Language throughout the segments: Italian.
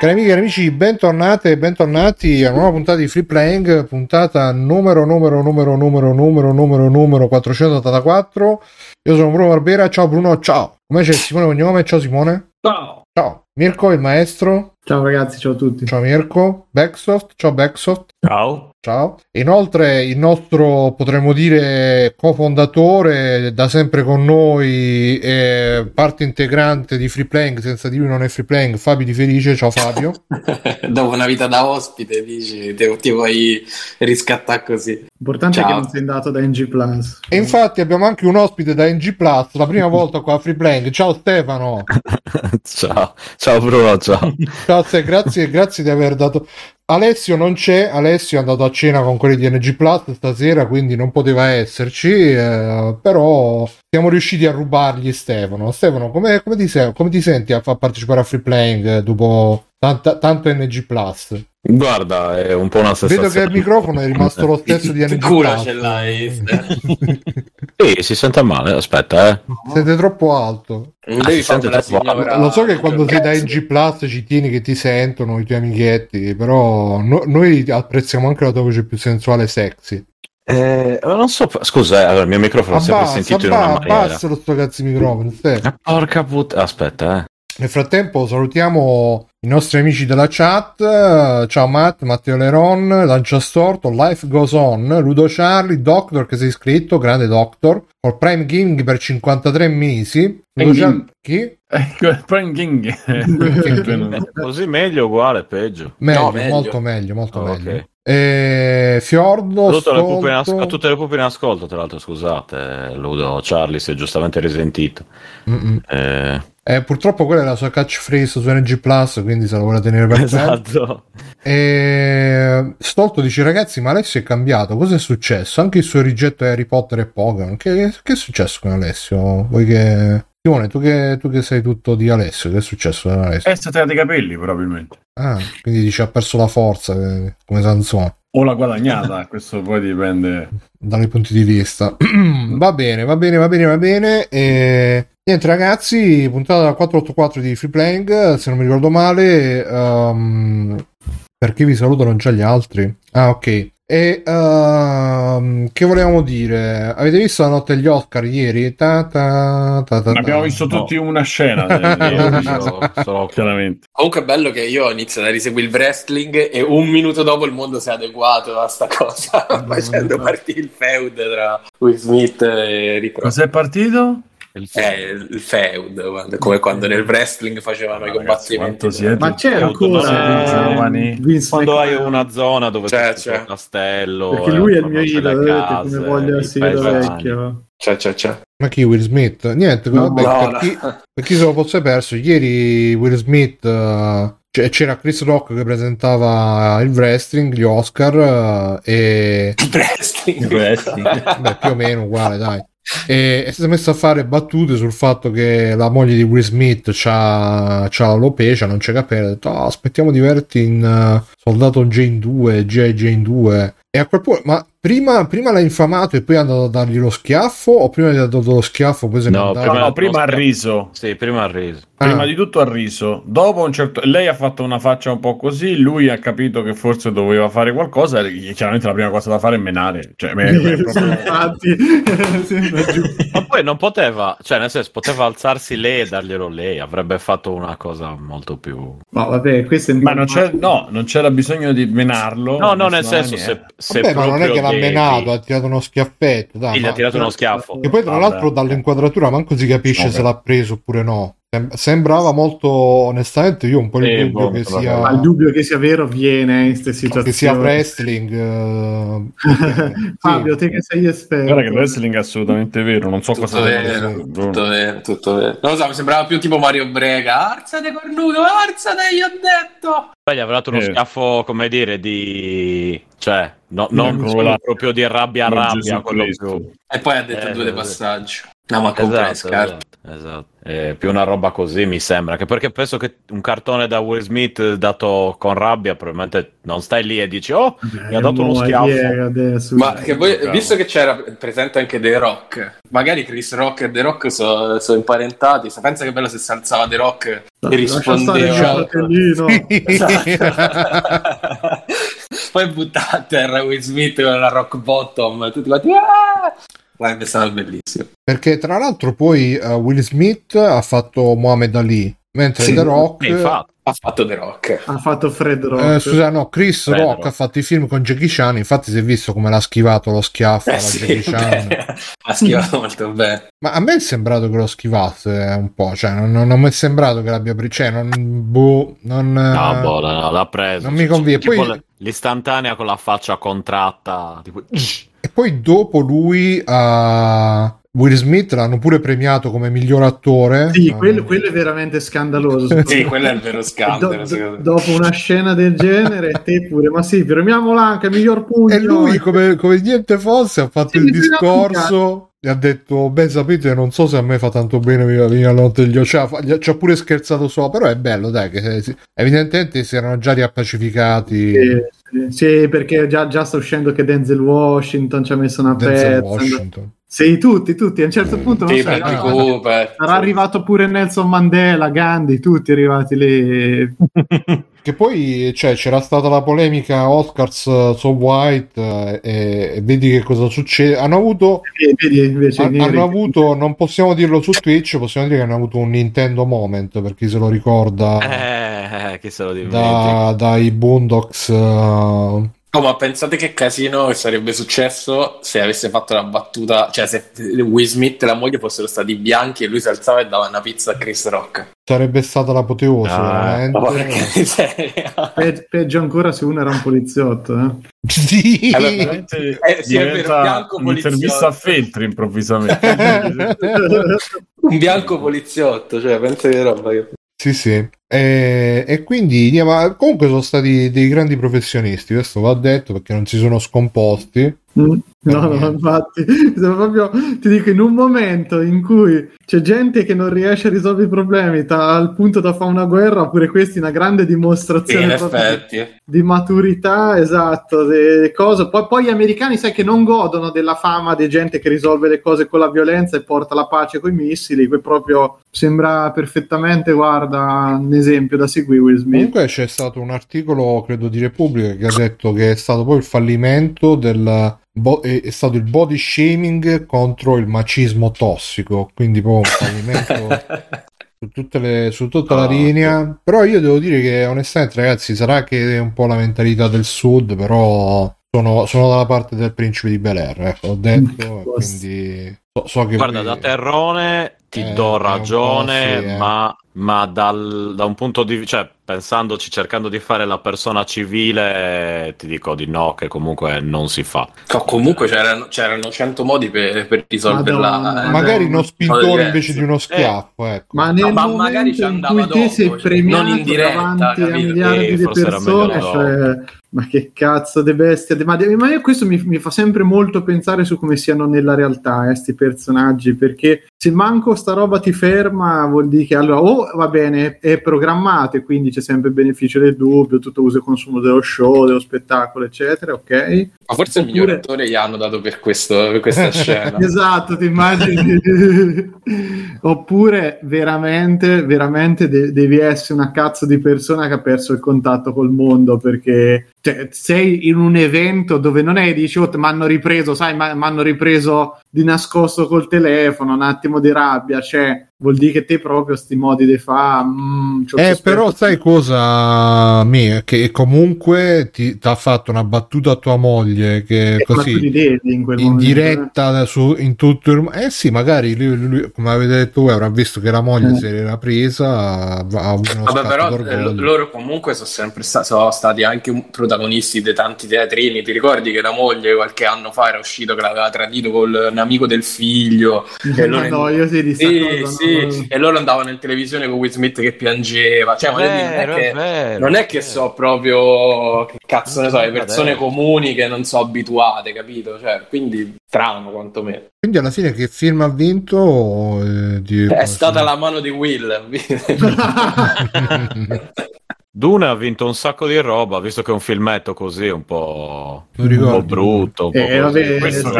Cari amiche e amici, bentornate e bentornati a una nuova puntata di Free Playing, puntata numero numero numero numero numero numero numero 484. Io sono Bruno Barbera, ciao Bruno, ciao. Come c'è Simone Cognome? Ciao Simone. Ciao. Ciao. Mirko, il maestro. Ciao ragazzi, ciao a tutti. Ciao Mirko. Backsoft, ciao Backsoft. Ciao. Ciao. Inoltre il nostro, potremmo dire, cofondatore, da sempre con noi, e parte integrante di Free Playing, senza di lui non è Free Playing, Fabio Di Felice. Ciao Fabio. Dopo una vita da ospite, dici, te, ti vuoi riscattare così. L'importante Ciao. è che non sei andato da NG Plus. E infatti abbiamo anche un ospite da NG Plus, la prima volta qua a Free Playing. Ciao Stefano. ciao. Ciao Bruno, ciao. Te, grazie, grazie di aver dato. Alessio non c'è, Alessio è andato a cena con quelli di NG Plus stasera, quindi non poteva esserci, eh, però siamo riusciti a rubargli Stefano. Stefano, come, come ti, come ti senti a, a partecipare a Free Playing eh, dopo tanta- tanto NG Plus? Guarda, è un po' una sensazione. Vedo che il microfono è rimasto lo stesso di NG Cura Plus. ce l'hai. Sì, si sente male, aspetta, eh. Siete troppo alto. Non devi si sente troppo- signora. Lo so che quando sei da NG Plus ci tieni che ti sentono i tuoi amichetti, però no- noi apprezziamo anche la tua voce più sensuale e sexy. Eh, non so, scusa, eh, allora, il mio microfono è sempre Abbassa, sentito in una maniera. abbassa lo sto cazzo di microfono. Ah, Porca puttana, aspetta, eh. Nel frattempo salutiamo i nostri amici della chat. Ciao Matt, Matteo Leron, Lancia Storto, Life Goes On, Ludo Charlie, Doctor che sei iscritto, grande Doctor, col Prime Gaming per 53 mesi. Ludo Prime Char- chi? Prime King. Eh, Così meglio, uguale, peggio. Meglio, No, meglio. molto meglio, molto Oh, meglio. ok. E Fiordo, le Stolto- a tutte le pupe in ascolto, tra l'altro, scusate, Ludo Charlie si è giustamente risentito. Eh, Eh, purtroppo quella è la sua catchphrase su NG Plus, quindi se la vuole tenere per sé. esatto. E Stolto dice ragazzi ma Alessio è cambiato, cosa è successo? Anche il suo rigetto a Harry Potter e Pokémon, che, che è successo con Alessio? Voi che... Simone, tu che, tu che sei tutto di Alessio, che è successo con Alessio? È stata dei capelli, probabilmente. Ah, quindi dice ha perso la forza, eh, come Sansone, O l'ha guadagnata, questo poi dipende. dai punti di vista. va bene, va bene, va bene, va bene. E... Niente ragazzi, puntata 484 di Free Playing, se non mi ricordo male, ehm, perché vi saluto non c'è gli altri. Ah ok. E ehm, che volevamo dire? Avete visto la notte degli Oscar ieri? Ta, ta, ta, ta, ta. Abbiamo visto no. tutti una scena, Io sono- chiaramente. Comunque è bello che io ho iniziato a riseguire il wrestling e un minuto dopo il mondo si è adeguato a sta cosa, facendo partire il feud tra Will Smith e Rick Ross. Cos'è partito? Il Eh, il feud, come quando nel wrestling facevano i combattimenti. siete Ma c'era Quando ancora siete giovani. Vince Quando hai una zona dove C'è, c'è c'è. il castello, Perché eh, lui è il mio idolo, case, come voglio essere vecchio. C'è, c'è, c'è. Ma chi Will Smith? Niente, No, vabbè, no, per, no. Chi, per chi se lo fosse perso, ieri Will Smith eh, c- c'era Chris Rock che presentava il wrestling, gli Oscar eh, e Il wrestling. Beh, più o meno uguale, dai. E è stato messo a fare battute sul fatto che la moglie di Will Smith c'ha, c'ha l'alopecia, non c'è capelli. Ha detto, "Ah, aspettiamo di vederti in eh, Soldato Jane 2, G.I. Jane 2. E a quel punto, ma prima, prima l'ha infamato e poi è andato a dargli lo schiaffo? O prima gli ha dato lo schiaffo poi se No, Prima- no, prima ha riso. Sì, prima ha riso. Prima Ah. di tutto ha riso. Dopo un certo... Lei ha fatto una faccia un po' così, lui ha capito che forse doveva fare qualcosa e chiaramente la prima cosa da fare è menare. Cioè, me- me- proprio- infatti. Ma poi non poteva, cioè nel senso, poteva alzarsi lei e darglielo lei, avrebbe fatto una cosa molto più... No, vabbè, questo è Ma non, c'è, no, non c'era bisogno di menarlo. No, no, nel senso, se, se Vabbè, ma non è proprio che l'ha menato, ha tirato uno schiaffetto. Dai, Sì, gli ha ma- tirato uno schiaffo. E poi tra l'altro dall'inquadratura manco si capisce Vabbè. se l'ha preso oppure no. Sem- sembrava molto, onestamente, io un po' il Sì, dubbio boh, che sia... Ma il dubbio che sia vero viene in queste situazioni. che sia wrestling eh, Fabio, sì. te che sei esperto. Guarda che il wrestling è assolutamente vero, non so Tutto cosa vero, tutto vero, tutto vero. Non lo so, mi sembrava più tipo Mario Brega. Arzate cornuto, arzate, gli ho detto. Poi gli avrà dato uno Eh. schiaffo, come dire, di... cioè, no- non crolla. proprio di rabbia a rabbia, quello più... E poi ha detto Eh, due dei sì. No, ma compra Esatto, scarpe. esatto, esatto. È più una roba così mi sembra, che perché penso che un cartone da Will Smith dato con rabbia probabilmente non stai lì e dici oh, mi ha dato uno schiaffo. Ma che voi, visto che c'era presente anche The Rock, magari Chris Rock e The Rock sono imparentati. Se pensa che bello se si alzava The Rock e rispondeva. Esatto. Poi buttava a terra Will Smith con la rock bottom, tutti quanti. "Ah!" Sarebbe stato bellissimo. Perché tra l'altro poi eh, Will Smith ha fatto Mohamed Ali, mentre Sì, The Rock... Infatti, Ha fatto The Rock. Ha fatto Fred Rock. eh, scusa, no, Chris Fred Rock Rock. ha fatto i film con Jackie Chan, infatti si è visto come l'ha schivato lo schiaffo Eh sì, Jackie Chan. beh, ha schivato molto bene. Ma a me è sembrato che lo schivasse un po', cioè non, non, non mi è sembrato che l'abbia preso, cioè non, boh, non, no, eh, boh, no, l'ha preso. non mi conviene. Tipo Poi- l'istantanea con la faccia contratta, tipo, E poi dopo lui a Will Smith l'hanno pure premiato come miglior attore. Sì, No, quello, quello è veramente scandaloso. Sì, quello è il vero scandalo. do- dopo una scena del genere, te pure, ma sì, premiamola anche, miglior pugno. E lui, come, come niente fosse, ha fatto Sì, il discorso e ha detto: Beh, sapete, non so se a me fa tanto bene venire alla notte degli. Cioè, ci ha pure scherzato sopra, però è bello, dai. Che si- evidentemente si erano già riappacificati. Sì, sì, perché già, già sta uscendo che Denzel Washington ci ha messo una Denzel pezza. Washington. Sì, tutti, tutti. A un certo punto non Sì, ah, Cooper. sarà arrivato pure Nelson Mandela, Gandhi, tutti arrivati lì. Che poi cioè, c'era stata la polemica Oscars eh, So White eh, e, e vedi che cosa succede. Hanno avuto, E vedi neri. hanno avuto, non possiamo dirlo su Twitch, possiamo dire che hanno avuto un Nintendo moment per chi se lo ricorda eh, chi se lo dimentica. da- dai Boondocks. eh, Oh, ma pensate che casino sarebbe successo se avesse fatto la battuta, cioè se Will Smith e la moglie fossero stati bianchi e lui si alzava e dava una pizza a Chris Rock. sarebbe stata l'apoteosi, Ah, veramente. Pe- peggio ancora se uno era un poliziotto. Eh. Sì. Allora, Veramente Eh, sì, è vero, diventa bianco un'intervista a. Feltri improvvisamente. Un bianco poliziotto, cioè pensa che roba che... Sì, sì. E, e quindi ma comunque sono stati dei grandi professionisti, questo va detto perché non si sono scomposti. Mm, No, no, infatti, proprio, ti dico, in un momento in cui c'è gente che non riesce a risolvere i problemi ta- al punto da fare una guerra, oppure questi una grande Sì, dimostrazione proprio effetti. di maturità, esatto, di cose. Poi, poi gli americani, sai che non godono della fama di gente che risolve le cose con la violenza e porta la pace con i missili, que proprio sembra perfettamente, guarda, un esempio da seguire Will Smith. Comunque c'è stato un articolo, credo, di Repubblica che ha detto che è stato poi il fallimento del bo- è, è stato il body shaming contro il macismo tossico, quindi poi un fallimento su, tutte le- su tutta la Ah, linea. Però io devo dire che onestamente, ragazzi, sarà che è un po' la mentalità del sud, però sono, sono dalla parte del principe di Bel Air, ecco, ho detto, e quindi so, so che Guarda, voi- da terrone ti Eh, do ragione, sì, eh. ma, ma dal- da un punto di vista, cioè, pensandoci, cercando di fare la persona civile, ti dico di no, che comunque non si fa. Comunque c'erano, c'erano 100 modi per, per risolverla. Madonna. eh. magari uno diverso. invece di uno schiaffo, ecco. Ma nel No, ma momento magari ci in andava cui te sei dopo, cioè, premiato non in diretta, davanti a capito? miliardi Sì, di forse era persone, cioè, ma che cazzo di bestia. Ma, ma io questo mi, mi fa sempre molto pensare su come siano nella realtà, eh, sti personaggi, perché se manco sta roba ti ferma, vuol dire che allora, o va bene, è programmato e quindi c'è sempre il beneficio del dubbio, tutto uso e consumo dello show, dello spettacolo, eccetera, ok? Ma forse il miglior Oppure- attore gli hanno dato per, questo, per questa scena. Esatto, ti immagini? Oppure veramente, veramente de- devi essere una cazzo di persona che ha perso il contatto col mondo perché cioè, sei in un evento dove non è che dici, oh, mi hanno ripreso, sai, mi hanno ripreso di nascosto col telefono, un attimo di rabbia, cioè vuol dire che te proprio sti modi di fa. mm, Eh, però sai cosa, Mi? Che comunque ti ha fatto una battuta a tua moglie che Eh, li così in quel in momento, eh. diretta da- su, in tutto il eh sì magari lui, lui, come avete detto voi avrà visto che la moglie Eh. si era presa ha, avuto Vabbè, però eh, loro comunque sono sempre sta- sono stati anche protagonisti di tanti teatrini. Ti ricordi che la moglie qualche anno fa era uscito che l'aveva tradito con un amico del figlio? E Ma loro- no, io sì, di sta Sì, cosa, sì, e loro andavano in televisione con Will Smith che piangeva. Cioè, voglio dire, non è Vero, che, vero, non è è che vero. so proprio che cazzo ne so, le persone comuni che non so abituate, capito? Cioè, quindi strano quantomeno. Quindi alla fine che film ha vinto? eh, di- È stata la mano di Will. Dune ha vinto un sacco di roba, visto che è un filmetto così un po', un po' brutto. Un po' Eh, vabbè, Questo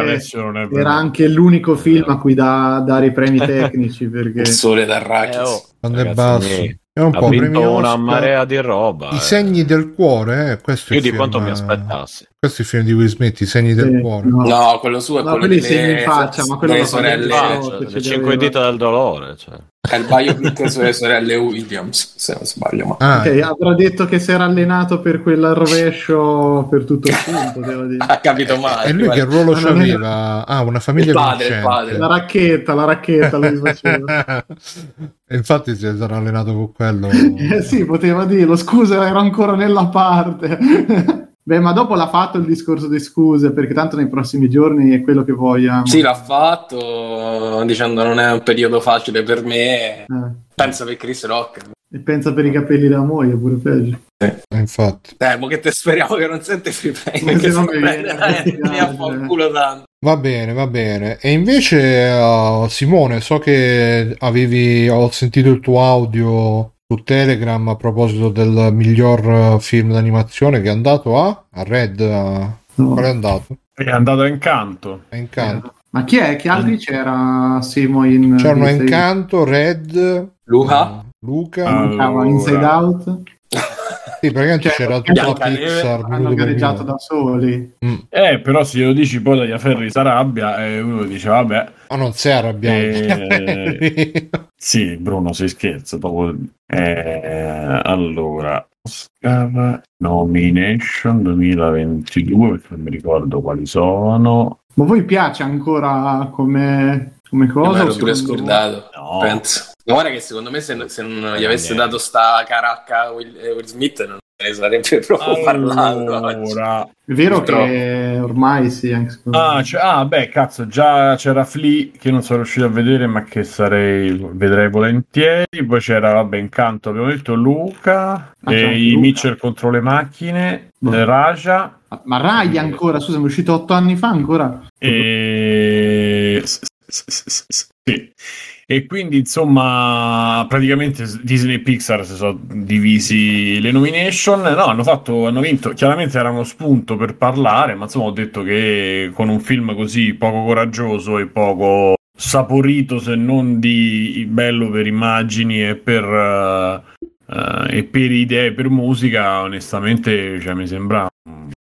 non è vero. Era anche l'unico film a cui dà, dare i premi tecnici perché Il sole Eh, d'Arrakis. oh, Quando è ragazzi basso. miei, È un ha po' vinto una marea di roba. I eh. segni del cuore, eh, questo il di film, quanto mi eh, aspettassi. Questo è il film di Will Smith, I segni del Sì, cuore. no. No, quello suo è No, quello di segni in le, faccia, ma quello sorelle. Ah, no, cioè, cinque dita del dolore. Cioè. È il biopic sulle sorelle Williams, se non sbaglio. Ma... Ah, Ok, avrà detto che si era allenato per quel rovescio per tutto il film, potevo dire. Ha capito male. e lui che ruolo c'aveva? Ah, una famiglia Il padre, il padre. La racchetta, la racchetta lui faceva. e infatti si sarà allenato con quello. Eh sì, poteva dirlo. Scusa, ero ancora nella parte. Beh, ma dopo l'ha fatto il discorso di scuse, perché tanto nei prossimi giorni è quello che vogliamo. Sì, l'ha fatto dicendo non è un periodo facile per me. Eh, Pensa per Chris Rock. E pensa per i capelli della moglie, pure peggio. Eh, infatti. Eh, ma che te speriamo che non sente free play, perché se no mi viene fa culo tanto. Va bene, va bene. E invece, uh, Simone, so che avevi, ho sentito il tuo audio su Telegram a proposito del miglior uh, film d'animazione che è andato a, a Red. a- No. Qual è andato? È andato a Incanto. A Incanto. Ma chi è? Che altri c'era Simo in... C'erano in Incanto, Red, Luca? Luca. Ah. Allora. Inside Out? Sì, praticamente Cioè, c'era tutta la Pixar. Hanno gareggiato da soli. Mm. Eh, però se lo dici poi dagli Ferri s'arrabbia e uno dice vabbè, Ma non sei arrabbiato. Eh, sì, Bruno, si scherza. Proprio... Eh, allora, Oscar Nomination 2022, perché non mi ricordo quali sono. Ma voi piace ancora come, come cosa? mi ero pure scordato. No. Penso. Guarda che secondo me se, se non gli avesse dato sta caracca a Will, eh, Will Smith non ne sarebbe proprio. Allora? È vero Purtroppo. che ormai sì, anche secondo ah, me. c'è- ah, beh, cazzo, già c'era Flea che non sono riuscito a vedere, ma che sarei vedrei volentieri. Poi c'era, vabbè, Incanto, abbiamo detto Luca, Ah, e i Luca. Mitchell contro le macchine, Boh. eh, Raja. Ma- Ma Rai ancora, scusa, è uscito otto anni fa ancora? E... sì. E quindi insomma praticamente Disney e Pixar si sono divisi le nomination no hanno fatto hanno vinto chiaramente era uno spunto per parlare ma insomma ho detto che con un film così poco coraggioso e poco saporito se non di bello per immagini e per eh, eh, e per idee per musica onestamente cioè, mi sembra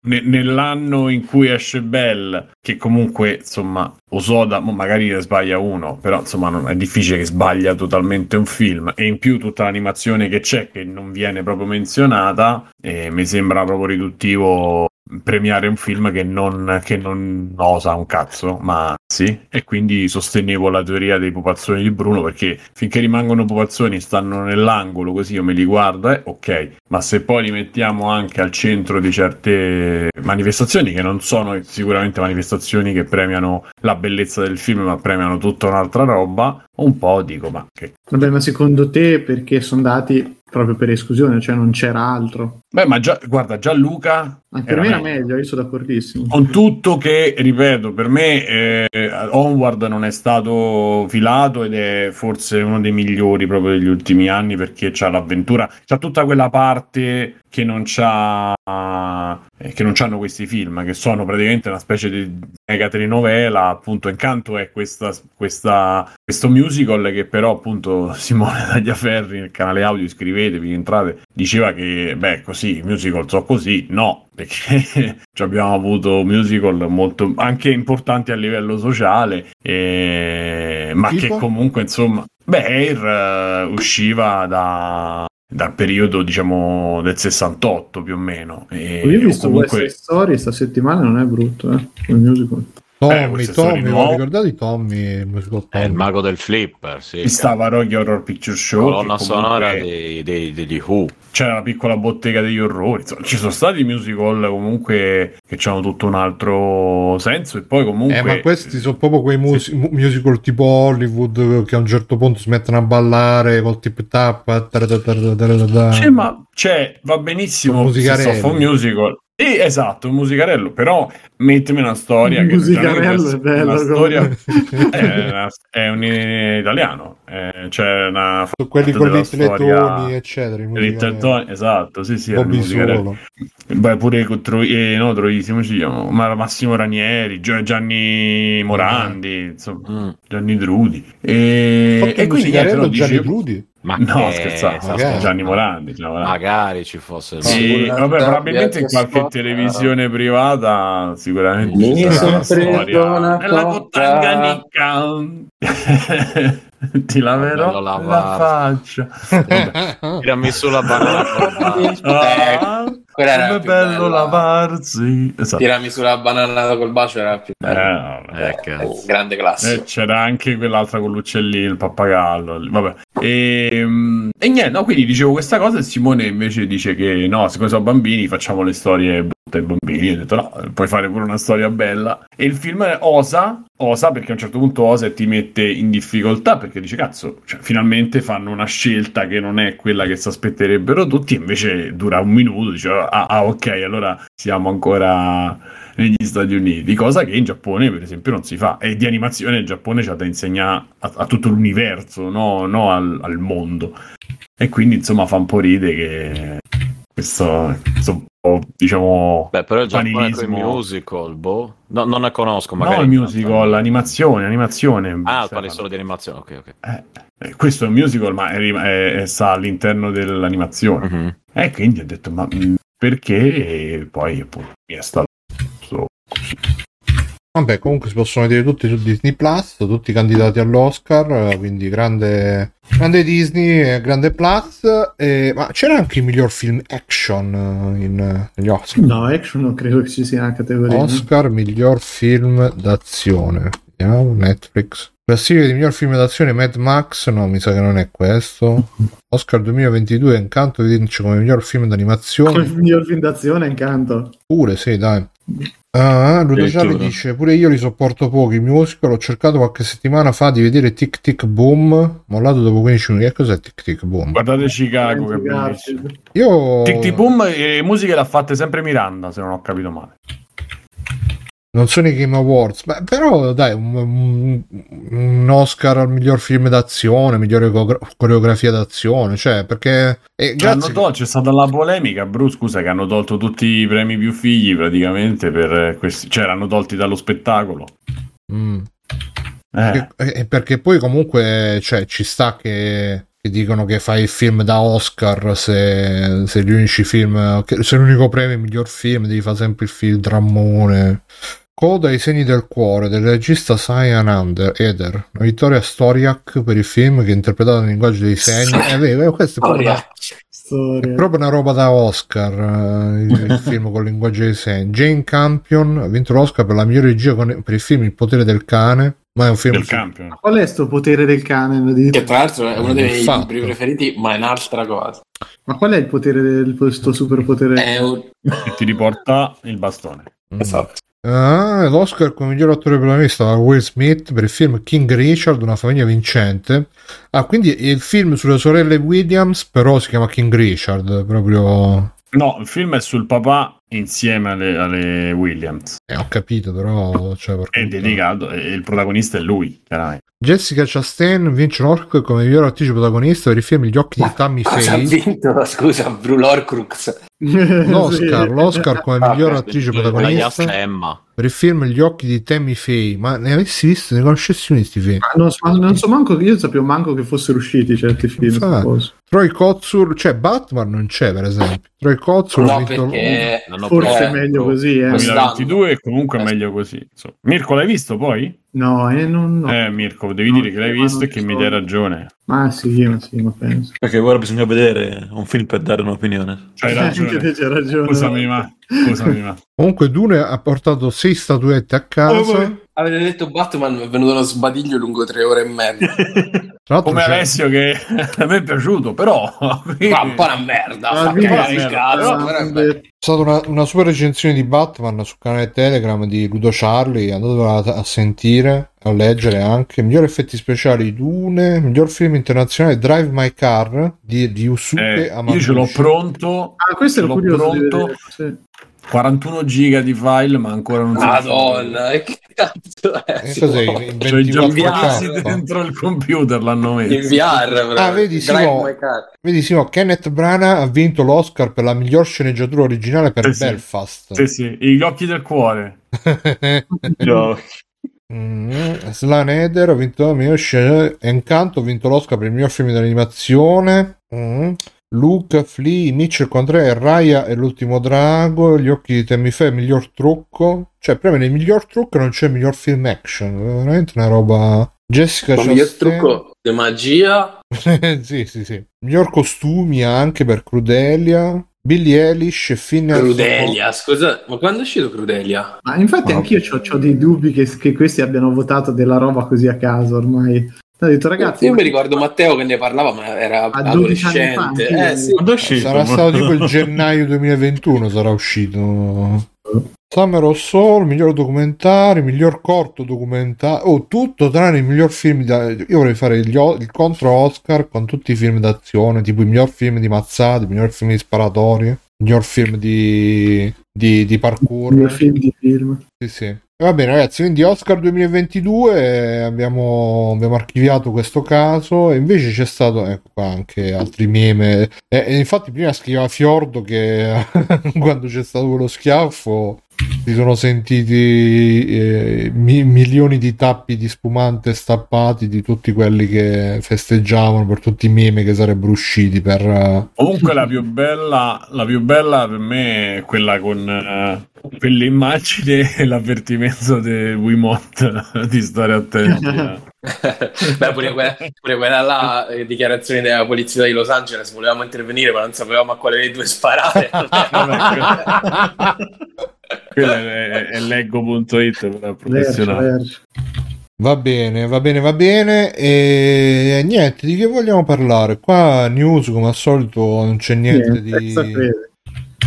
ne- nell'anno in cui esce Bell, che comunque insomma Osoda magari ne sbaglia uno, però insomma non, è difficile che sbaglia totalmente un film. E in più tutta l'animazione che c'è che non viene proprio menzionata e mi sembra proprio riduttivo premiare un film che non, che non osa un cazzo, ma sì, e quindi sostenevo la teoria dei pupazzoni di Bruno perché finché rimangono pupazzoni stanno nell'angolo così io me li guardo, eh, ok, ma se poi li mettiamo anche al centro di certe manifestazioni che non sono sicuramente manifestazioni che premiano la bellezza del film, ma premiano tutta un'altra roba, un po' dico, ma che Vabbè, ma secondo te perché sono dati proprio per esclusione, cioè non c'era altro? Beh, ma già, guarda, già Luca Anche per me era meglio, io sono d'accordissimo. Con tutto che, ripeto, per me eh, Onward non è stato filato ed è forse uno dei migliori proprio degli ultimi anni perché c'ha l'avventura, c'ha tutta quella parte che non c'ha eh, che non c'hanno questi film, che sono praticamente una specie di mega telenovela, appunto Incanto è questa, questa, questo musical che però appunto Simone Tagliaferri nel canale audio iscrivetevi, entrate, diceva che beh così, i musical so così, no, perché ci abbiamo avuto musical molto anche importanti a livello sociale, e- ma Tipo? che comunque insomma, beh Air eh, usciva da dal periodo diciamo del 68 più o meno e Io ho visto comunque West Story sta settimana, non è brutto, eh, il musical. Tommy, queste Tommy, ricordate di Tommy? Il musical È il Tommy? mago del flipper, sì. stava Rocky Horror Picture Show colonna sonora comunque dei- degli Who. C'era la piccola bottega degli orrori insomma, ci sono stati musical comunque che hanno tutto un altro senso e poi comunque Eh, ma questi sono proprio quei mus- mu- musical tipo Hollywood che a un certo punto si mettono a ballare col tip tap. Sì, ma c'è, va benissimo Con se musicarelli. so fa un musical Sì, esatto, un musicarello, però mettimi una storia Un che musicarello cioè, è bello, Una storia è, una- è un italiano, eh, c'è una Su quelli foto con gli storia- eccetera. i Little musicali. Tony, esatto, sì, sì. Beh, pure con Troi, eh, no, Troisi, come si chiama? Ma- Massimo Ranieri, Gianni Morandi, insomma, Mm. Gianni Drudi. E, e il quindi niente, no, Gianni dicevo- Drudi? Ma No, che- scherzavo, magari. Gianni Morandi. Gianni Morandi. Magari ci fosse il Sì, Sulla vabbè, probabilmente in che qualche scotta. televisione privata sicuramente Mi ci sarà storia. preso una Nella cotta. Cotanganica ti laverò la lavarsi. faccia. Tirami su la banana Ah, Quella era come bello lavarsi. Esatto. Tirami sulla banana col bacio era più Eh, bello. Eh, cazzo. grande classe. Eh, c'era anche quell'altra con l'uccellino, il pappagallo. Vabbè. E, mm, e niente, no, quindi dicevo questa cosa e Simone invece dice che no, siccome sono bambini facciamo le storie ai bambini. Ho detto no, puoi fare pure una storia bella. E il film osa, osa perché a un certo punto osa e ti mette in difficoltà perché dice cazzo, cioè, finalmente fanno una scelta che non è quella che si aspetterebbero tutti, invece dura un minuto, dice ah, ah, ok, allora siamo ancora negli Stati Uniti, cosa che in Giappone per esempio non si fa e di animazione il Giappone c'ha da insegnare a, a tutto l'universo, no, no al, al mondo e quindi insomma fa un po' ride che questo, questo diciamo Beh, però il Giappone con i Fanilismo. musical, boh. No, non ne conosco, no magari. il musical, l'animazione, animazione Ah, parli solo di animazione, ok, ok. Eh, eh, questo è un musical ma è, è- è- sta all'interno dell'animazione Mhm. e quindi ho detto ma mh, perché e poi appunto mi è stato Vabbè, comunque si possono vedere tutti su Disney Plus, tutti candidati all'Oscar, eh, quindi grande, grande Disney, e grande Plus. eh, ma c'era anche il miglior film action eh, in, negli Oscar. No, action non credo che ci sia una categoria. Oscar miglior film d'azione. Vediamo, Netflix. Classifica di miglior film d'azione Mad Max, no, mi sa che non è questo. Oscar 2022 Incanto vince come miglior film Come d'animazione. il miglior film d'azione, incanto. Pure, sì, dai. Ah, Ludo Gialli dice pure io li sopporto pochi il musical ho cercato qualche settimana fa di vedere Tic Tic Boom mollato dopo 15 minuti. Che cos'è Tic Tic Boom? guardate Chicago che bellissimo. Io Tic Tic Boom e musiche l'ha fatte sempre Miranda se non ho capito male non sono i Game Awards beh, però dai un, un- Oscar al miglior film d'azione migliore coreogra- coreografia d'azione cioè perché eh, grazie tol- c'è stata la polemica, Bruce, scusa, che hanno tolto tutti i premi più figli praticamente per eh, questi, cioè erano tolti dallo spettacolo. Mm. Eh, Perché, perché poi comunque cioè, ci sta che, che dicono che fai il film da Oscar se, se gli unici film se l'unico premio è il miglior film devi fare sempre il film drammone Coda ai segni del cuore del regista Cyan Under Eder una vittoria Storiak per il film che è interpretato nel linguaggio dei segni è vero, questo è proprio, una, è proprio una roba da Oscar eh, il, il film con il linguaggio dei segni Jane Campion ha vinto l'Oscar per la migliore regia con- per il film Il potere del cane ma è un film del campione. Qual è sto potere del cane? Che tra l'altro è uno dei miei libri preferiti, ma è un'altra cosa. Ma qual è il potere del questo superpotere? È un... E ti riporta il bastone. Mm. Esatto. Ah, l'Oscar come miglior attore protagonista da Will Smith per il film King Richard, una famiglia vincente. Ah, quindi il film sulle sorelle Williams, però si chiama King Richard, proprio... No, il film è sul papà insieme alle, alle Williams. Eh, ho capito, però... Cioè, è delicato, e eh, il protagonista è lui, chiaramente. Jessica Chastain vince un come miglior attrice protagonista per il film Gli occhi di Tammy Faye. Ha vinto, scusa, Brulorcrux. L'Oscar, l'Oscar come ah, miglior attrice protagonista per il film Gli occhi di Tammy Faye. Ma ne avessi visto, ne conoscessi uno questi film? Non so, non so manco, io sapevo manco che fossero usciti certi film. Infatti, Troy Kotsur, cioè Batman non c'è per esempio. Troy Kotsur no, perché... Hanno Forse è ecco, meglio così. Eh. 2022 comunque eh. meglio così. Insomma. Mirko, l'hai visto poi? No, eh, non, no. Eh, Mirko, devi no, dire che l'hai visto e che mi dai ragione. Ma sì, ma sì, ma penso. Perché ora bisogna vedere un film per dare un'opinione. C'hai Eh, ragione. c'hai ragione. Scusami, ma. Scusami, ma. Comunque Dune ha portato sei statuette a casa. Avete detto Batman mi è venuto uno sbadiglio lungo tre ore e mezza. Come c'è- Alessio che a me è piaciuto, però. Ma un po' una merda. Ah, merda. cazzo, però è C'è stata una, una super recensione di Batman sul canale Telegram di Ludo Charlie, andatela a, a sentire, a leggere anche. Miglior effetti speciali Dune, miglior film internazionale Drive My Car di, di Yusuke Eh, io Amaguchi. ce l'ho pronto. Ah, questo ce ero l'ho pronto. sì. 41 giga di file, ma ancora non si Madonna, e che cazzo è? Eh, cos'è? In Cioè, i 24 giapponesi dentro il computer l'hanno messo. In VR. Ah, vedi, Simo. Vedi Simo, Kenneth Branagh ha vinto l'Oscar per la miglior sceneggiatura originale per Sì. Belfast. Sì, sì, gli occhi del cuore. Io- Mm, Slan Eder ha vinto miglior scena. Encanto ha vinto l'Oscar per il miglior film d'animazione. Mm. Luke, Flea, Mitchell contro e Raya e l'ultimo drago. Gli occhi di Tammy Faye, miglior trucco. Cioè, proprio nel miglior trucco non c'è il miglior film action. Veramente una roba. Jessica Ma miglior trucco di magia. sì, sì, sì. Miglior costumi anche per Crudelia. Billie Eilish e Phineas Crudelia, scusa, ma quando è uscito Crudelia? Ma infatti Ma- anch'io ho dei dubbi che, che questi abbiano votato della roba così a caso ormai. Ho detto ragazzi, Io ma- mi ricordo Matteo che ne parlava, ma era A 12 anni fa, adolescente. io. Eh sì. Quando è uscito? Sarà stato tipo il gennaio 2021 sarà uscito. Summer of Soul, miglior documentario, miglior corto documentario, oh, tutto tranne il miglior film da... Io vorrei fare gli il contro Oscar con tutti i film d'azione, tipo il miglior film di mazzate, il miglior film di sparatorie, il miglior film di, di, di il parkour. film di film. Sì, sì. Va bene, ragazzi, quindi Oscar 2022 eh, abbiamo, abbiamo archiviato questo caso e invece c'è stato, ecco qua, anche altri meme. E, e infatti prima scriveva Fiordo che quando c'è stato quello schiaffo si sono sentiti eh, mi- milioni di tappi di spumante stappati di tutti quelli che festeggiavano per tutti i meme che sarebbero usciti per... eh, Comunque la più bella, la più bella per me è quella con eh, quell'immagine e l'avvertimento di Wiimote di stare attenti. eh. Beh, pure quella, pure quella là, eh, dichiarazione della polizia di Los Angeles, volevamo intervenire, ma non sapevamo a quale dei due sparare. Quello è, è leggo.it Verso, professionale. Va bene, va bene, va bene. E niente, di che vogliamo parlare? Qua news come al solito non c'è niente Niente, di, sapete.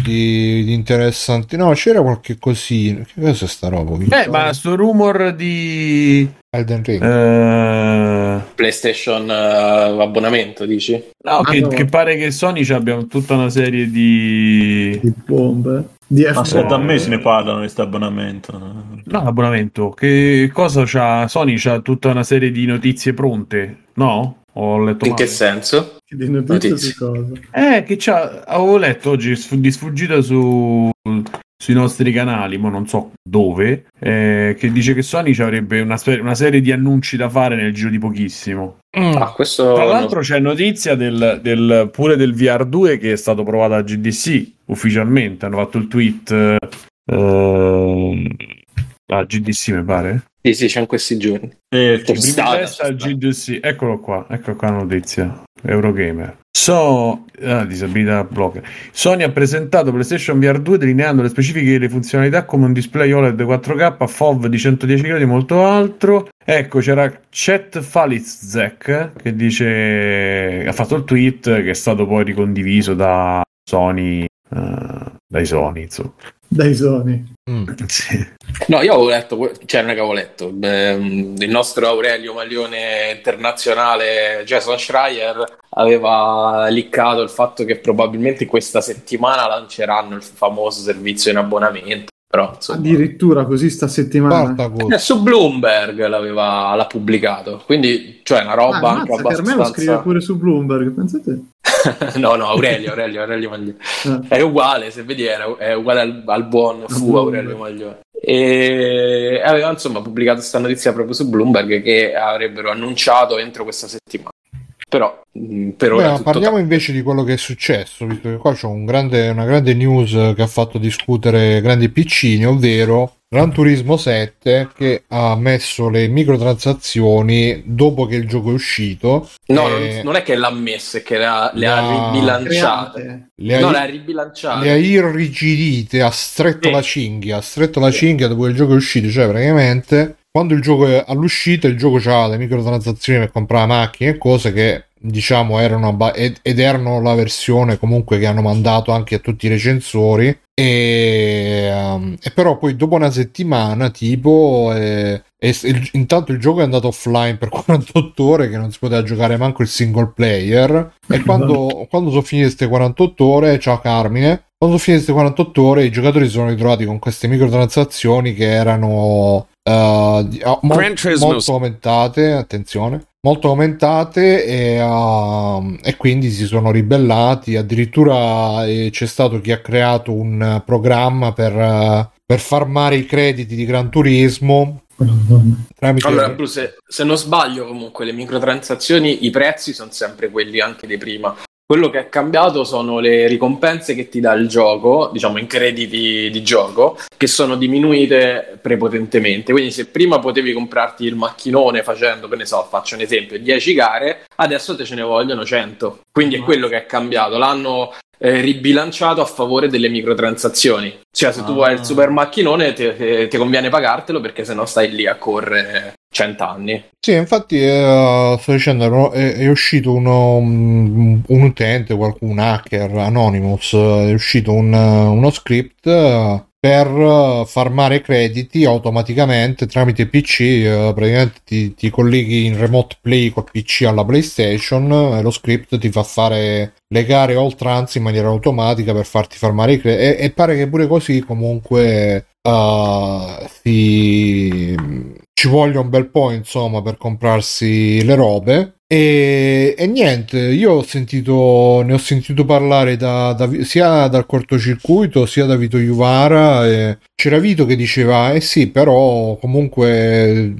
Di, di interessante. No, c'era qualche cosina. Che cosa è sta roba? Eh, ma sto rumor di Elden Ring. eh, PlayStation eh, abbonamento, dici? no, Ah, che, no. che pare che Sony ci abbia tutta una serie di Di bombe. Di Ma se da me se ne parlano di questo abbonamento. no, abbonamento. Che cosa c'ha Sony c'ha tutta una serie di notizie pronte, no? Ho letto In male. che senso? di notizie Notizie. cosa. Eh, che c'ha, avevo letto oggi di sfuggita su, sui nostri canali, ma non so dove, eh, che dice che Sony ci avrebbe una, spe- una serie di annunci da fare nel giro di pochissimo. Mm. Ah, questo... Tra l'altro c'è notizia del, del- pure del VR2 che è stato provato a GDC ufficialmente, hanno fatto il tweet eh, a GDC mi pare. Sì, sì, c'è in questi giorni. Eh, al. GDC, eccolo qua, ecco qua la notizia. Eurogamer. So, ah, disabilità blogger. Sony ha presentato PlayStation VR 2 delineando le specifiche e le funzionalità come un display OLED 4K, FOV di 110 gradi e molto altro. Ecco, c'era Chet Falizek che dice ha fatto il tweet che è stato poi ricondiviso da Sony eh, dai Sony, insomma. Dai Sony. Mm. Sì. No, io avevo letto, cioè non è che avevo letto, ehm, il nostro Aurelio Maglione internazionale Jason Schreier aveva liccato il fatto che probabilmente questa settimana lanceranno il famoso servizio in abbonamento, però insomma... Addirittura così sta settimana. Eh, su Bloomberg l'aveva l'ha pubblicato, quindi cioè una Ah, roba anche ammazza, per me lo scrive abbastanza... pure su Bloomberg, pensate. no, no, Aurelio, Aurelio, Aurelio Maglione. Eh. È uguale, se vedi, era- è uguale al, al buon fu Bloomberg. Aurelio Maglione. E aveva insomma pubblicato questa notizia proprio su Bloomberg che avrebbero annunciato entro questa settimana. Però mh, per Beh, ora tutto parliamo ta- invece di quello che è successo, visto che qua c'è un grande- una grande news che ha fatto discutere grandi piccini, ovvero Gran Turismo 7 che ha messo le microtransazioni dopo che il gioco è uscito. No, eh, non, è che l'ha messa, è che le ha, le ha ribilanciate. Le ha, No, le ha ribilanciate. le ha irrigidite, ha stretto Sì. la cinghia, ha stretto la cinghia dopo che il gioco è uscito, cioè praticamente quando il gioco è all'uscita il gioco c'ha le microtransazioni per comprare macchine e cose che diciamo erano abba- ed, ed erano la versione comunque che hanno mandato anche a tutti i recensori. E, um, e però poi dopo una settimana tipo eh, e il- intanto il gioco è andato offline per 48 ore che non si poteva giocare manco il single player. E quando, quando sono finite queste 48 ore ciao Carmine quando sono finite queste 48 ore i giocatori si sono ritrovati con queste microtransazioni che erano eh, di- ah, mol- molto aumentate, attenzione, molto aumentate e, uh, e quindi si sono ribellati. Addirittura eh, c'è stato chi ha creato un eh, programma per, eh, per farmare i crediti di Gran Turismo tramite Allora, Bruce, se, se non sbaglio, comunque le microtransazioni, i prezzi sono sempre quelli anche di prima. Quello che è cambiato sono le ricompense che ti dà il gioco, diciamo in crediti di gioco, che sono diminuite prepotentemente. Quindi se prima potevi comprarti il macchinone facendo, che ne so, faccio un esempio, 10 gare, adesso te ce ne vogliono 100. Quindi è quello che è cambiato. L'hanno eh, ribilanciato a favore delle microtransazioni. Cioè se tu Ah. vuoi il super macchinone ti, ti- ti conviene pagartelo perché sennò stai lì a correre 100 anni. Sì, infatti eh, sto dicendo, è, è uscito uno, un, un utente, un hacker, Anonymous, è uscito un, uno script eh, per eh, farmare crediti automaticamente tramite PC, eh, praticamente ti, ti colleghi in remote play col PC alla PlayStation e lo script ti fa fare le gare a oltranza in maniera automatica per farti farmare i crediti e, e pare che pure così comunque eh, si ci voglia un bel po' insomma per comprarsi le robe. E, e niente io ho sentito ne ho sentito parlare da, da- sia dal cortocircuito sia da Vito Juvara e c'era Vito che diceva eh sì però comunque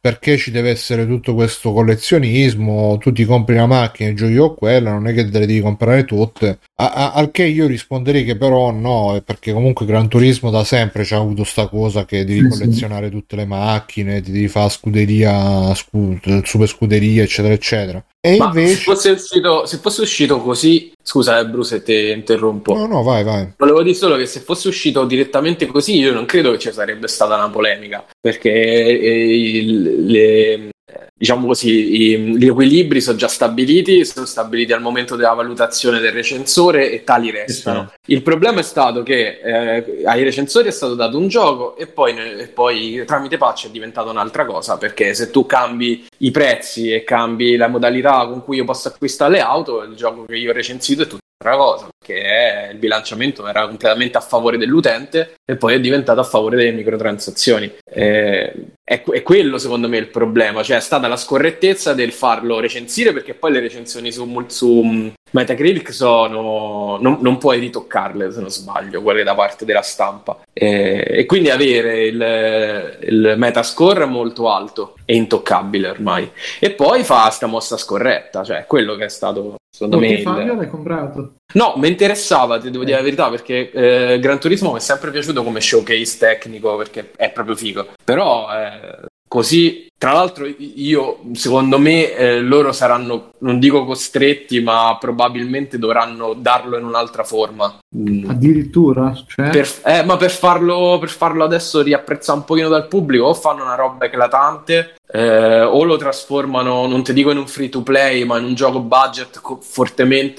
perché ci deve essere tutto questo collezionismo? Tu ti compri una macchina e giochi con quella non è che te le devi comprare tutte. A- a- al che io risponderei che però no perché comunque Gran Turismo da sempre c'ha avuto sta cosa che devi collezionare tutte le macchine ti devi fare scuderia scu- super scuderia eccetera eccetera e Ma se invece fosse, uscito, se fosse uscito così, scusa eh, Bruce se ti interrompo, no no vai vai. Volevo dire solo che se fosse uscito direttamente così io non credo che ci sarebbe stata una polemica, perché eh, il- le- diciamo così, i- gli equilibri sono già stabiliti, sono stabiliti al momento della valutazione del recensore e tali restano. Il problema è stato che eh, ai recensori è stato dato un gioco e poi, e poi tramite patch è diventata un'altra cosa, perché se tu cambi i prezzi e cambi la modalità con cui io posso acquistare le auto, il gioco che io ho recensito è tutt'altra cosa, perché è- il bilanciamento era completamente a favore dell'utente e poi è diventato a favore delle microtransazioni. Eh, è, è quello secondo me il problema, cioè è stata la scorrettezza del farlo recensire perché poi le recensioni su, su Metacritic sono non, non puoi ritoccarle se non sbaglio, quelle da parte della stampa Eh, e quindi avere il, il metascore molto alto e intoccabile ormai e poi fa sta mossa scorretta, cioè quello che è stato secondo me Perché il- Fabio l'hai comprato? No, mi interessava, ti devo dire la verità, perché eh, Gran Turismo mi è sempre piaciuto come showcase tecnico, perché è proprio figo. Però eh, così, tra l'altro, io, secondo me, eh, loro saranno, non dico costretti, ma probabilmente dovranno darlo in un'altra forma. Mm. Addirittura? Cioè? Per- eh, ma per farlo, per farlo adesso riapprezzare un pochino dal pubblico, o fanno una roba eclatante, eh, o lo trasformano, non ti dico in un free to play, ma in un gioco budget co- fortemente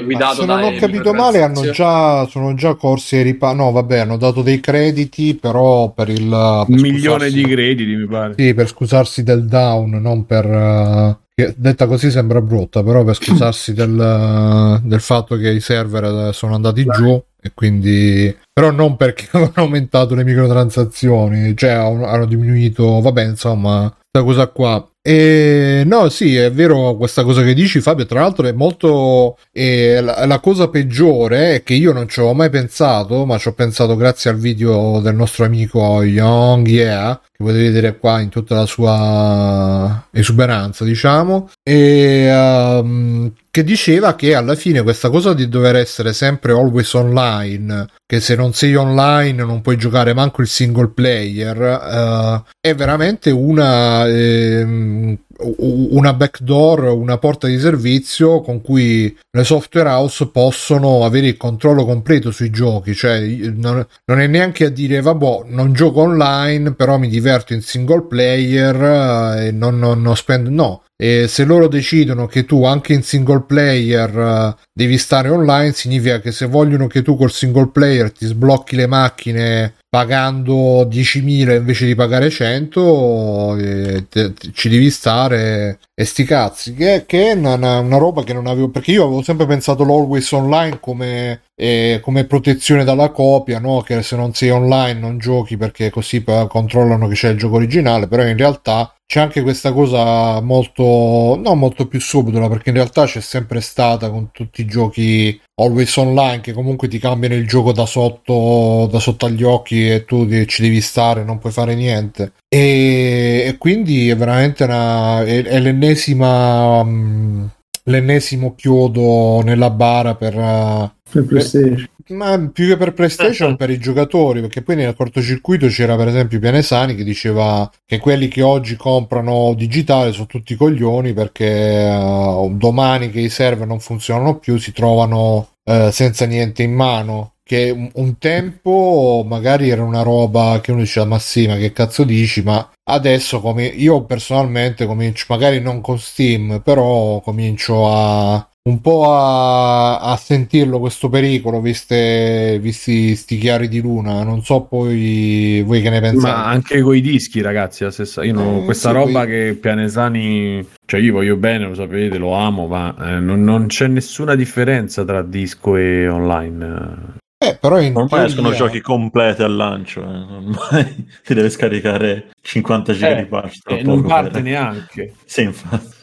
Mm, guidato se non dai ho capito male hanno già sono già corsi ai ripa no vabbè hanno dato dei crediti però per il per Un milione scusarsi- di crediti, mi pare. Sì, per scusarsi del down, non per... che detta così sembra brutta, però per scusarsi del, eh, del fatto che i server eh, sono andati giù e quindi... Però non perché hanno aumentato le microtransazioni, cioè hanno, hanno diminuito, vabbè, insomma, questa cosa qua. E no, sì, è vero questa cosa che dici, Fabio. Tra l'altro, è molto. eh, la, la cosa peggiore è che io non ci avevo mai pensato, ma ci ho pensato grazie al video del nostro amico Young Yeah, che potete vedere qua in tutta la sua esuberanza, diciamo. E ehm, che diceva che alla fine questa cosa di dover essere sempre always online, che se non sei online non puoi giocare manco il single player, eh, è veramente una, u- una backdoor, una porta di servizio con cui le software house possono avere il controllo completo sui giochi, cioè non, non è neanche a dire vabbè non gioco online però mi diverto in single player eh, e non, non, non spendo no e se loro decidono che tu anche in single player eh, devi stare online significa che se vogliono che tu col single player ti sblocchi le macchine pagando 10.000 invece di pagare 100 eh, te- te- ci devi stare e sti cazzi che, che è una, una- roba che non avevo perché io avevo sempre pensato l'always online come, eh, come protezione dalla copia no? che se non sei online non giochi perché così controllano che c'è il gioco originale però in realtà c'è anche questa cosa molto non molto più subdola perché in realtà c'è sempre stata con tutti i giochi always online che comunque ti cambiano il gioco da sotto da sotto agli occhi e tu ci devi stare non puoi fare niente. E, e quindi è veramente una è, è l'ennesima mm, l'ennesimo chiodo nella bara per eh, Per PlayStation. ma più che per PlayStation per i giocatori perché poi nel cortocircuito c'era per esempio Pianesani che diceva che quelli che oggi comprano digitale sono tutti coglioni perché eh, domani che i server non funzionano più si trovano eh, senza niente in mano che un, tempo magari era una roba che uno diceva ma sì ma che cazzo dici ma adesso come io personalmente comincio magari non con Steam però comincio a un po' a, a sentirlo questo pericolo viste visti sti chiari di luna non so poi voi che ne pensate Ma anche coi dischi, ragazzi, la stessa. Io non- Eh, questa sì, roba poi- che Pianesani, cioè io voglio bene, lo sapete, lo amo, ma eh, non, non c'è nessuna differenza tra disco e online. Eh, però in Ormai teoria- escono giochi completi al lancio, eh. ormai si deve scaricare 50 giga Eh, di patch. E tra non parte per- neanche. Sì, infatti.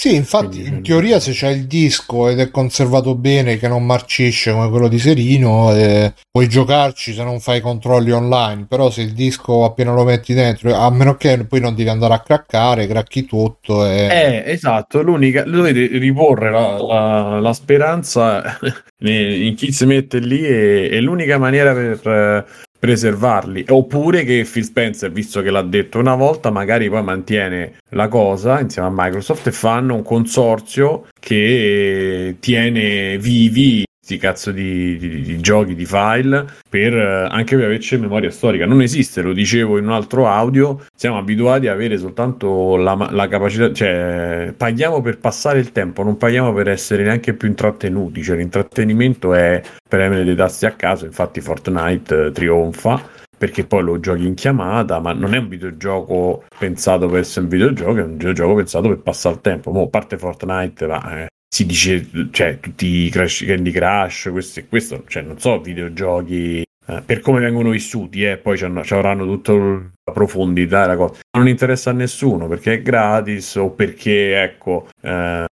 Sì, infatti, Quindi- in teoria se c'è il disco ed è conservato bene, che non marcisce come quello di Serino, eh, puoi giocarci se non fai i controlli online, però se il disco appena lo metti dentro, a meno che poi non devi andare a craccare, cracchi tutto e... Eh, esatto, l'unica, dovete riporre la, la- la speranza in chi si mette lì e, è l'unica maniera per preservarli. Oppure che Phil Spencer, visto che l'ha detto una volta, magari poi mantiene la cosa insieme a Microsoft e fanno un consorzio che tiene vivi questi cazzo di, di- di giochi, di file, per, eh, anche per averci memoria storica. Non esiste, lo dicevo in un altro audio, siamo abituati a avere soltanto la, la capacità, cioè paghiamo per passare il tempo, non paghiamo per essere neanche più intrattenuti, cioè l'intrattenimento è premere dei tasti a caso, infatti Fortnite eh, trionfa perché poi lo giochi in chiamata, ma non è un videogioco pensato per essere un videogioco, è un videogioco pensato per passare il tempo. Mo, a parte Fortnite, ma, eh, si dice, cioè, tutti i Crash, Candy Crush, questo e questo, cioè, non so, videogiochi eh, per come vengono vissuti, eh, poi c'hanno- c'avranno tutta la profondità della cosa. Non interessa a nessuno perché è gratis o perché, ecco, eh,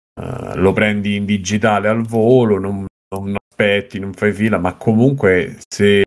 lo prendi in digitale al volo, non, non aspetti, non fai fila, ma comunque se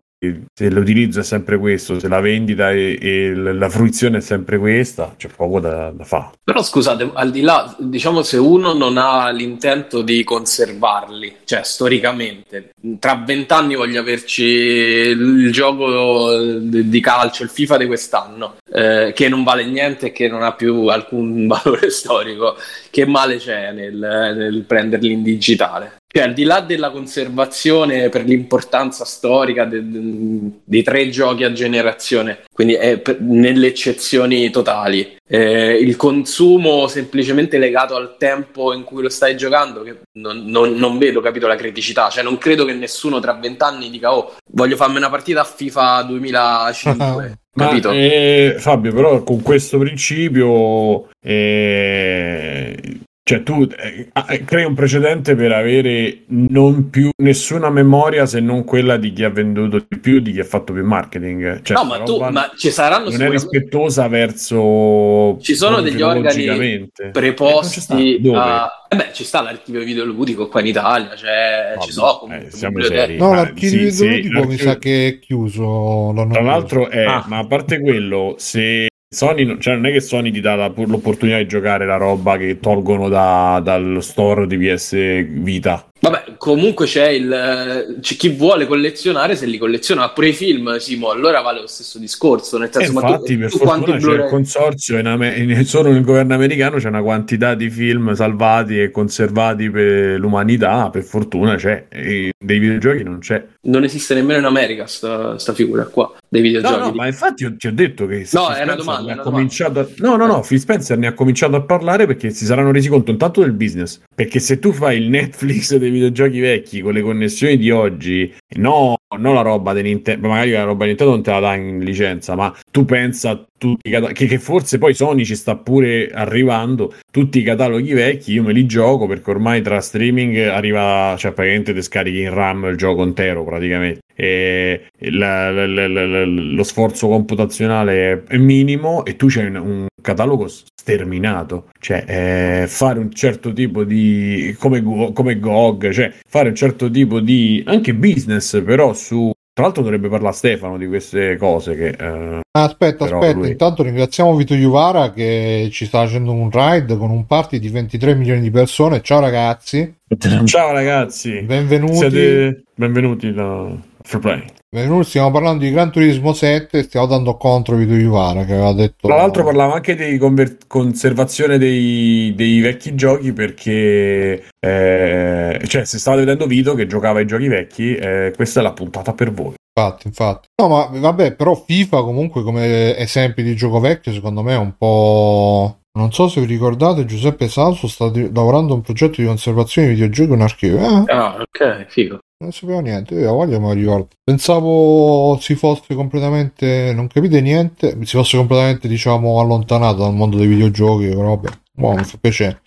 se l'utilizzo è sempre questo, se la vendita e, e la fruizione è sempre questa, c'è poco da, da fare. Però scusate, al di là, diciamo se uno non ha l'intento di conservarli, cioè storicamente, tra vent'anni voglio averci il gioco di calcio, il FIFA di quest'anno, eh, che non vale niente e che non ha più alcun valore storico, che male c'è nel, nel prenderli in digitale? Cioè, al di là della conservazione per l'importanza storica de- de- dei tre giochi a generazione, quindi è per- nelle eccezioni totali, eh, il consumo semplicemente legato al tempo in cui lo stai giocando, che non, non- non vedo, capito, la criticità. Cioè, non credo che nessuno tra vent'anni dica, oh, voglio farmi una partita a FIFA 2005. Ma, capito? eh, Fabio, però con questo principio, eh, cioè tu eh, ah, crei un precedente per avere non più nessuna memoria se non quella di chi ha venduto di più, di chi ha fatto più marketing. Cioè, no, ma tu, ma ci saranno non è sicuramente- rispettosa verso Ci sono degli organi. Eh, preposti. Dove? a... Eh beh, ci sta l'archivio videoludico qua in Italia, cioè, Vabbè, ci sono comunque eh, siamo seri. No, l'archivio sì, sì, videoludico mi l'archivio- sa che è chiuso. l'hanno Tra l'altro, è, Ah. ma a parte quello, se Sony, non- cioè non è che Sony ti dà la- l'opportunità di giocare la roba che tolgono da- dal store di PS Vita. Vabbè, comunque c'è il c'è chi vuole collezionare se li colleziona, ma pure i film, Simo, allora vale lo stesso discorso, nel senso, ma tu- infatti, per tu fortuna c'è il consorzio in Ame- in- solo nel governo americano c'è una quantità di film salvati e conservati per l'umanità. Per fortuna c'è, e dei videogiochi non c'è. non esiste nemmeno in America sta, sta figura qua. Dei No, videogiochi. no, ma infatti io ti ho detto che No, è una domanda, una cominciato a... No, no, no, Phil Spencer ne ha cominciato a parlare perché si saranno resi conto intanto del business. Perché se tu fai il Netflix dei videogiochi vecchi con le connessioni di oggi, no, non la roba di Nintendo, magari la roba di Nintendo non te la dà in licenza, ma tu pensa a tutti i cata- che, che forse poi Sony ci sta pure arrivando, tutti i cataloghi vecchi io me li gioco perché ormai tra streaming arriva, cioè praticamente te scarichi in RAM il gioco intero praticamente. E la- la- la- lo sforzo computazionale è, minimo e tu c'hai un, un catalogo sterminato, cioè eh, fare un certo tipo di come, come GOG, cioè fare un certo tipo di anche business però su tra l'altro dovrebbe parlare Stefano di queste cose che eh, Ah, Aspetta, aspetta, lui- intanto ringraziamo Vito Juvara che ci sta facendo un ride con un party di 23 milioni di persone. Ciao ragazzi, Ciao ragazzi, benvenuti. siete benvenuti da. Benvenuti, stiamo parlando di Gran Turismo 7 e stiamo dando contro Vito Juvara che aveva detto... Tra l'altro parlavo anche di conver- conservazione dei, dei vecchi giochi perché eh, cioè se state vedendo Vito che giocava ai giochi vecchi eh, questa è la puntata per voi. Infatti, infatti. No, ma vabbè, però FIFA comunque come esempio di gioco vecchio secondo me è un po'... Non so se vi ricordate, Giuseppe Salso sta di- lavorando a un progetto di conservazione di videogiochi in archivio. Eh, Ah, ok, figo. Non sapevo niente, io a voglia me ricordo. Pensavo si fosse completamente... non capite niente, si fosse completamente, diciamo, allontanato dal mondo dei videogiochi, però boh, mi fa piacere.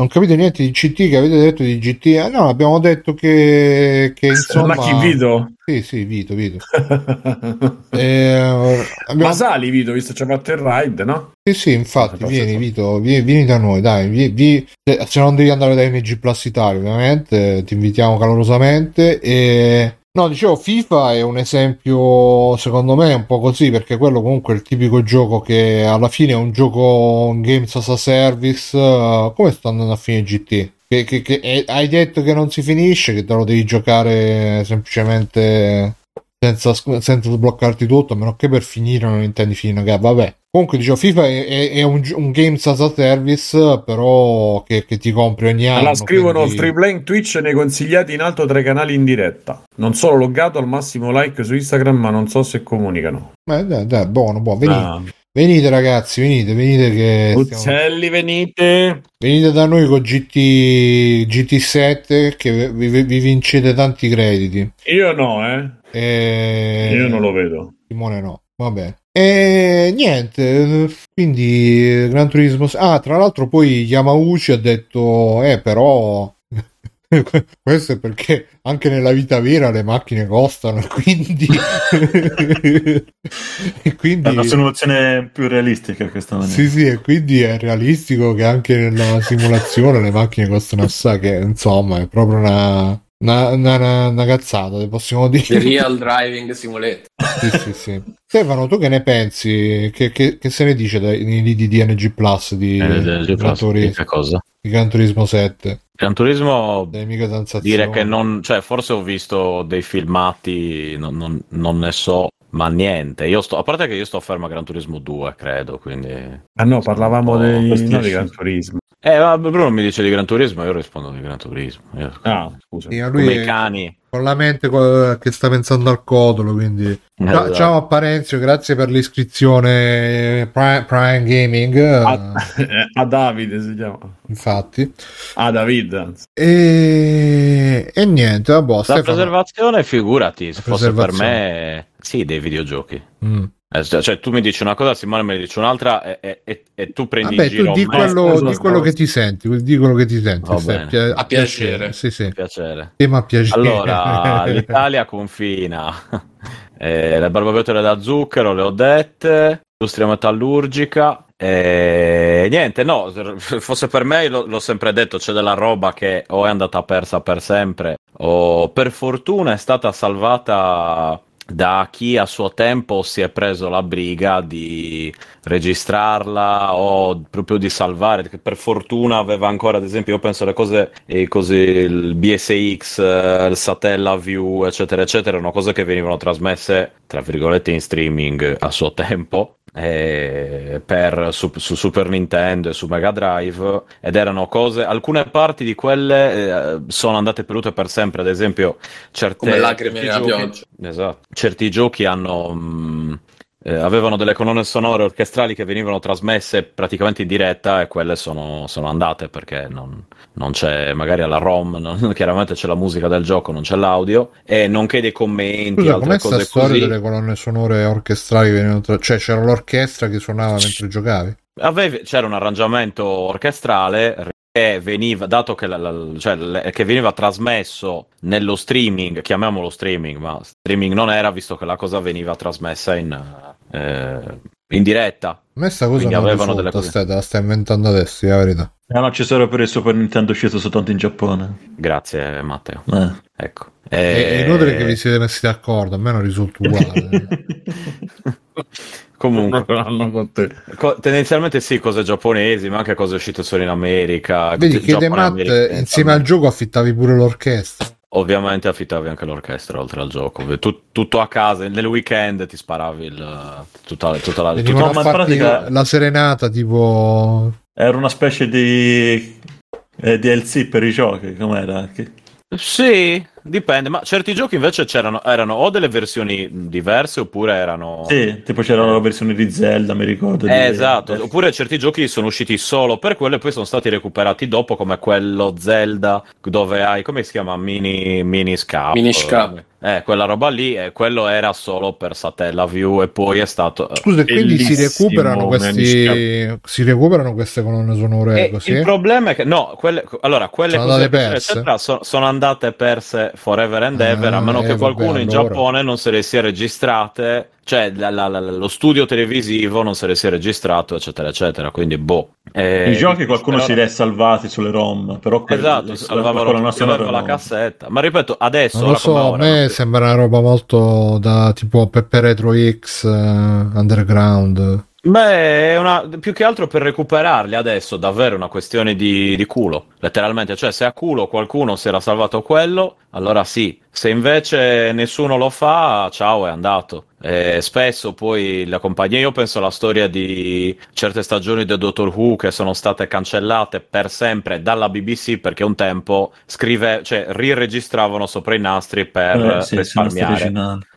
Non capite niente di GT che avete detto di GT? Eh, no, abbiamo detto che, che insomma... Ma chi Vito? Sì, sì, Vito, Vito. Eh, abbiamo- Ma sali Vito visto c'è fatto il ride, no? Sì, sì, infatti, vieni? Vito, vieni, vieni da noi, dai, vi- vi- se se non devi andare da NG Plus Italia, ovviamente, ti invitiamo calorosamente. E... No, dicevo, FIFA è un esempio, secondo me, un po' così, perché quello comunque è il tipico gioco che alla fine è un gioco un Games as a Service. eh, come sta andando a finire GT? Che, che- che- eh, hai detto che non si finisce, che te lo devi giocare semplicemente senza, senza sbloccarti tutto, a meno che per finire non intendi finire. che- Vabbè. Comunque, dicevo, FIFA è, è- è un, un games as a service, però che, che ti compri ogni anno. Allora scrivono quindi- Free Play in Twitch nei consigliati in alto tra i canali in diretta. Non solo loggato al massimo like su Instagram, ma non so se comunicano. Eh, dai, dai, buono, buono. Venite, Ah. venite ragazzi, venite, venite che stiamo- Uccelli, venite. venite da noi con GT, GT7 che vi, vi- vi vincete tanti crediti. Io no, eh. E... Io non lo vedo. Simone no, vabbè. E niente, eh, quindi eh, Gran Turismo. Ah, tra l'altro poi Yamauchi ha detto, eh però... Questo è perché anche nella vita vera le macchine costano, quindi... e quindi... È una soluzione più realistica questa maniera. Sì, sì, e quindi è realistico che anche nella simulazione le macchine costano assai, che insomma è proprio una, una, una, una cazzata, possiamo The dire. Real Driving Simulator. Sì, sì, sì. Stefano, tu che ne pensi? Che, che- che se ne dice nei lidi di NG Plus di, Eh, del- Gran Turismo, di Gran Turismo 7? Gran Turismo dire che non, cioè forse ho visto dei filmati, non, non- non ne so, ma niente. Io sto, a parte che io sto fermo a Gran Turismo 2, credo, quindi... Ah no, parlavamo dei, questi- no, di Gran Turismo. Eh, ma Bruno mi dice di Gran Turismo, io rispondo di Gran Turismo. Io- Ah, scusa. Sì, ma lui come è i cani. con la mente che sta pensando al codolo, quindi... Ciao, Esatto. ciao a Parenzio, grazie per l'iscrizione Prime, Prime Gaming, A, eh, a Davide si chiama. infatti. A David. E, e niente, vabbè, La Stefano... preservazione, figurati, se fosse per me... Sì, dei videogiochi. Mm. Eh, cioè, cioè, tu mi dici una cosa, Simone me ne dice un'altra e, e- e- e tu prendi Vabbè, in giro tu di quello, di quello che ti senti, di quello che ti senti. Bene. pia- A piacere. Sì, sì. piacere. Sì, ma piacere. Allora, l'Italia confina eh, le barbabietole da zucchero, le ho dette, industria metallurgica. E niente, no, se fosse per me, lo- l'ho sempre detto, c'è della roba che o è andata persa per sempre, o per fortuna è stata salvata da chi a suo tempo si è preso la briga di registrarla o proprio di salvare, che per fortuna aveva ancora, ad esempio, io penso alle cose eh, così, il BSX, eh, il Satella View, eccetera, eccetera, erano cose che venivano trasmesse, tra virgolette, in streaming a suo tempo. Eh, per, su, su Super Nintendo e su Mega Drive ed erano cose, alcune parti di quelle eh, sono andate perdute per sempre, ad esempio certe, Come lacrime certi nella giochi- pioggia. Esatto. Certi giochi hanno, mh, eh, avevano delle colonne sonore orchestrali che venivano trasmesse praticamente in diretta e quelle sono, sono andate perché non, non c'è, magari alla ROM, non- chiaramente c'è la musica del gioco, non c'è l'audio, e nonché dei commenti, Scusa, com'è sta cose storia così. delle colonne sonore orchestrali che venivano tra- Cioè c'era l'orchestra che suonava mentre giocavi? Avevi- c'era un arrangiamento orchestrale che veniva, dato che, la- la- cioè, le- che veniva trasmesso nello streaming, chiamiamolo streaming, ma streaming non era visto che la cosa veniva trasmessa in, eh, in diretta. A me sta cosa Quindi non avevano delle cose. stai, te la stai inventando adesso, è la verità. È un accessorio per il Super Nintendo uscito soltanto in Giappone. Grazie Matteo. Eh. Ecco. È, Eh, è inutile che vi siete messi d'accordo, a me non risulta uguale. Comunque, co- tendenzialmente sì, cose giapponesi, ma anche cose uscite solo in America. Vedi Il che De Giappone e Matt America, insieme al gioco affittavi pure l'orchestra. Ovviamente affittavi anche l'orchestra oltre al gioco. Tu- tutto a casa, nel weekend ti sparavi il, tutta, tutta la... No, ma in pratica- la serenata tipo... Era una specie di eh, DLC per i giochi, com'era? Che- Sì, dipende, ma certi giochi invece c'erano, erano o delle versioni diverse oppure erano... Sì, tipo c'era la versione di Zelda, mi ricordo. di- Eh, esatto, del- oppure certi giochi sono usciti solo per quello e poi sono stati recuperati dopo come quello Zelda dove hai, come si chiama? Mini, mini Scap. Mini Scap. Eh, quella roba lì, e quello era solo per Satellaview e poi è stato... Scusa, e quindi si recuperano questi... Si recuperano queste colonne sonore E così? il problema è che no, quelle, allora, quelle Sono cose andate perse? eccetera, so- sono andate perse forever and ever, Ah, a meno eh, che qualcuno vabbè, in allora. Giappone non se le sia registrate, cioè la- la- la- lo studio televisivo non se le sia registrato, eccetera, eccetera. Quindi, boh. Eh, I giochi qualcuno però- si li è salvati sulle ROM, però Esatto, la- quella tutti, nostra no. la cassetta. Ma ripeto, adesso, Non lo so, a ora, me non- sembra una roba molto da tipo Peppe Retro X, eh, Underground. Beh, è una, più che altro per recuperarli adesso, davvero una questione di, di culo, letteralmente. Cioè, se a culo qualcuno si era salvato quello, allora sì. Se invece nessuno lo fa, ciao, è andato. E spesso poi la compagnia, io penso alla storia di certe stagioni del Doctor Who che sono state cancellate per sempre dalla BBC perché un tempo scrive, cioè riregistravano sopra i nastri per Eh, sì, risparmiare.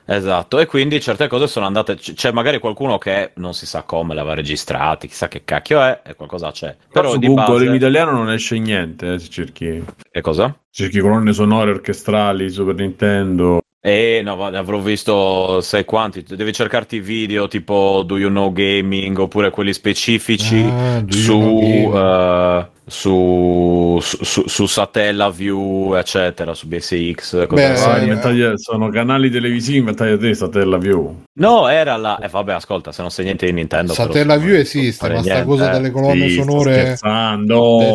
Esatto, e quindi certe cose sono andate. c- C'è magari qualcuno che non si sa come le aveva registrati, chissà che cacchio è, e qualcosa c'è. Però Però su di Google base. in italiano non esce niente, eh, se cerchi, Che cosa? cerchi colonne sonore orchestrali Super Nintendo. Eh, no, avrò visto sai quanti. Devi cercarti video tipo Do You Know Gaming oppure quelli specifici Ah, su, eh, su, su, su, Satellaview, eccetera, su BSX. Beh, eh, inventati- sono canali televisivi inventati da te, Satella View. No, era la. Eh, vabbè, ascolta, se non sai niente di Nintendo. Satellaview esiste, ma sta cosa eh. delle colonne Sì, sonore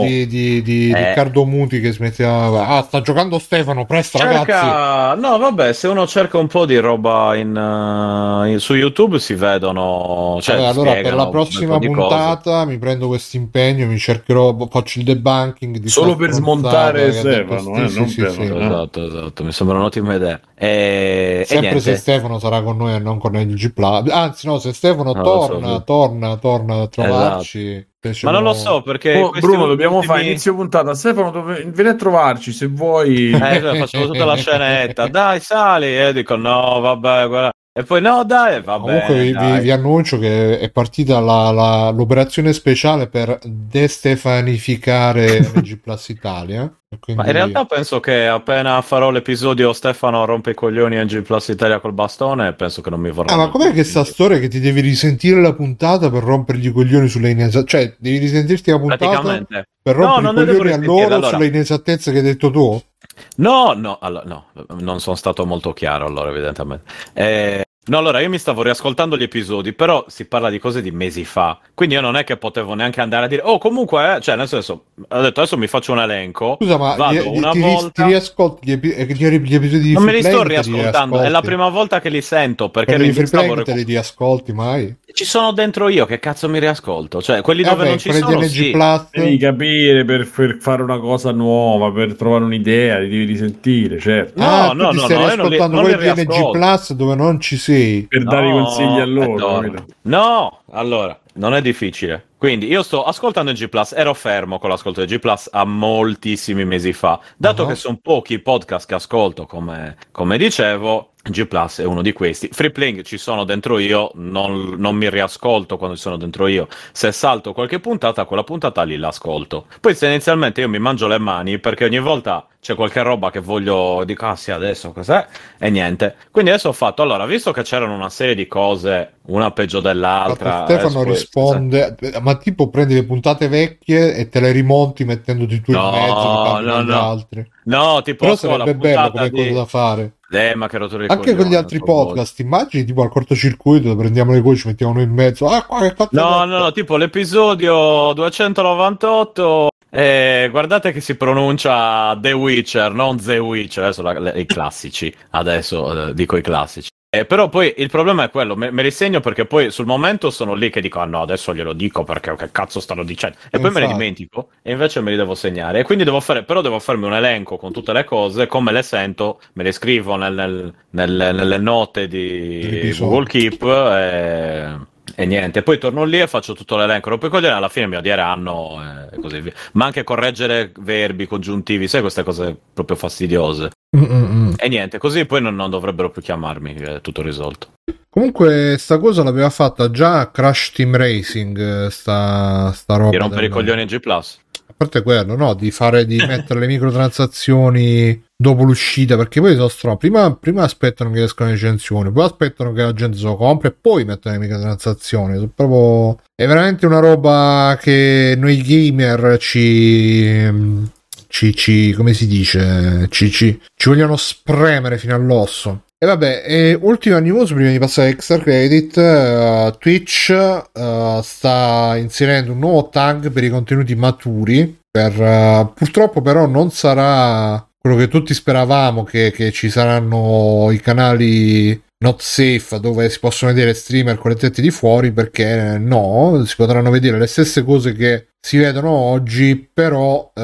di, di- di Eh. Riccardo Muti che smetteva... Ah, sta giocando Stefano, presto ragazzi! Cerca... No, vabbè, se uno cerca un po' di roba in, eh, in- su YouTube si vedono. Cioè, Vabbè, allora per la prossima puntata mi prendo questo impegno, mi cercherò, faccio il debunking di Solo per smontare Stefano, eh, non sì, per- sì, sì. eh. Esatto, esatto, mi sembra un'ottima idea. E, e Sempre niente. se Stefano sarà con noi e non con il G. Anzi, no, se Stefano Non lo so, torna, sì. torna, torna a trovarci. Ma non lo so perché. Oh, Bruno, dobbiamo ultimi- fare inizio puntata. Stefano, dove... vieni a trovarci se vuoi. Eh, cioè, facciamo tutta la scenetta. Dai, sali. E io dico no, vabbè, guarda. E poi no, dai, va Comunque bene. vi, vi- dai. vi annuncio che è partita la- la- l'operazione speciale per destefanificare G Plus Italia. Quindi- Ma in realtà penso che appena farò l'episodio Stefano rompe i coglioni a G Plus Italia col bastone, penso che non mi vorrà. Ah, ma com'è che sta storia che ti devi risentire la puntata per rompergli i coglioni sulle inesattezze? Cioè, devi risentirti la puntata per No, rompere non i coglioni a loro allora. sulle inesattezze che hai detto tu? No, no, allora, no, non sono stato molto chiaro allora, evidentemente. Eh, no, allora io mi stavo riascoltando gli episodi, però si parla di cose di mesi fa, quindi io non è che potevo neanche andare a dire, oh, comunque, eh", cioè, nel senso, ho detto adesso mi faccio un elenco, Scusa, ma vado gli- una ti, volta... ti riascolti gli, epi- gli, gli episodi di Non me li sto li riascoltando, è la prima volta che li sento perché mi Free stavo recu- li riascolti mai? Ci sono dentro io, che cazzo mi riascolto? Cioè, quelli Eh, dove vabbè, non ci sono, sì. Plus. Devi capire per, per fare una cosa nuova, per trovare un'idea, li devi risentire, certo. No, ah, no, ti no, stai no, io non li- ascoltando quelli di NG. Plus dove non ci sei. Per dare i No, consigli a loro. No, allora, non è difficile. Quindi io sto ascoltando G Plus, ero fermo con l'ascolto di G Plus a moltissimi mesi fa. Dato Ah. che sono pochi i podcast che ascolto, come, come dicevo, G Plus è uno di questi. Free Playing ci sono dentro io, non, non mi riascolto quando ci sono dentro io. Se salto qualche puntata, quella puntata lì l'ascolto. Poi se inizialmente io mi mangio le mani perché ogni volta c'è qualche roba che voglio, dico, ah sì, adesso cos'è? E niente. Quindi adesso ho fatto, allora, visto che c'erano una serie di cose, una peggio dell'altra. Stefano risponde, ma tipo prendi le puntate vecchie e te le rimonti mettendoti tu No, in mezzo no, no. altri. No, tipo Però sarebbe bello come di- cosa da fare. Eh, ma che rottura di Anche con gli altri podcast, immagini tipo al cortocircuito prendiamo le voci, mettiamo noi in mezzo. Ah, qua No, no, no, tipo l'episodio 298. Eh, guardate che si pronuncia The Witcher, non The Witcher. Adesso la- le- i classici. Adesso eh, dico i classici. Eh, però poi il problema è quello, me, me li segno perché poi sul momento sono lì che dico, ah no, adesso glielo dico perché che cazzo stanno dicendo. E poi me ne Infatti. dimentico e invece me li devo segnare. E quindi devo fare, però devo farmi un elenco con tutte le cose, come le sento, me le scrivo nel- nel- nel- nelle note di. Google Keep e, e niente. Poi torno lì e faccio tutto l'elenco. Rompo i coglioni, alla fine mi odieranno e così via. Ma anche correggere verbi, congiuntivi, sai queste cose proprio fastidiose. Mm, mm, mm. E niente, così poi non, non dovrebbero più chiamarmi, è tutto risolto. Comunque, sta cosa l'aveva fatta già Crash Team Racing. eh, Sta, sta roba. Di rompere i coglioni in G parte quello, no? Di fare di mettere le microtransazioni dopo l'uscita. Perché poi sono stro- prima, prima aspettano che escano le recensioni, poi aspettano che la gente se lo compri e poi mettono le microtransazioni. Sono proprio. È veramente una roba che noi gamer ci. Ci, ci come si dice? Ci, ci, ci vogliono spremere fino all'osso. E vabbè, e ultima news prima di passare a extra credit, eh, Twitch eh, sta inserendo un nuovo tag per i contenuti maturi, per, eh, purtroppo però non sarà quello che tutti speravamo, che, che ci saranno i canali not safe dove si possono vedere streamer con le tette di fuori, perché no, si potranno vedere le stesse cose che si vedono oggi, però eh,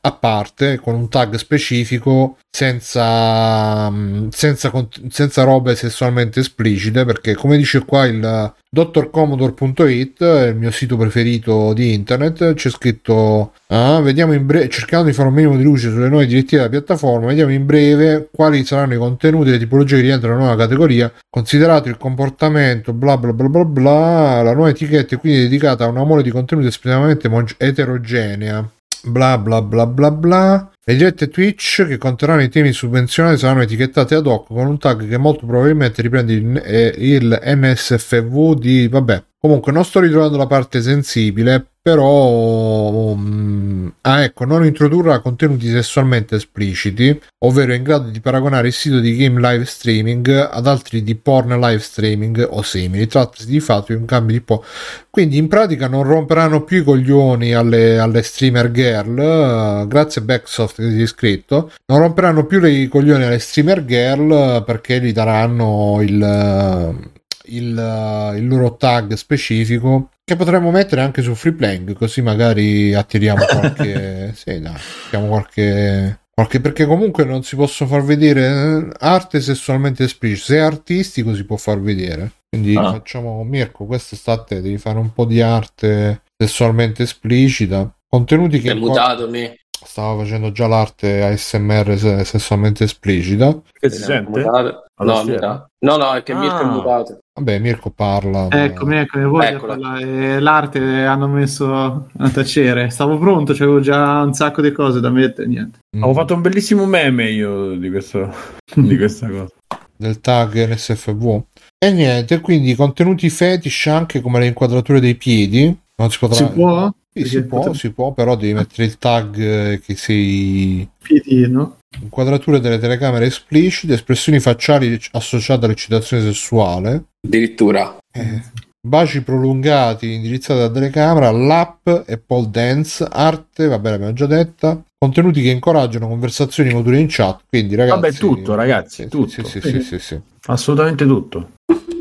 a parte con un tag specifico senza, mm, senza, senza robe sessualmente esplicite perché come dice qua il drcommodore.it il mio sito preferito di internet c'è scritto ah, vediamo in breve cercando di fare un minimo di luce sulle nuove direttive della piattaforma vediamo in breve quali saranno i contenuti e le tipologie che rientrano nella nuova categoria considerato il comportamento bla bla bla bla bla la nuova etichetta è quindi dedicata a una mole di contenuti estremamente eterogenea. Bla bla bla bla bla. Le dirette Twitch che conterranno i temi subbenzionati saranno etichettate ad hoc con un tag che molto probabilmente riprende il, eh, il NSFV di vabbè. Comunque non sto ritrovando la parte sensibile però mm, ah ecco non introdurrà contenuti sessualmente espliciti ovvero in grado di paragonare il sito di game live streaming ad altri di porn live streaming o simili trattasi di fatto di un cambio di po' quindi in pratica non romperanno più i coglioni alle, alle streamer girl eh, grazie a Backsoft che si è iscritto non romperanno più i coglioni alle streamer girl eh, perché gli daranno il, il, eh, il loro tag specifico che potremmo mettere anche su free playing così magari attiriamo qualche sì dai attiriamo qualche qualche perché comunque non si possono far vedere eh, arte sessualmente esplicita se è artistico si può far vedere quindi Ah. facciamo Mirko questo sta a te devi fare un po' di arte sessualmente esplicita contenuti che È mutatomi. stava facendo già l'arte ASMR se- sessualmente esplicita Che si sente? No, no, no, è che Mirko è Ah. mutato. Vabbè Mirko parla Eccomi, eccomi, voi Eccola. parla- eh, l'arte hanno messo a tacere. Stavo pronto, c'avevo già un sacco di cose da mettere, niente. Mm. Ho fatto un bellissimo meme io di, questo, di questa cosa. del tag NSFV. E niente, quindi contenuti fetish anche come le inquadrature dei piedi. Non si potrà. Si può? Sì, si può, potremmo- si può, però devi mettere il tag eh, che sei. Piedino. Inquadrature delle telecamere esplicite, espressioni facciali associate all'eccitazione sessuale, Addirittura. eh, baci prolungati indirizzati alla telecamera, l'app e pole dance, arte, vabbè l'abbiamo già detta, contenuti che incoraggiano conversazioni mature in chat, quindi ragazzi... Vabbè, tutto, ragazzi, Sì, tutto. Sì, sì, sì, sì, sì. Assolutamente tutto.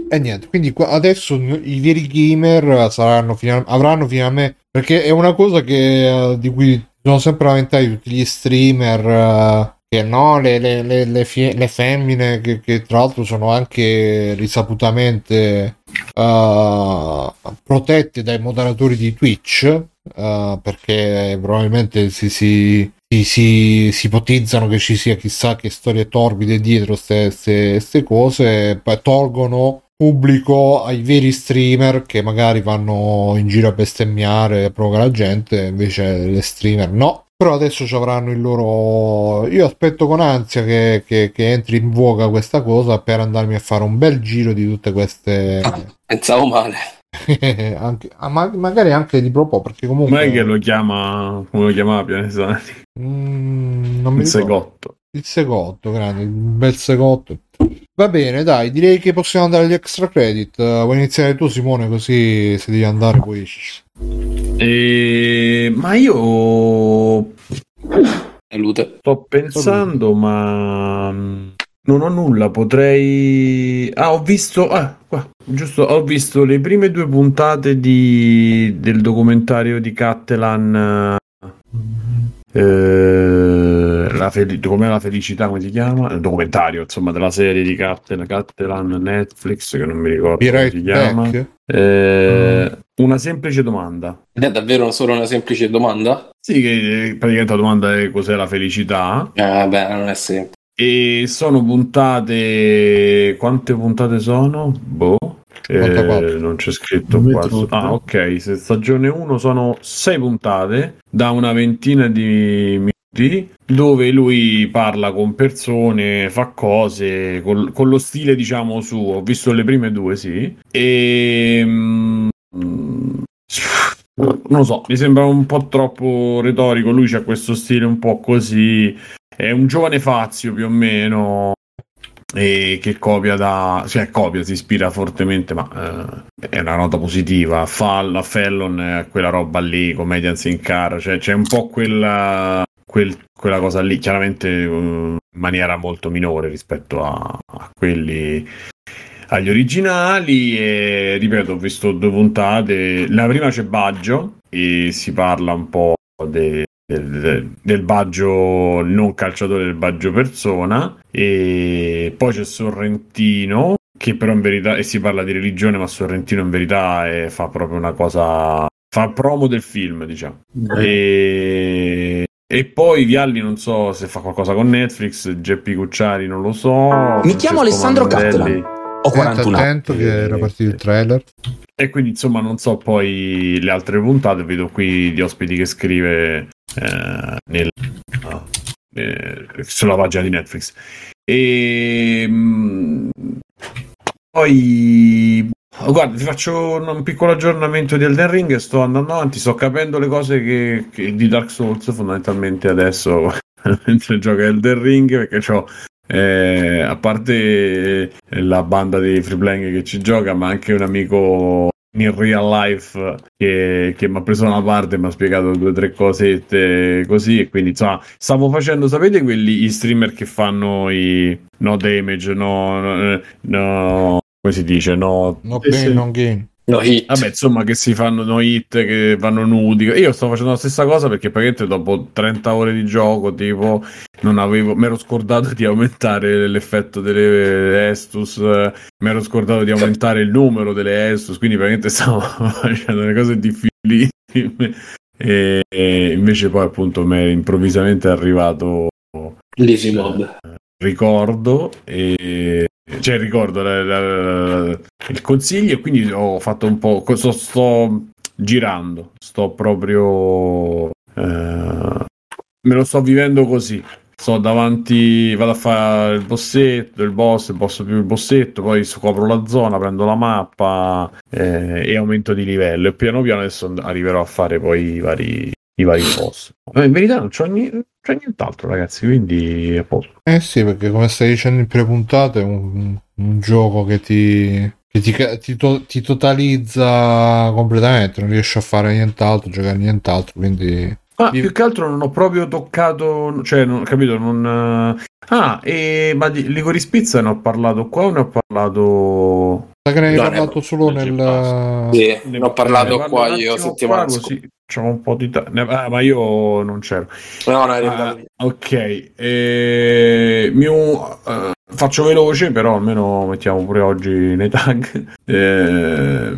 E niente, quindi adesso i veri gamer saranno avranno finalmente. Perché è una cosa che, eh, di cui sono sempre lamentati tutti gli streamer. eh, che no, le, le- le- le fie- femmine che, che tra l'altro sono anche risaputamente eh, protette dai moderatori di Twitch. eh, perché probabilmente si, si, si, si ipotizzano che ci sia chissà che storie torbide dietro queste cose, poi tolgono pubblico ai veri streamer che magari vanno in giro a bestemmiare e provocare la gente, invece le streamer no. Però adesso ci avranno il loro. Io aspetto con ansia che, che- che entri in voga questa cosa per andarmi a fare un bel giro di tutte queste. Pensavo male. anche- ah, ma- magari anche di proprio perché comunque. Com'è che lo chiama, come lo chiamava Pianesani? Mm, non mi Il ricordo. segotto. Il segotto, grande, un bel segotto. Va bene, dai, direi che possiamo andare agli extra credit. Uh, vuoi iniziare tu, Simone, così se devi andare poi. E... Ma io Salute. sto pensando, ma mm, non ho nulla. Potrei. Ah, ho visto. Ah, qua, giusto. Ho visto le prime due puntate di... del documentario di Cattelan. Eh, fel- com'è la felicità, come si chiama? Il documentario, insomma, della serie di Cattelan, Cattelan Netflix, che non mi ricordo Be come right si chiama. back. Eh, Una semplice domanda. Ed è davvero solo una semplice domanda? Sì, che eh, praticamente la domanda è cos'è la felicità. Eh, beh, non è semplice. E sono puntate. Quante puntate sono? Boh. Eh, 54. non c'è scritto qua. Ah, ok. Se stagione 1 sono 6 puntate da una ventina di minuti dove lui parla con persone, fa cose col- con lo stile, diciamo, suo. Ho visto le prime due, sì. E. mm, non lo so, mi sembra un po' troppo retorico. Lui c'ha questo stile un po' così. È un giovane Fazio più o meno. E che copia da. cioè copia, si ispira fortemente, ma eh, è una nota positiva. Fall, a Fallon, eh, quella roba lì, Comedians in Car, cioè c'è un po' quella. Quel- quella cosa lì, chiaramente eh, in maniera molto minore rispetto a, a quelli agli originali. E ripeto ho visto due puntate. La prima c'è Baggio e si parla un po' de- del, del- del Baggio non calciatore del Baggio persona. E poi c'è Sorrentino che però in verità e si parla di religione ma Sorrentino in verità è- fa proprio una cosa fa promo del film diciamo. E, e poi Vialli non so se fa qualcosa con Netflix Geppi Cucciari non lo so Mi chiamo Alessandro Mandelli. Cattelan. Ho 41 anni. attento che era partito il trailer. E quindi insomma non so poi le altre puntate, vedo qui di ospiti che scrive eh, nel- eh, sulla pagina di Netflix. E mm, poi guarda, ti faccio un, un piccolo aggiornamento di Elden Ring, sto andando avanti, sto capendo le cose che, che- di Dark Souls fondamentalmente adesso mentre gioco Elden Ring perché ho eh, a parte eh, la banda di free playing che ci gioca, ma anche un amico in real life che, che mi ha preso una parte mi ha spiegato due o tre cosette così. E quindi insomma, stavo facendo, sapete quelli gli streamer che fanno i no damage, no, no, no come si dice, no No pain, sì. non gain. No hit. Vabbè, insomma, che si fanno no hit, che vanno nudi. Io sto facendo la stessa cosa perché praticamente dopo 30 ore di gioco, tipo, non avevo, mi ero scordato di aumentare l'effetto delle Estus, mi ero scordato di aumentare il numero delle Estus, quindi praticamente stavo facendo le cose difficilissime. E, e invece poi appunto mi è improvvisamente arrivato L'easy mob. ricordo e cioè ricordo la- la- la- il consiglio e quindi ho fatto un po' sto, sto girando sto proprio eh, me lo sto vivendo così. Sto davanti vado a fare il bossetto il boss il boss più il bossetto poi scopro la zona prendo la mappa eh, e aumento di livello. E piano piano adesso arriverò a fare poi i vari i vari boss. Ma in verità non c'ho, ni- non c'ho nient'altro ragazzi quindi a posto. Eh sì, perché come stai dicendo in pre-puntate è un, un gioco che ti, che ti, ti to- ti totalizza completamente, non riesci a fare nient'altro, giocare nient'altro, quindi... Ah, Io- più che altro non ho proprio toccato, cioè, non, capito, non... eh, Ah, e, ma di Licorice Pizza ne ho parlato qua o ne ho parlato Sa che ne hai No, parlato ne- solo nel... Sì, ne ho parlato guarda qua io settimana scorsa. così c'ho un po' di ta- ne- ah, ma io non c'ero. No, no, Ah, ok, eh, mio, eh, faccio veloce, però almeno mettiamo pure oggi nei tag. Eh,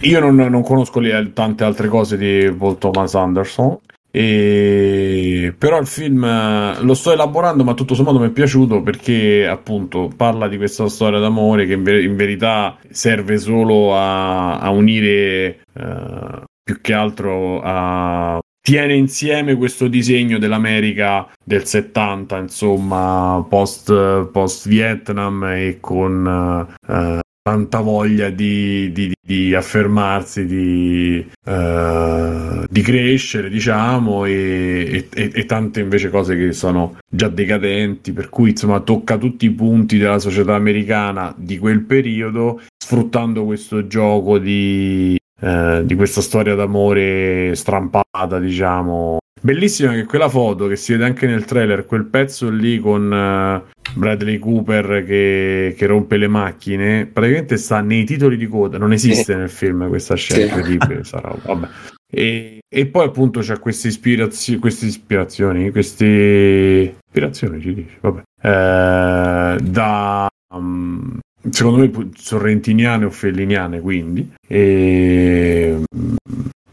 io non, non conosco le- tante altre cose di Paul Thomas Anderson. E... Però il film eh, lo sto elaborando, ma tutto sommato mi è piaciuto perché appunto parla di questa storia d'amore che in, ver- in verità serve solo a, a unire eh, più che altro a tiene insieme questo disegno dell'America del 70, insomma, post, post Vietnam e con eh, tanta voglia di, di- di affermarsi, di, eh, di crescere, diciamo, e, e- e tante invece cose che sono già decadenti, per cui insomma tocca tutti i punti della società americana di quel periodo, sfruttando questo gioco di eh, di questa storia d'amore strampata, diciamo. Bellissima che quella foto che si vede anche nel trailer, quel pezzo lì con eh, Bradley Cooper che, che rompe le macchine, praticamente sta nei titoli di coda, non esiste nel film questa scena incredibile, sarà, vabbè. E, e poi appunto c'è queste, ispirazio- queste ispirazioni, queste ispirazioni ci dice, vabbè, Eh, da um, secondo me sorrentiniane o felliniane quindi. E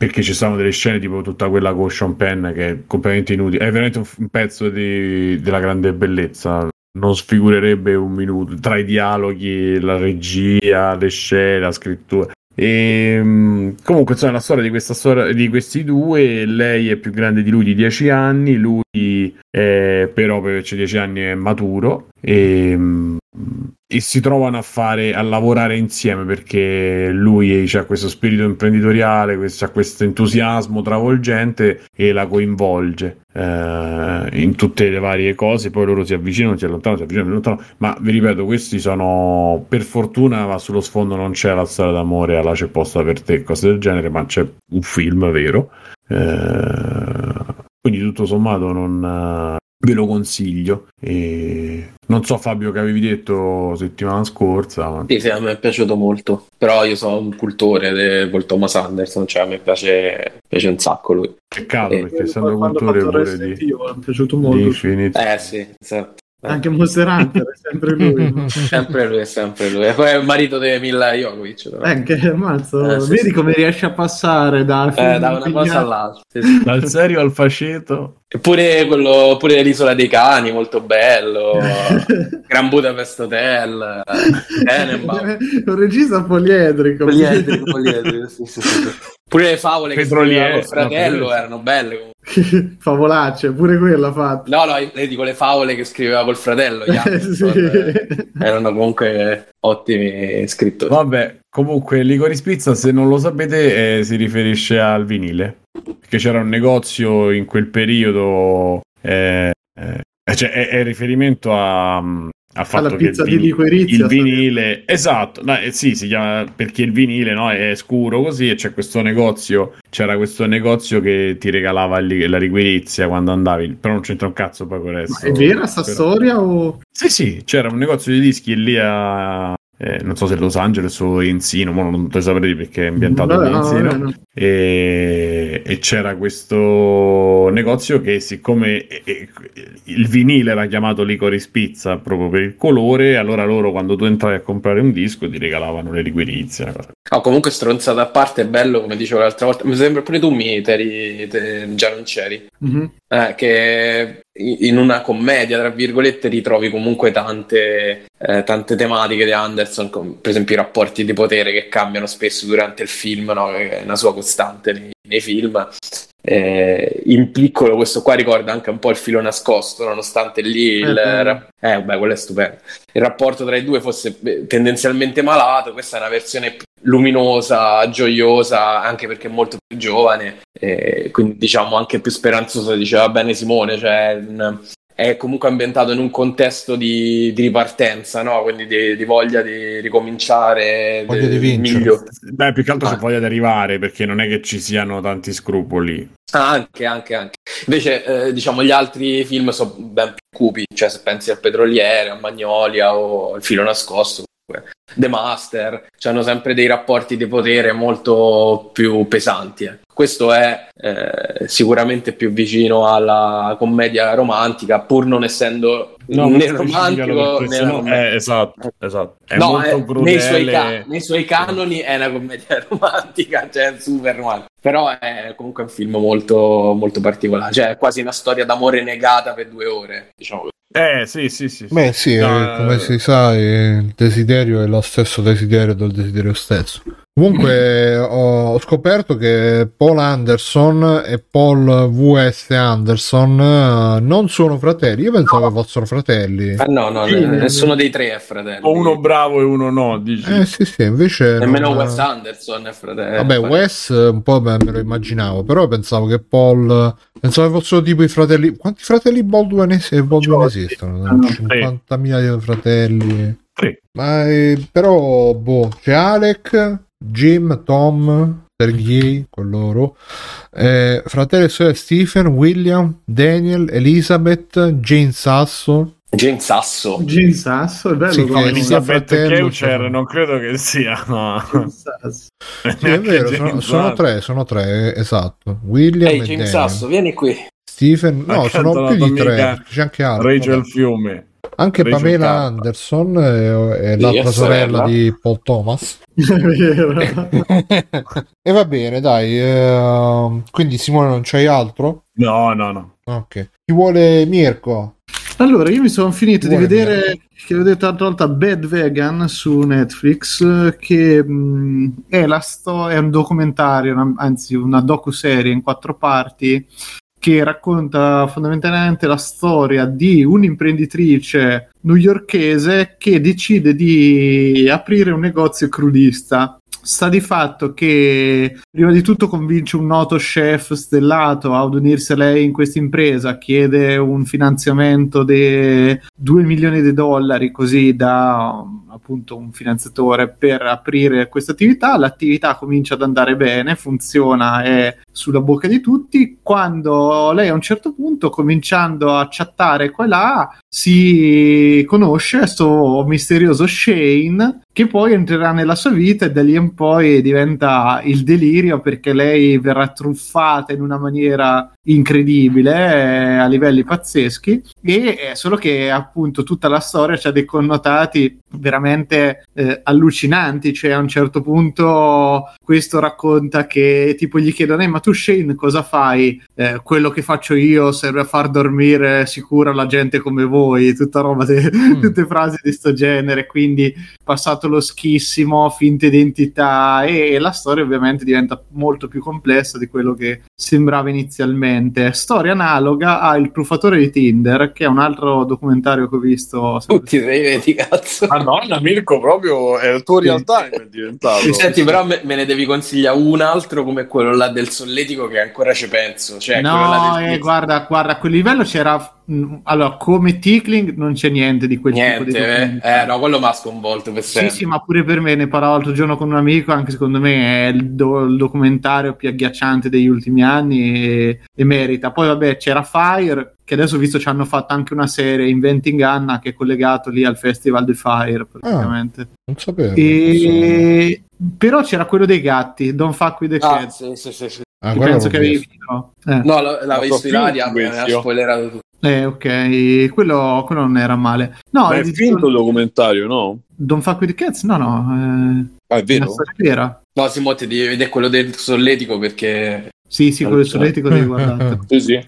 perché ci sono delle scene tipo tutta quella con Sean Penn che è completamente inutile è veramente un, pezzo di- della grande bellezza non sfigurerebbe un minuto tra i dialoghi, la regia, le scene, la scrittura. E mm, comunque, insomma, la storia di questa storia di questi due. Lei è più grande di lui di 10 anni, lui è, però per averci 10 anni è maturo e, mm, e si trovano a fare a lavorare insieme perché lui ha questo spirito imprenditoriale, ha questo entusiasmo travolgente e la coinvolge eh, in tutte le varie cose. Poi loro si avvicinano, si allontanano, si avvicinano, si allontanano. Ma vi ripeto, questi sono per fortuna, ma sullo sfondo non c'è la storia d'amore, alla c'è posta per te, cose del genere, ma c'è un film vero. Eh, quindi tutto sommato non ve lo consiglio. E non so Fabio che avevi detto settimana scorsa, ma Sì, sì, a me è piaciuto molto. Però io sono un cultore di Paul Thomas Anderson, cioè a me piace, piace un sacco lui. peccato Eh, perché essendo cultore pure di, mi è piaciuto di molto. Infinite. Eh sì, esatto. Eh, Anche Monster Hunter è sempre lui. no? Sempre lui, è sempre lui. E poi è il marito di Mila Jokovic. però. Eh, Anche mazzo, Eh, sì, vedi sì. come riesce a passare da Eh, da una cosa all'altra. sì, sì. Dal serio al faceto. Eppure quello, pure l'isola dei cani, molto bello. Gran Budapest Hotel. Tenenbaum. un regista poliedrico. Poliedrico, poliedrico, sì, sì. Pure le favole che Petroliere, scriveva col fratello no, erano belle. Favolacce, pure quella fatta. No, no, le dico le favole che scriveva col fratello. Sì. Erano comunque ottimi scrittori. Vabbè, comunque Licorice Pizza, se non lo sapete, eh, si riferisce al vinile. Perché c'era un negozio in quel periodo, eh, eh, cioè è, è riferimento a, al fatto Alla che pizza il, di liquirizia, il vinile, esatto, no, eh, sì, si chiama perché il vinile no, è scuro così e c'è questo negozio, c'era questo negozio che ti regalava il la liquirizia quando andavi, però non c'entra un cazzo poi con il Ma resto. è vera sta storia o... sì, sì, c'era un negozio di dischi lì a. eh, non so se Los Angeles o Enzino, ma non te saprei perché è ambientato no, Enzino. vabbè, no. E, e c'era questo negozio che, siccome eh, il vinile era chiamato Licorice Pizza proprio per il colore, allora loro quando tu entravi a comprare un disco ti regalavano le liquirizie. Oh, comunque stronzata a parte è bello, come dicevo l'altra volta. Mi sembra pure tu mi t'eri- te- già non c'eri. Mhm. Eh, che in una commedia, tra virgolette, ritrovi comunque tante, eh, tante tematiche di Anderson, com- per esempio i rapporti di potere che cambiano spesso durante il film, no? è una sua costante nei, nei film. Eh, in piccolo questo qua ricorda anche un po' il filo nascosto, nonostante lì il, Eh, eh, beh, quello è stupendo. Il rapporto tra i due fosse eh, tendenzialmente malato, questa è una versione luminosa, gioiosa, anche perché è molto più giovane, eh, quindi diciamo anche più speranzosa, diceva bene Simone, cioè un- è comunque ambientato in un contesto di, di ripartenza, no? quindi di, di voglia di ricominciare, Voglia di vincere. Beh, più che altro c'è Ah. voglia di arrivare perché non è che ci siano tanti scrupoli. Ah, Anche, anche, anche. Invece, eh, diciamo, gli altri film sono ben più cupi, cioè se pensi al Petroliere, a Magnolia o al Filo Nascosto, The Master, hanno sempre dei rapporti di potere molto più pesanti. eh. Questo è eh, sicuramente più vicino alla commedia romantica, pur non essendo No, né romantico né no, romantico. eh, esatto, esatto. È No, molto eh, crudele. nei, suoi ca- nei suoi canoni è una commedia romantica, cioè super romantica. Però è comunque un film molto, molto particolare, cioè è quasi una storia d'amore negata per due ore, diciamo così. Eh, sì, sì, sì. Beh, sì, No, eh, come eh, si sa, il desiderio è lo stesso desiderio del desiderio stesso. Comunque, ho, scoperto che Paul Anderson e Paul V.S. Anderson eh, non sono fratelli. Io pensavo che fossero fratelli. Ah, no, no, Sì. ne- nessuno dei tre è fratello. O uno bravo e uno no, dici. Eh, sì, sì, invece. Nemmeno non- Wes Anderson è fratello. Vabbè, Wes eh, un po' me me lo immaginavo, però pensavo che Paul. Pensavo che fossero tipo i fratelli. Quanti fratelli Baldwin, es- Baldwin esistono? no, 50.000 fratelli. Sì. Ma eh, però, boh, c'è Alec, Jim, Tom, Sergei, con loro, eh, fratello e sorella Stephen, William, Daniel, Elizabeth, Jane Sasso. Jane Sasso. Gene Sasso, è bello Sì, come fratello, Keucher sono- non credo che sia. No. Sì, è vero, sono, sono tre, sono tre, esatto. William Ehi, e Jane Daniel. Sasso, vieni qui. Stephen, no, Accanto sono più di tre, c'è anche altro. Rachel. Fiume. Anche Rachel Pamela. Anderson e, e l'altra è sorella di Paul Thomas. È e va bene, dai. ehm, quindi Simone non c'hai altro? No, no, no. Ok. Chi vuole Mirko? Allora, io mi sono finito di vedere, che ho detto l'altra volta, Bad Vegan su Netflix, eh, che mh, è, la sto- è un documentario, una- anzi una docu-serie in quattro parti, che racconta fondamentalmente la storia di un'imprenditrice newyorkese che decide di aprire un negozio crudista. Sta di fatto che prima di tutto convince un noto chef stellato ad unirsi a lei in questa impresa, chiede un finanziamento di 2 milioni di dollari così da appunto un finanziatore per aprire questa attività. L'attività comincia ad andare bene, funziona, è sulla bocca di tutti. Quando lei a un certo punto, cominciando a chattare qua e là, si conosce questo misterioso Shane che poi entrerà nella sua vita e da lì in poi diventa il delirio perché lei verrà truffata in una maniera incredibile eh, a livelli pazzeschi e eh, solo che appunto tutta la storia ha dei connotati veramente eh, allucinanti cioè a un certo punto questo racconta che tipo gli chiedono "Eh, ma tu Shane cosa fai? Eh, quello che faccio io serve a far dormire sicura la gente come voi tutta roba de- tutte frasi di sto genere quindi passato lo schissimo, finte identità e la storia ovviamente diventa molto più complessa di quello che sembrava inizialmente. Storia analoga a Il truffatore di Tinder, che è un altro documentario che ho visto. Tutti te vedi, cazzo. Madonna, Mirko, proprio è il tuo real time è diventato. Senti, però me, me ne devi consigliare un altro come quello là del solletico che ancora ci penso. Cioè, quello là no, del eh, guarda, guarda, a quel livello c'era. Allora, come Tickling non c'è niente di quel tipo di Niente, eh? documentario. Eh, no, quello mi ha sconvolto per Sì, sempre. sì, ma pure per me ne parlavo l'altro giorno con un amico, anche secondo me è il, do- il documentario più agghiacciante degli ultimi anni e, e merita. Poi vabbè c'era Fire, che adesso ho visto ci hanno fatto anche una serie Inventing Anna che è collegato lì al Festival di Fire praticamente. Non sapevo. E... Però c'era quello dei gatti, Don't Fuck With The Ah, Cats, sì, sì, sì, sì. Ah, che penso che avevi visto. Eh. No, l'avevo visto Ilaria, sono mi ha spoilerato tutto. Eh, ok, quello, quello non era male. No, Ma è finto il documentario, no? Don't Fuck With The Cats? No, no, eh, Ah, è è vero? una storia vera. No, Simo, ti devi vedere quello del solletico perché... Sì, sì, quello del solletico devi guardare. Sì, sì.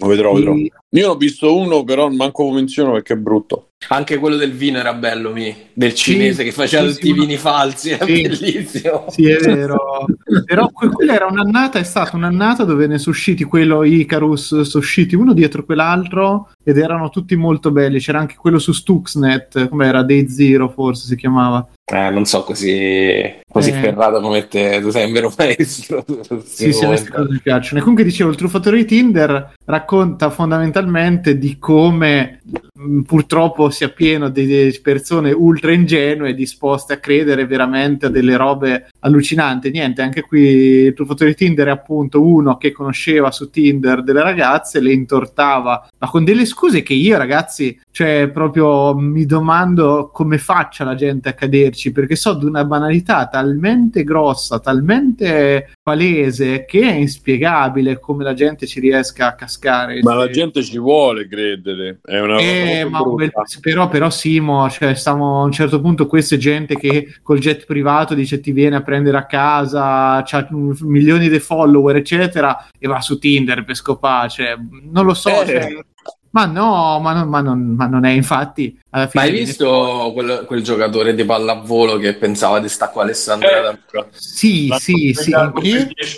Lo vedrò, vedrò. Io ne ho visto uno, però manco lo menziono perché è brutto. Anche quello del vino era bello, mi. Del cinese che faceva sì, tutti sì, i vini falsi, era sì. bellissimo. Sì, è vero. Però que- quella era un'annata, è stata un'annata dove ne sono usciti quello Icarus, sono usciti uno dietro quell'altro ed erano tutti molto belli. C'era anche quello su Stuxnet, come era Day Zero forse si chiamava. Eh, non so così, così Eh. ferrato come te, tu sei un vero maestro. Sì, sì, a queste cose mi piacciono. E comunque dicevo, il truffatore di Tinder racconta fondamentalmente di come mh, purtroppo sia pieno di di persone ultra ingenue disposte a credere veramente a delle robe allucinante. Niente, anche qui il truffatore di Tinder è appunto uno che conosceva su Tinder delle ragazze, le intortava, ma con delle scuse che io, ragazzi, cioè proprio mi domando come faccia la gente a caderci, perché so di una banalità talmente grossa, talmente palese che è inspiegabile come la gente ci riesca a cascare. Ma la gente ci vuole credere, è una Eh, cosa ma però, però Simo, cioè, stiamo a un certo punto questa gente che col jet privato dice ti viene a prendere a casa, ha milioni di follower, eccetera, e va su Tinder per scopare. Cioè, non lo so, Eh. cioè, ma no, ma non, ma non- ma non è infatti. Alla Ma fine hai viene visto quel, quel giocatore di pallavolo che pensava di stare con Alessandra Eh. D'Ambrosio? Sì, L'hanno sì, sì.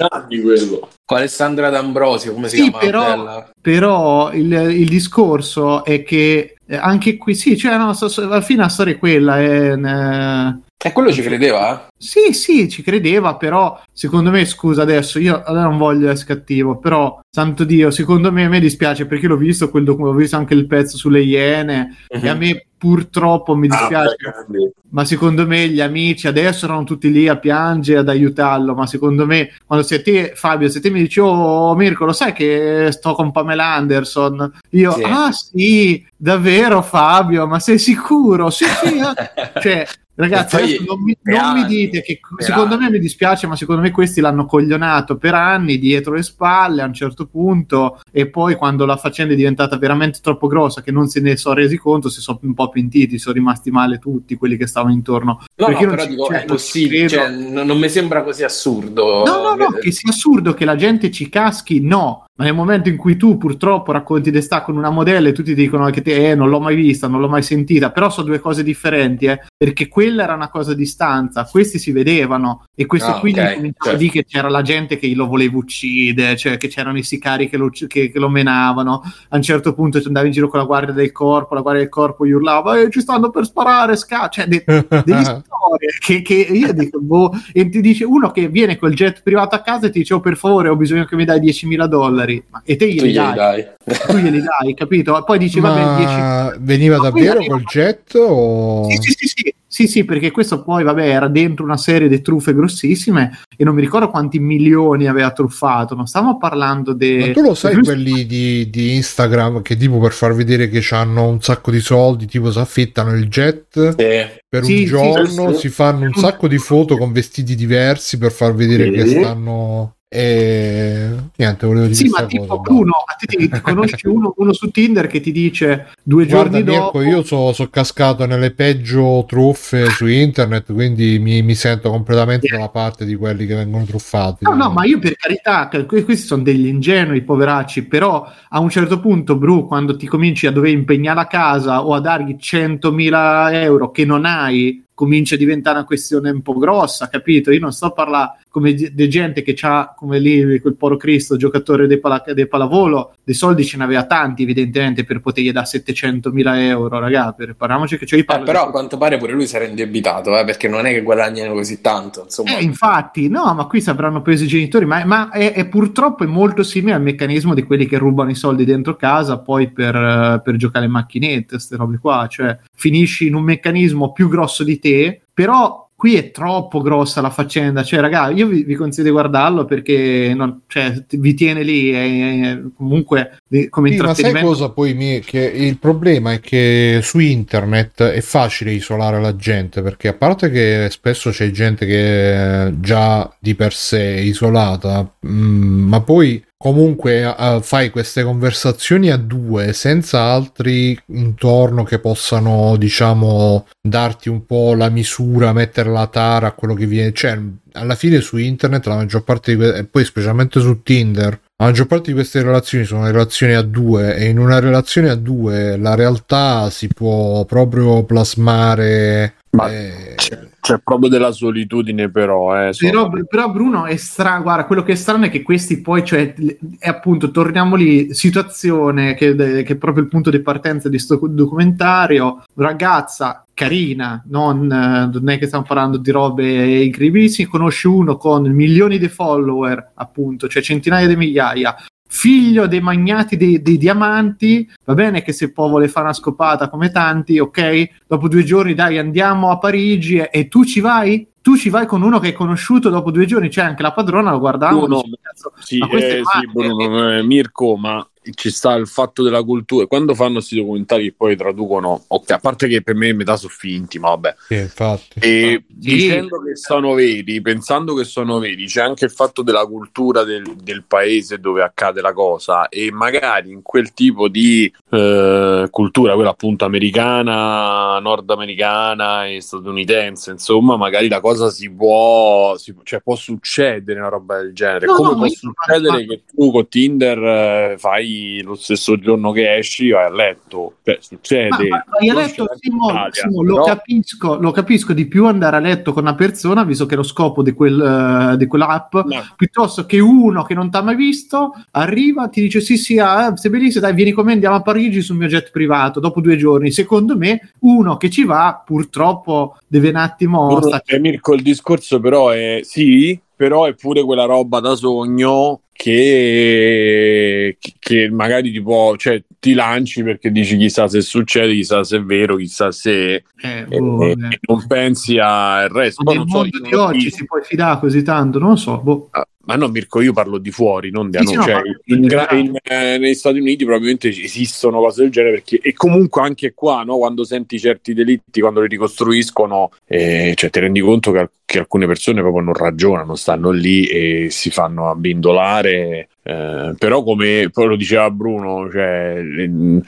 anni quello. Con Alessandra D'Ambrosio, come si Sì, chiama? però, però il, il discorso è che eh, anche qui, sì, cioè, no, so- so- alla fine la storia è quella. È, eh, E quello ci credeva? Sì, sì, ci credeva, però secondo me, scusa adesso, io allora non voglio essere cattivo, però santo Dio, secondo me a me dispiace perché l'ho visto quel documento, ho visto anche il pezzo sulle Iene e a me purtroppo mi Ah, dispiace, grandi. ma secondo me gli amici adesso erano tutti lì a piangere, ad aiutarlo, ma secondo me quando sei te, Fabio, se te mi dici, oh Mirko, lo sai che sto con Pamela Anderson? Io, Sì. ah sì, davvero Fabio, ma sei sicuro? Sì, sì, eh." cioè... Ragazzi, poi non mi, non mi dite che secondo me anni. mi dispiace, ma secondo me questi l'hanno coglionato per anni dietro le spalle a un certo punto. E poi, quando la faccenda è diventata veramente troppo grossa, che non se ne sono resi conto, si sono un po' pentiti, sono rimasti male tutti quelli che stavano intorno. No, Perché no, non però dico, cioè, è possibile, cioè, non, non mi sembra così assurdo. No, no, no, Eh, che sia assurdo che la gente ci caschi, no. Ma nel momento in cui tu purtroppo racconti di sta con una modella e tutti dicono che te, eh, non l'ho mai vista, non l'ho mai sentita, però sono due cose differenti, eh, perché quella era una cosa di stanza, questi si vedevano e questi Ah, qui ok, cominciavano a certo. che c'era la gente che lo voleva uccidere, cioè che c'erano i sicari che lo, che- che lo menavano. A un certo punto tu andavi in giro con la guardia del corpo, la guardia del corpo gli urlava, eh, ci stanno per sparare, sca-", cioè de- delle storie che, che io dico, boh, e ti dice uno che viene col jet privato a casa e ti dice, oh per favore, ho bisogno che mi dai 10.000 dollari, Ma- e te glieli dai, dai. tu glieli dai, capito? E poi dici, vabbè, 10 Ma veniva davvero col jet o... sì, sì, sì, sì, sì, sì, perché questo poi, vabbè, era dentro una serie di truffe grossissime e non mi ricordo quanti milioni aveva truffato, non stiamo parlando di... Ma tu lo sai quelli di, di Instagram che tipo per far vedere che hanno un sacco di soldi, tipo si affittano il jet Sì. per Sì, un sì, giorno, sì. si fanno un sacco di foto con vestiti diversi per far vedere Sì. che stanno... E niente, volevo dire Sì, ma tipo cosa. Bruno, a te ti, conosci uno, uno su Tinder che ti dice due Guarda, giorni Mirko, dopo... io sono cascato nelle peggio truffe su internet, quindi mi, mi sento completamente dalla parte di quelli che vengono truffati. No, no, ma io per carità, questi sono degli ingenui, poveracci, però a un certo punto, Bru, quando ti cominci a dover impegnare la casa o a dargli 100.000 euro che non hai, comincia a diventare una questione un po' grossa, capito? Io non sto a parlare come di, gente che ha, come lì, quel poro Cristo, giocatore di pala- di pallavolo, dei soldi ce n'aveva tanti, evidentemente, per potergli dare 700.000 euro, raga, parliamoci che cioè, io Eh, parlo però a quanto pare pure lui era indebitato, eh, perché non è che guadagnano così tanto. Insomma, Eh, infatti, no, ma qui avranno preso i genitori, ma, ma è, è purtroppo è molto simile al meccanismo di quelli che rubano i soldi dentro casa poi per, eh, per giocare in macchinette, queste robe qua, cioè finisci in un meccanismo più grosso di te, però qui è troppo grossa la faccenda, cioè raga, io vi, vi consiglio di guardarlo perché non- cioè, vi tiene lì, è- è- comunque come Sì, ma sai intrattenimento. cosa poi mi, che il problema è che su internet è facile isolare la gente perché a parte che spesso c'è gente che è già di per sé è isolata, mm, ma poi comunque eh, fai queste conversazioni a due senza altri intorno che possano diciamo darti un po' la misura, mettere la tara a quello che viene, cioè alla fine su internet la maggior parte di que- e poi specialmente su Tinder la maggior parte di queste relazioni sono relazioni a due e in una relazione a due la realtà si può proprio plasmare Ma eh, c'è, c'è proprio della solitudine, però. Eh, Però, però Bruno è strano, guarda, quello che è strano è che questi poi, cioè, è appunto, torniamo lì, situazione che, che è proprio il punto di partenza di sto documentario, ragazza carina, non, non è che stiamo parlando di robe incredibilissime, conosce uno con milioni di follower, appunto, cioè centinaia di migliaia, figlio dei magnati dei, dei diamanti, va bene che se poi vuole fare una scopata come tanti, ok, dopo due giorni dai andiamo a Parigi e, e tu ci vai? tu ci vai con uno che hai conosciuto dopo due giorni, c'è anche la padrona, lo guardavo. No, no, dice, "Cazzo, Sì, eh, sì, male." Bruno, eh, Mirko, ma ci sta il fatto della cultura. Quando fanno questi documentari che poi traducono, ok, a parte che per me metà sono finti, ma vabbè. Sì, infatti. E Sì. dicendo che sono veri, pensando che sono veri, c'è anche il fatto della cultura del, del paese dove accade la cosa e magari in quel tipo di eh, cultura, quella appunto americana, nordamericana e statunitense, insomma, magari la cosa si può, si- cioè può succedere una roba del genere. No, Come no, può succedere che tu con Tinder eh, fai lo stesso giorno che esci, vai a letto? Cioè, succede. Ma, ma a letto, Simo, Italia, Simo, lo, però- capisco, lo capisco di più andare a letto con una persona, visto che è lo scopo di, quel, eh, di quell'app, Ma- piuttosto che uno che non ti ha mai visto, arriva, ti dice sì sì, ah, sei bellissimo, dai vieni con me, andiamo a Parigi sul mio jet privato, dopo due giorni. Secondo me uno che ci va purtroppo deve un attimo... Mirko, il discorso però è sì, però è pure quella roba da sogno che, che magari ti può, cioè ti lanci perché dici chissà se succede, chissà se è vero, chissà se Eh, boh, eh. non pensi al resto. Ma nel non so, mondo di oggi si può fidare così tanto, non lo so. Boh. Ma no, Mirko, io parlo di fuori, non di Sì, a sì, noi. no, Cioè, in in, eh, negli Stati Uniti probabilmente esistono cose del genere perché, e comunque anche qua, no, quando senti certi delitti, quando li ricostruiscono, eh, cioè, ti rendi conto che, che alcune persone proprio non ragionano, stanno lì e si fanno abbindolare. eh, però, come poi lo diceva Bruno, cioè, ehm,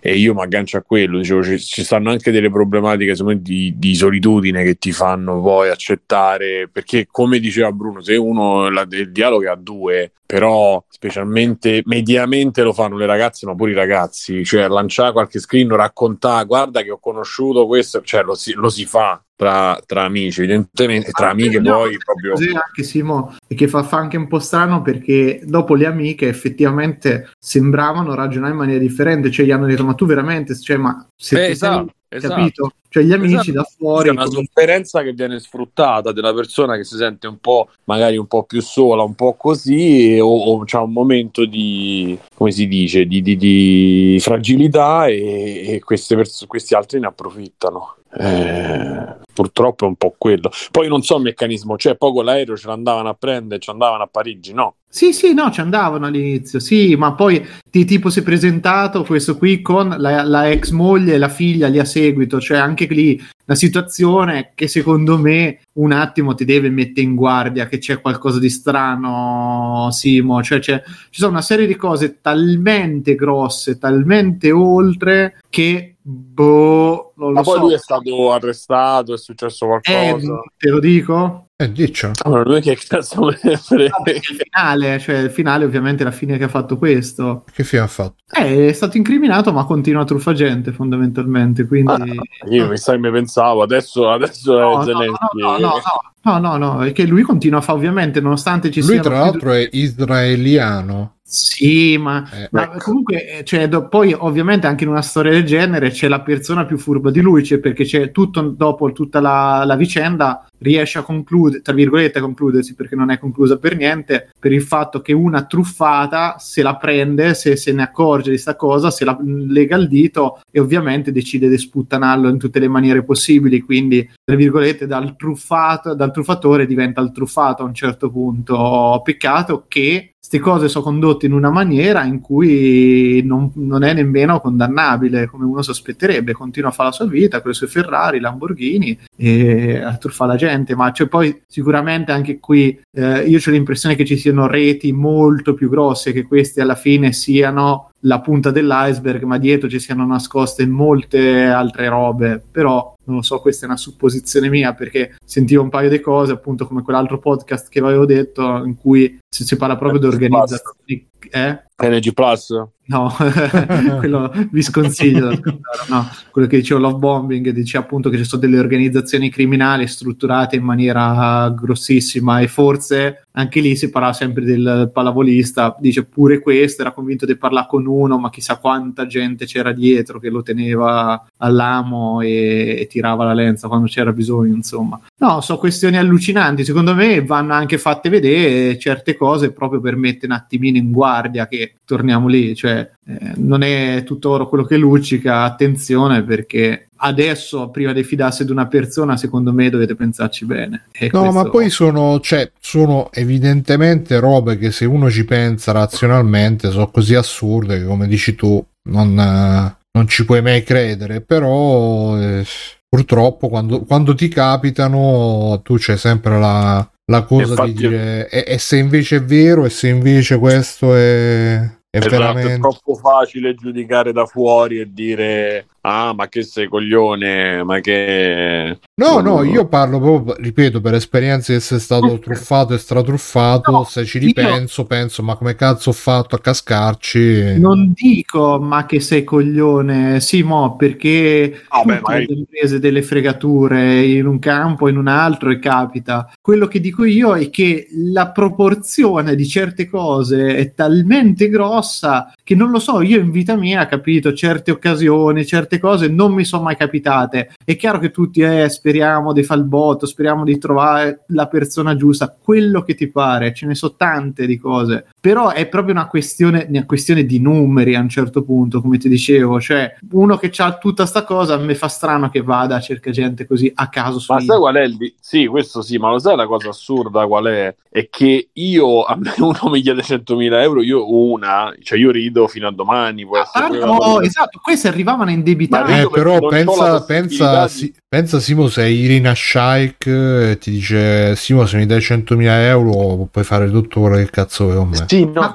e io mi aggancio a quello, dicevo, ci, ci stanno anche delle problematiche me, di, di solitudine che ti fanno poi accettare, perché come diceva Bruno, se uno la, il dialogo è a due, però specialmente mediamente lo fanno le ragazze, ma pure i ragazzi, cioè lanciare qualche screen, raccontare, guarda che ho conosciuto questo, cioè lo si, lo si fa tra, tra amici, evidentemente, tra amiche no, poi proprio... Così anche Simo, e che fa, fa anche un po' strano perché dopo le amiche effettivamente sembravano ragionare in maniera differente, cioè gli hanno detto ma tu veramente, cioè ma se Eh, esatto, sei, esatto. capito? Cioè gli amici Esatto. da fuori C'è una come- sofferenza che viene sfruttata della persona che si sente un po', magari un po' più sola, un po' così, o, o c'ha un momento di, come si dice, di, di- di fragilità e, e queste pers- questi altri ne approfittano. Eh, purtroppo è un po' quello. Poi non so il meccanismo, cioè poi con l'aereo ce l'andavano a prendere, ci andavano a Parigi, no? Sì, sì, no, ci andavano all'inizio, sì, ma poi ti tipo si è presentato questo qui con la, la ex moglie e la figlia lì a seguito, cioè anche lì una situazione che secondo me un attimo ti deve mettere in guardia che c'è qualcosa di strano, Simo, cioè ci sono una serie di cose talmente grosse, talmente oltre che boh, non Ma poi so. lui è stato arrestato, è successo Eh, qualcosa. te lo dico? Eh, diccelo. Allora, lui che cazzo me ne frega? Il finale, cioè il finale ovviamente la fine che ha fatto questo. Che fine ha fatto? Eh, è stato incriminato, ma continua a truffa gente fondamentalmente. Quindi, Ah, io mi sai, mi pensavo, adesso, adesso no, è no, Zelensky. no, no, no, no, no, no, è che lui continua a fare, ovviamente, nonostante ci Lui, sia. tra l'altro, è israeliano. Sì, ma, Eh, ma comunque, eh, cioè, do- poi ovviamente anche in una storia del genere c'è la persona più furba di lui, cioè, perché c'è tutto dopo tutta la, la vicenda riesce a concludere, tra virgolette, a concludersi perché non è conclusa per niente, per il fatto che una truffata se la prende, se, se ne accorge di sta cosa, se la lega al dito e ovviamente decide di sputtanarlo in tutte le maniere possibili, quindi tra virgolette dal truffato, dal truffatore diventa il truffato a un certo punto. Peccato che queste cose sono condotte in una maniera in cui non, non è nemmeno condannabile come uno sospetterebbe. Continua a fare la sua vita con le sue Ferrari, Lamborghini e a truffare la gente. Ma c'è poi sicuramente anche qui eh, io ho l'impressione che ci siano reti molto più grosse, che queste alla fine siano la punta dell'iceberg, ma dietro ci siano nascoste molte altre robe. Però non lo so, questa è una supposizione mia perché sentivo un paio di cose, appunto come quell'altro podcast che avevo detto, in cui si, si parla proprio di organizzazioni. Eh? Energy Plus? No, quello vi sconsiglio. No, quello che dicevo Love Bombing dice appunto che ci sono delle organizzazioni criminali strutturate in maniera grossissima e forse anche lì si parla sempre del pallavolista, dice pure questo, era convinto di parlare con uno, ma chissà quanta gente c'era dietro che lo teneva all'amo e, e tirava la lenza quando c'era bisogno, insomma. No, sono questioni allucinanti, secondo me vanno anche fatte vedere certe cose proprio per mettere un attimino in guardia che torniamo lì, cioè eh, non è tutto oro quello che luccica, attenzione perché adesso prima di fidarsi di una persona secondo me dovete pensarci bene. E No, questo- ma poi sono, cioè, sono evidentemente robe che se uno ci pensa razionalmente sono così assurde che come dici tu non, eh, non ci puoi mai credere, però eh, purtroppo quando, quando ti capitano tu c'è sempre la, la cosa Infatti- di dire e, e se invece è vero e se invece questo è, è Esatto, è veramente... troppo facile giudicare da fuori e dire ah ma che sei coglione ma che No, no, io parlo proprio, ripeto, per esperienze di essere stato truffato e stratruffato, No, se ci io- ripenso, penso, ma come cazzo ho fatto a cascarci? Non dico ma che sei coglione, sì, mo, perché tutte magari- le imprese delle fregature in un campo, in un altro e capita. Quello che dico io è che la proporzione di certe cose è talmente grossa che non lo so, io in vita mia, capito, certe occasioni, certe cose non mi sono mai capitate. È chiaro che tutti, eh, speriamo di fare il botto, speriamo di trovare la persona giusta, quello che ti pare, ce ne sono tante di cose, però è proprio una questione, una questione di numeri a un certo punto, come ti dicevo, cioè uno che ha tutta sta cosa, mi fa strano che vada a cercare gente così a caso Ma sai qual è il di- Sì, questo sì, ma lo sai la cosa assurda qual è? È che io, a me uno mi chiede 100.000 euro, io una, cioè io rido fino a domani, può essere Ah, no, esatto, questi arrivavano a Ma Eh, però pensa, pensa, si- pensa Simo se Irina Shaik e ti dice Simo se mi dai 100.000 euro puoi fare tutto quello che cazzo vuoi con me. Sì, no, ma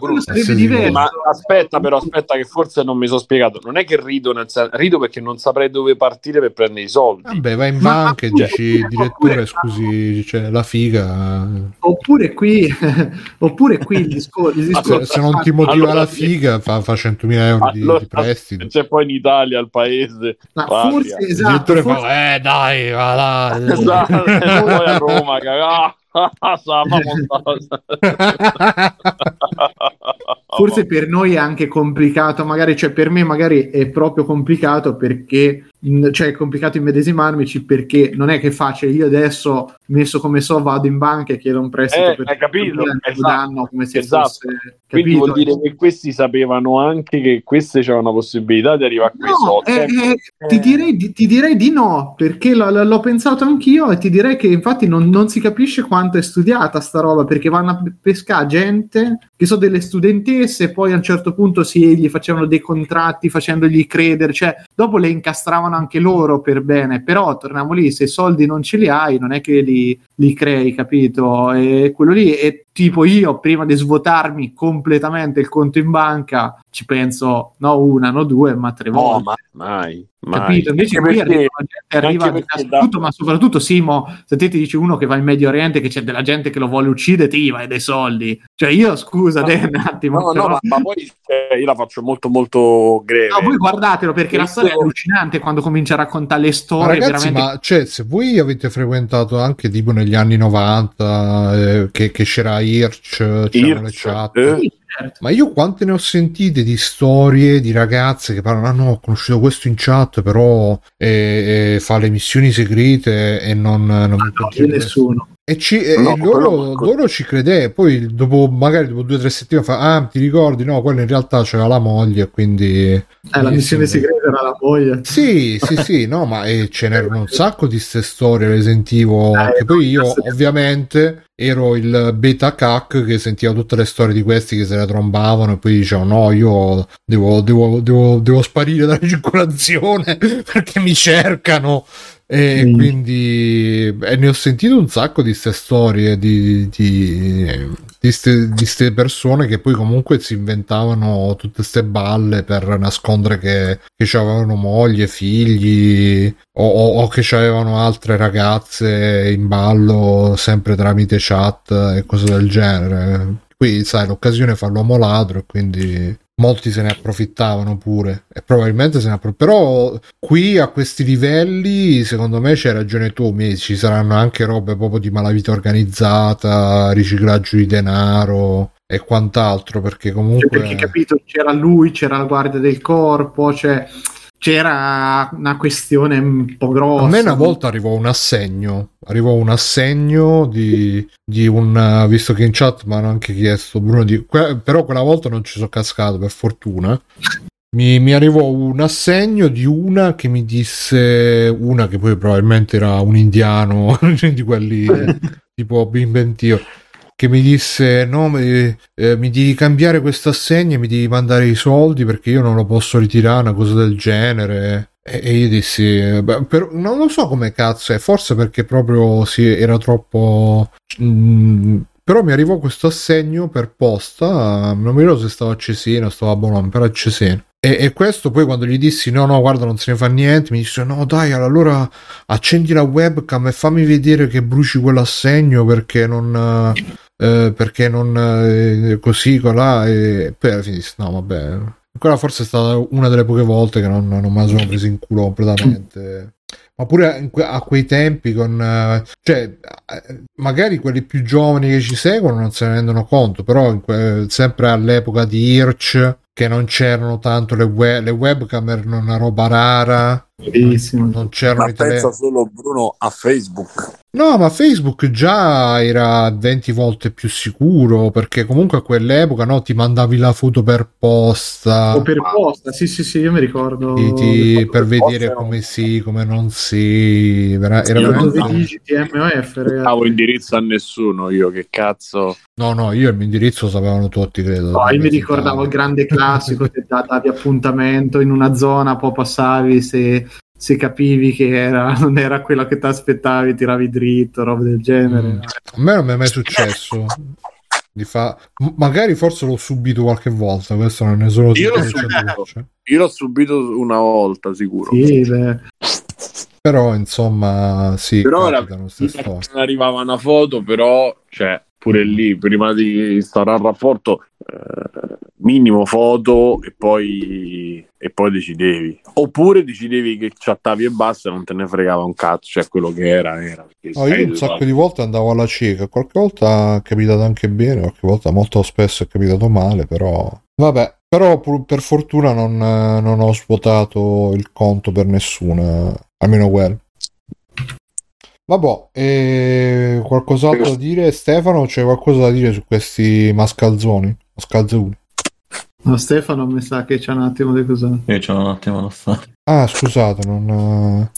diverso. Ma aspetta, però, aspetta, che forse non mi sono spiegato. Non è che rido, nel sen- rido perché non saprei dove partire per prendere i soldi. Vabbè, vai in Ma- banca e dici direttore oppure- scusi, cioè, la figa Oppure qui, oppure qui il discorso. il se, discorso- se non ti motiva Allora, la figa fa, fa 100.000 euro di, Allora, di prestito. C'è poi in Italia, il paese. Ma patria. forse Il esatto, direttore forse- fa eh dai va là Esatto, e poi Forse per noi è anche complicato, magari, cioè per me magari è proprio complicato perché, cioè è complicato immedesimarmici perché non è che è facile, io adesso, messo come so, vado in banca e chiedo un prestito Eh, per hai capito? 100.000 Esatto. danno come se Esatto. fosse... Quindi capito? vuol dire che questi sapevano anche che queste c'erano la possibilità di arrivare a quei No, soldi. eh, eh, ti, direi di, ti direi di no, perché l- l- l'ho pensato anch'io e ti direi che infatti non, non si capisce quanto è studiata sta roba, perché vanno a pe- pescare gente che sono delle studentesse e poi a un certo punto si, gli facevano dei contratti facendogli credere, cioè dopo le incastravano anche loro per bene, però torniamo lì, se i soldi non ce li hai non è che li, li crei, capito? E quello lì è tipo io prima di svuotarmi completamente il conto in banca ci penso no una, no due, ma tre No, volte. ma mai, mai. Capito? Invece Anche qui perché- arriva la arriva da- tutto, ma soprattutto Simo, se te ti dici uno che va in Medio Oriente che c'è della gente che lo vuole uccidere, ti vai dei soldi. Cioè io scusa, No, te, un attimo. No, no, però- ma, ma poi cioè, io la faccio molto molto greve. No, voi guardatelo perché la Questo- storia è allucinante quando comincia a raccontare le Ma storie ragazzi, veramente ma cioè, se voi avete frequentato anche tipo negli anni 90 eh, che, che c'era Hirsch, c'erano le chat, eh. Certo. ma io quante ne ho sentite di storie di ragazze che parlano: Ah, no, ho conosciuto questo in chat, però eh, eh, fa le missioni segrete e non, non mi No, nessuno. E, ci, e No, loro, quello- loro ci credè, poi dopo, magari dopo due o tre settimane fa: Ah, ti ricordi? No, quello in realtà c'era la moglie, quindi. Eh, la missione segreta era la moglie. Sì, sì, sì, no, ma eh, ce n'erano un sacco di ste storie, le sentivo, Eh, anche poi io ovviamente ero il beta cac che sentiva tutte le storie di questi che se ne trombavano e poi dicevano no, io devo, devo, devo, devo sparire dalla circolazione perché mi cercano e Mm. quindi e ne ho sentito un sacco di queste storie di, di, di, ste, di ste persone che poi comunque si inventavano tutte queste balle per nascondere che, che avevano moglie, figli o, o, o che avevano altre ragazze in ballo sempre tramite chat e cose del genere. Qui sai l'occasione fa l'uomo ladro e quindi molti se ne approfittavano pure e probabilmente se ne approfittavano però qui a questi livelli secondo me c'hai ragione tu ci saranno anche robe proprio di malavita organizzata riciclaggio di denaro e quant'altro perché Cioè, comunque perché capito, c'era lui, c'era la guardia del corpo, cioè c'era una questione un po' grossa. A me una volta arrivò un assegno, arrivò un assegno di, di un, visto che in chat mi hanno anche chiesto Bruno, di, que- però quella volta non ci sono cascato per fortuna. Mi, mi, arrivò un assegno di una che mi disse, una che poi probabilmente era un indiano di quelli tipo inventio, che mi disse no, mi, eh, mi devi cambiare questo assegno e mi devi mandare i soldi perché io non lo posso ritirare, una cosa del genere. E, io dissi, beh, per, non lo so come cazzo è, forse perché proprio sì, era troppo... Mh, però mi arrivò questo assegno per posta, non mi ricordo se stava a Cesena, stava a Bologna, però a Cesena. E, e, questo poi quando gli dissi no no guarda non se ne fa niente mi disse no dai allora accendi la webcam e fammi vedere che bruci quell'assegno perché non eh, perché non eh, così colà e poi alla fine disse no vabbè. Quella forse è stata una delle poche volte che non, non me la sono presa in culo completamente. Ma pure a quei tempi con cioè magari quelli più giovani che ci seguono non se ne rendono conto però sempre all'epoca di Hirsch che non c'erano tanto le, web, le webcam erano una roba rara Bellissimo. non c'erano Ma i tele... pensa solo Bruno a Facebook No, ma Facebook già era 20 volte più sicuro perché comunque a quell'epoca no, ti mandavi la foto per posta. O per posta, sì, sì, sì, io mi ricordo. Ti, ti, per vedere posta, come no. sì, come non si. Era, era io veramente... dove dici TMOF, Non avevo indirizzo a nessuno io, che cazzo. No, no, io il mio indirizzo sapevano tutti, credo. No, io mi ricordavo il grande classico che davi appuntamento in una zona, poi passavi se se capivi che era, non era quello che ti aspettavi, tiravi dritto, roba del genere. Mm. A me non mi è mai successo. Di fa... Magari forse l'ho subito qualche volta, questo non ne sono io l'ho, subito, io l'ho subito una volta sicuro. Sì. Però insomma, sì, però era, arrivava una foto, però cioè, pure lì, prima di instaurare il rapporto, eh, minimo foto e poi, e poi decidevi. Oppure decidevi che chattavi e basta e non te ne fregava un cazzo, cioè quello che era, era. No, io un sacco di volte andavo alla cieca, qualche volta è capitato anche bene, qualche volta molto spesso è capitato male, però... Vabbè, però per fortuna non, non ho svuotato il conto per nessuna, almeno quel. Vabbè, e qualcos'altro da dire Stefano? C'è qualcosa da dire su questi mascalzoni? Mascalzoni? No, Stefano mi sa che c'è un attimo di cosa. Io c'ho un attimo da fare. Ah, scusate, non...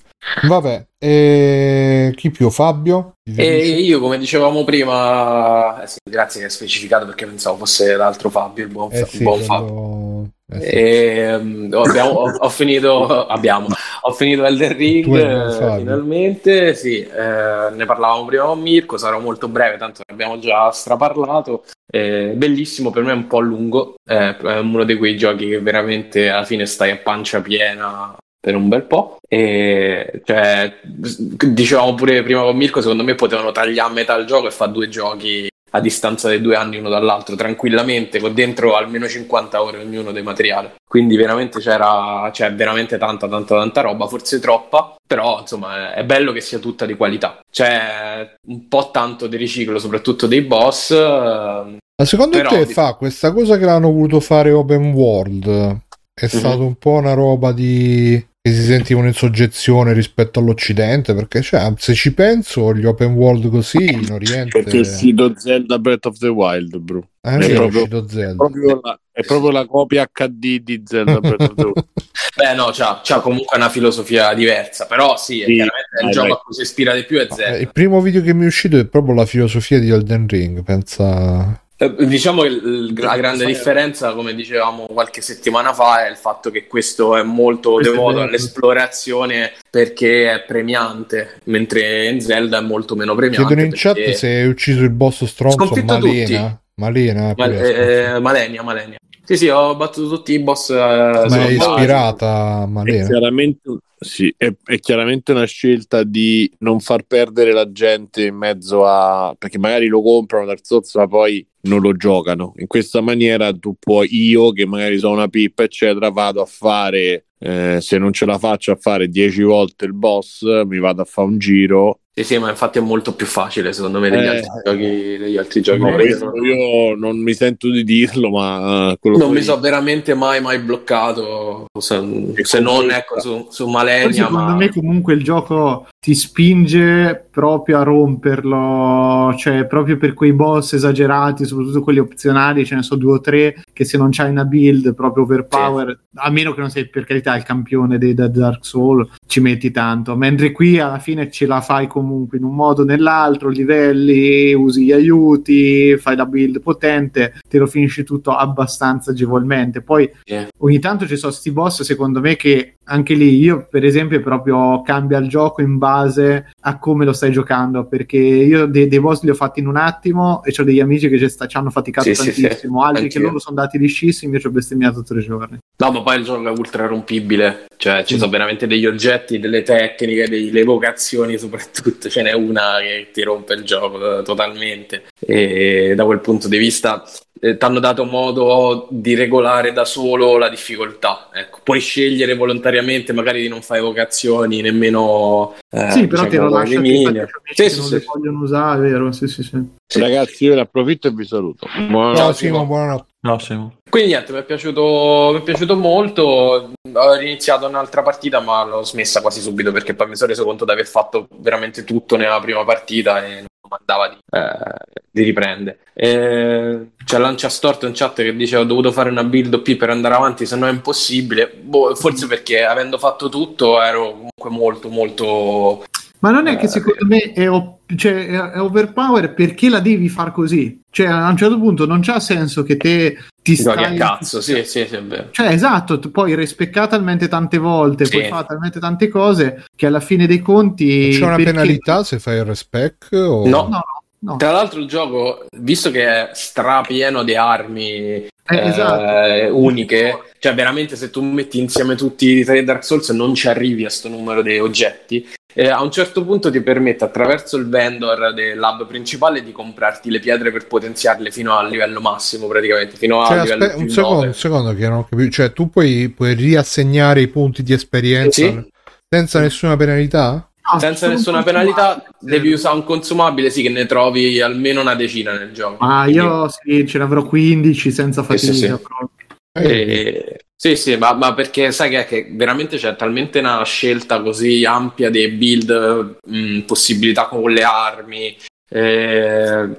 Vabbè, e chi più? Fabio? E io, come dicevamo prima, eh sì, grazie che hai specificato perché pensavo fosse l'altro Fabio, il buon, eh sì, buon quello... Fabio. Eh sì. e, um, abbiamo, ho, ho, finito, abbiamo, ho finito Elden Ring eh, finalmente. Sì, eh, ne parlavamo prima con Mirko. Sarò molto breve, tanto ne abbiamo già straparlato. Eh, bellissimo, per me è un po' lungo. è uno di quei giochi che veramente alla fine stai a pancia piena per un bel po'. E cioè, dicevamo pure prima con Mirko, secondo me potevano tagliare a metà il gioco e fare due giochi a distanza dei due anni uno dall'altro tranquillamente con dentro almeno 50 ore ognuno dei materiali quindi veramente c'era c'è veramente tanta tanta tanta roba forse troppa però insomma è bello che sia tutta di qualità c'è un po' tanto di riciclo soprattutto dei boss ma secondo però, te fa questa cosa che l'hanno voluto fare open world è mm-hmm. stato un po' una roba di che si sentivano in soggezione rispetto all'Occidente perché cioè, se ci penso gli open world così in Oriente perché è uscito Zelda Breath of the Wild bro. Eh, è, proprio, Zelda. È, proprio la, è proprio la copia HD di Zelda Breath of the Wild. Beh no c'ha, c'ha, comunque una filosofia diversa però sì, sì chiaramente il gioco a cui si ispira di più è Zelda. eh, il primo video che mi è uscito è proprio la filosofia di Elden Ring pensa eh, Diciamo che la grande differenza, come dicevamo qualche settimana fa, è il fatto che questo è molto devoto all'esplorazione perché è premiante, mentre in Zelda è molto meno premiante. Chiedono in chat se hai ucciso il boss stronzo Malena. Malena, Mal- eh, Malenia, Malenia. Sì, sì, ho battuto tutti i boss. Eh, Ma è ispirata a. È chiaramente, sì, è, è, chiaramente una scelta di non far perdere la gente in mezzo a... perché magari lo comprano Dark Souls ma poi non lo giocano. In questa maniera tu puoi, io che magari sono una pippa eccetera, vado a fare, eh, se non ce la faccio a fare 10 volte il boss, mi vado a fare un giro Sì, sì, ma infatti è molto più facile secondo me degli Eh. altri giochi. Degli altri giochi No, non- io non mi sento di dirlo, ma eh, quello non poi- mi sono veramente mai, mai bloccato. Se, se non ecco su, su Malenia, secondo ma me comunque il gioco ti spinge proprio a romperlo, cioè proprio per quei boss esagerati, soprattutto quelli opzionali, ce ne so due o tre, che se non c'hai una build proprio overpower, a meno che non sei per carità il campione dei Dark Soul, ci metti tanto, mentre qui alla fine ce la fai comunque in un modo o nell'altro, livelli, usi gli aiuti, fai la build potente, te lo finisci tutto abbastanza agevolmente. Poi sì. ogni tanto ci sono sti boss secondo me che anche lì io per esempio proprio cambia il gioco in base fase a come lo stai giocando perché io de- dei boss li ho fatti in un attimo e ho degli amici che ci, sta- ci hanno faticato Sì, sì, sì. tantissimo altri che Anch'io. loro sono andati liscissimi io ci ho bestemmiato tre giorni No, ma poi il gioco è ultra rompibile, cioè ci Sì. sono veramente degli oggetti, delle tecniche, delle evocazioni soprattutto, ce n'è una che ti rompe il gioco eh, totalmente e da quel punto di vista ti hanno dato modo di regolare da solo la difficoltà, ecco. puoi scegliere volontariamente magari di non fare evocazioni nemmeno... eh, sì però te lo diciamo, minime. amici Sì, sì, non sì, vogliono usare vero sì sì sì Sì. Ragazzi, io ne approfitto e vi saluto. Buonanotte. Ciao Simo. Buonanotte. No, Simo. Quindi niente, mi è piaciuto, mi è piaciuto molto. Ho iniziato un'altra partita, ma l'ho smessa quasi subito perché poi mi sono reso conto di aver fatto veramente tutto nella prima partita e non mandava di, eh, di riprendere. C'è Lancia Storto in chat che dice: Ho dovuto fare una build OP per andare avanti, se no è impossibile. Boh, forse perché avendo fatto tutto ero comunque molto, molto. Ma non è che Eh, secondo me è, o- cioè, è- overpower perché la devi far così cioè a un certo punto non c'ha senso che te ti a stai cazzo, sì, sì, sì, è vero. Cioè, esatto, poi respecca talmente tante volte, Sì. poi fa talmente tante cose che alla fine dei conti. C'è una perché- penalità se fai il respec? O... No. No, no, no. Tra l'altro il gioco, visto che è strapieno di armi Eh, eh, esatto. uniche, cioè veramente se tu metti insieme tutti i tre Dark Souls non ci arrivi a sto numero di oggetti, eh, a un certo punto ti permette attraverso il vendor del lab principale di comprarti le pietre per potenziarle fino al livello massimo praticamente, fino al Cioè, livello aspe- un secondo, 9. un secondo che non ho capito. Cioè, tu puoi, puoi riassegnare i punti di esperienza Sì. senza nessuna penalità? No, Senza nessuna penalità devi usare un consumabile, sì che ne trovi almeno una decina nel gioco. Ma Quindi- io sì, ce ne avrò 15 senza Sì, sì, fatica. sì. proprio. Sì, sì, ma, ma perché sai che, che veramente c'è talmente una scelta così ampia dei build, mh, possibilità con le armi, eh,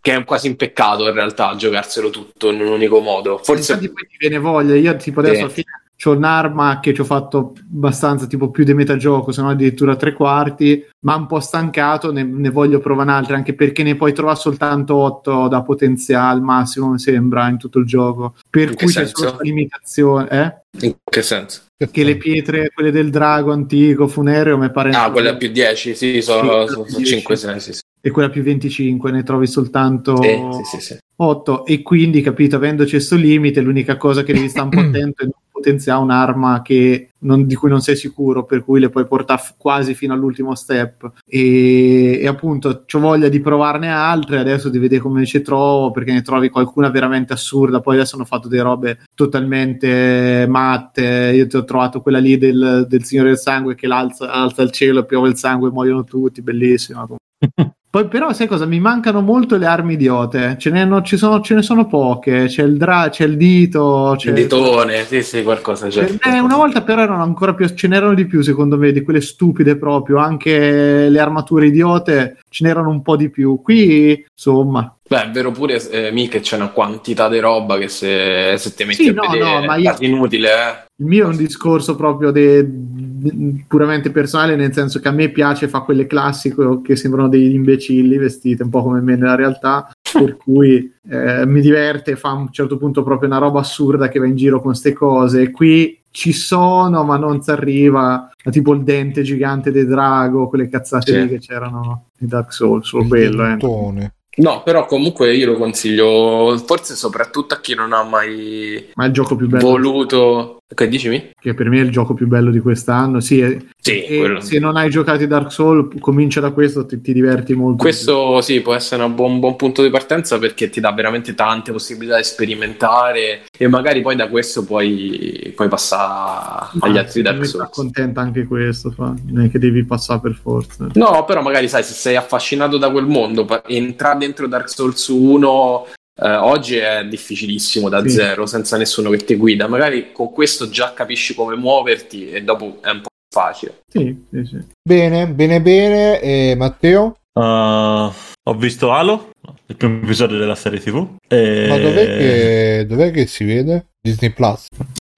che è quasi un peccato in realtà giocarselo tutto in un unico modo. Forse Infatti poi ti viene voglia. Io tipo adesso Sì. c'ho un'arma che ci ho fatto abbastanza tipo più di metà gioco, se no addirittura tre quarti, ma un po' stancato, ne, ne voglio provare un'altra, anche perché ne puoi trovare soltanto 8 da potenziale al massimo, mi sembra, in tutto il gioco. Per In cui c'è senso? solo questa limitazione, eh? in che senso? Che le pietre, quelle del drago antico, funereo, mi pare... Ah, quella più 10, sì, sono, Sì, sono 10. 5, 6, sì, sì. E quella più 25, ne trovi soltanto... Sì, sì, sì, sì. 8 e quindi capito avendoci questo limite l'unica cosa che devi stare un po' attento è non potenziare un'arma che non- di cui non sei sicuro per cui le puoi portare f- quasi fino all'ultimo step e, e appunto ho voglia di provarne altre adesso di vedere come ci trovo perché ne trovi qualcuna veramente assurda. Poi adesso hanno fatto delle robe totalmente matte. Io ti ho trovato quella lì del, del Signore del Sangue che l'alza alza il cielo piove il sangue muoiono tutti bellissima poi però sai cosa? Mi mancano molto le armi idiote. Ce ne, no- ci sono, ce ne sono poche. C'è il, dra- c'è il dito. C'è Il ditone, sì, sì, qualcosa c'è. Eh, una volta però erano ancora più. Ce n'erano di più, secondo me, di quelle stupide proprio. Anche le armature idiote ce n'erano un po' di più. Qui, insomma. Beh, è vero pure, eh, che c'è una quantità di roba che se, se ti metti Sì, a no, vedere no, ma io- inutile, eh. Il mio è un discorso proprio de- puramente personale, nel senso che a me piace fare quelle classiche che sembrano degli imbecilli vestite un po' come me nella realtà, per cui eh, mi diverte, fa a un certo punto proprio una roba assurda che va in giro con queste cose. Qui ci sono, ma non si arriva a tipo il dente gigante del drago, quelle cazzate Sì. lì che c'erano in Dark Souls, solo quello. Eh. No, però comunque io lo consiglio, forse soprattutto a chi non ha mai Ma gioco più bello. voluto. Che dicimi? che per me è il gioco più bello di quest'anno. Sì, e- Sì, quello- se non hai giocato i Dark Souls, comincia da questo, ti, ti diverti molto. Questo sì, può essere un buon, buon punto di partenza perché ti dà veramente tante possibilità di sperimentare e magari poi da questo puoi, puoi passare Ma agli altri secondo Dark Souls. accontenta anche questo, fa. non è che devi passare per forza. No, però magari sai, se sei affascinato da quel mondo, entrare dentro Dark Souls 1 eh, oggi è difficilissimo da Sì. zero, senza nessuno che ti guida. Magari con questo già capisci come muoverti e dopo è un po' facile. Sì, sì, sì. Bene, bene, bene. E Matteo? Uh, ho visto Halo, il primo episodio della serie TV. E... Ma dov'è che, dov'è che si vede? Disney Plus.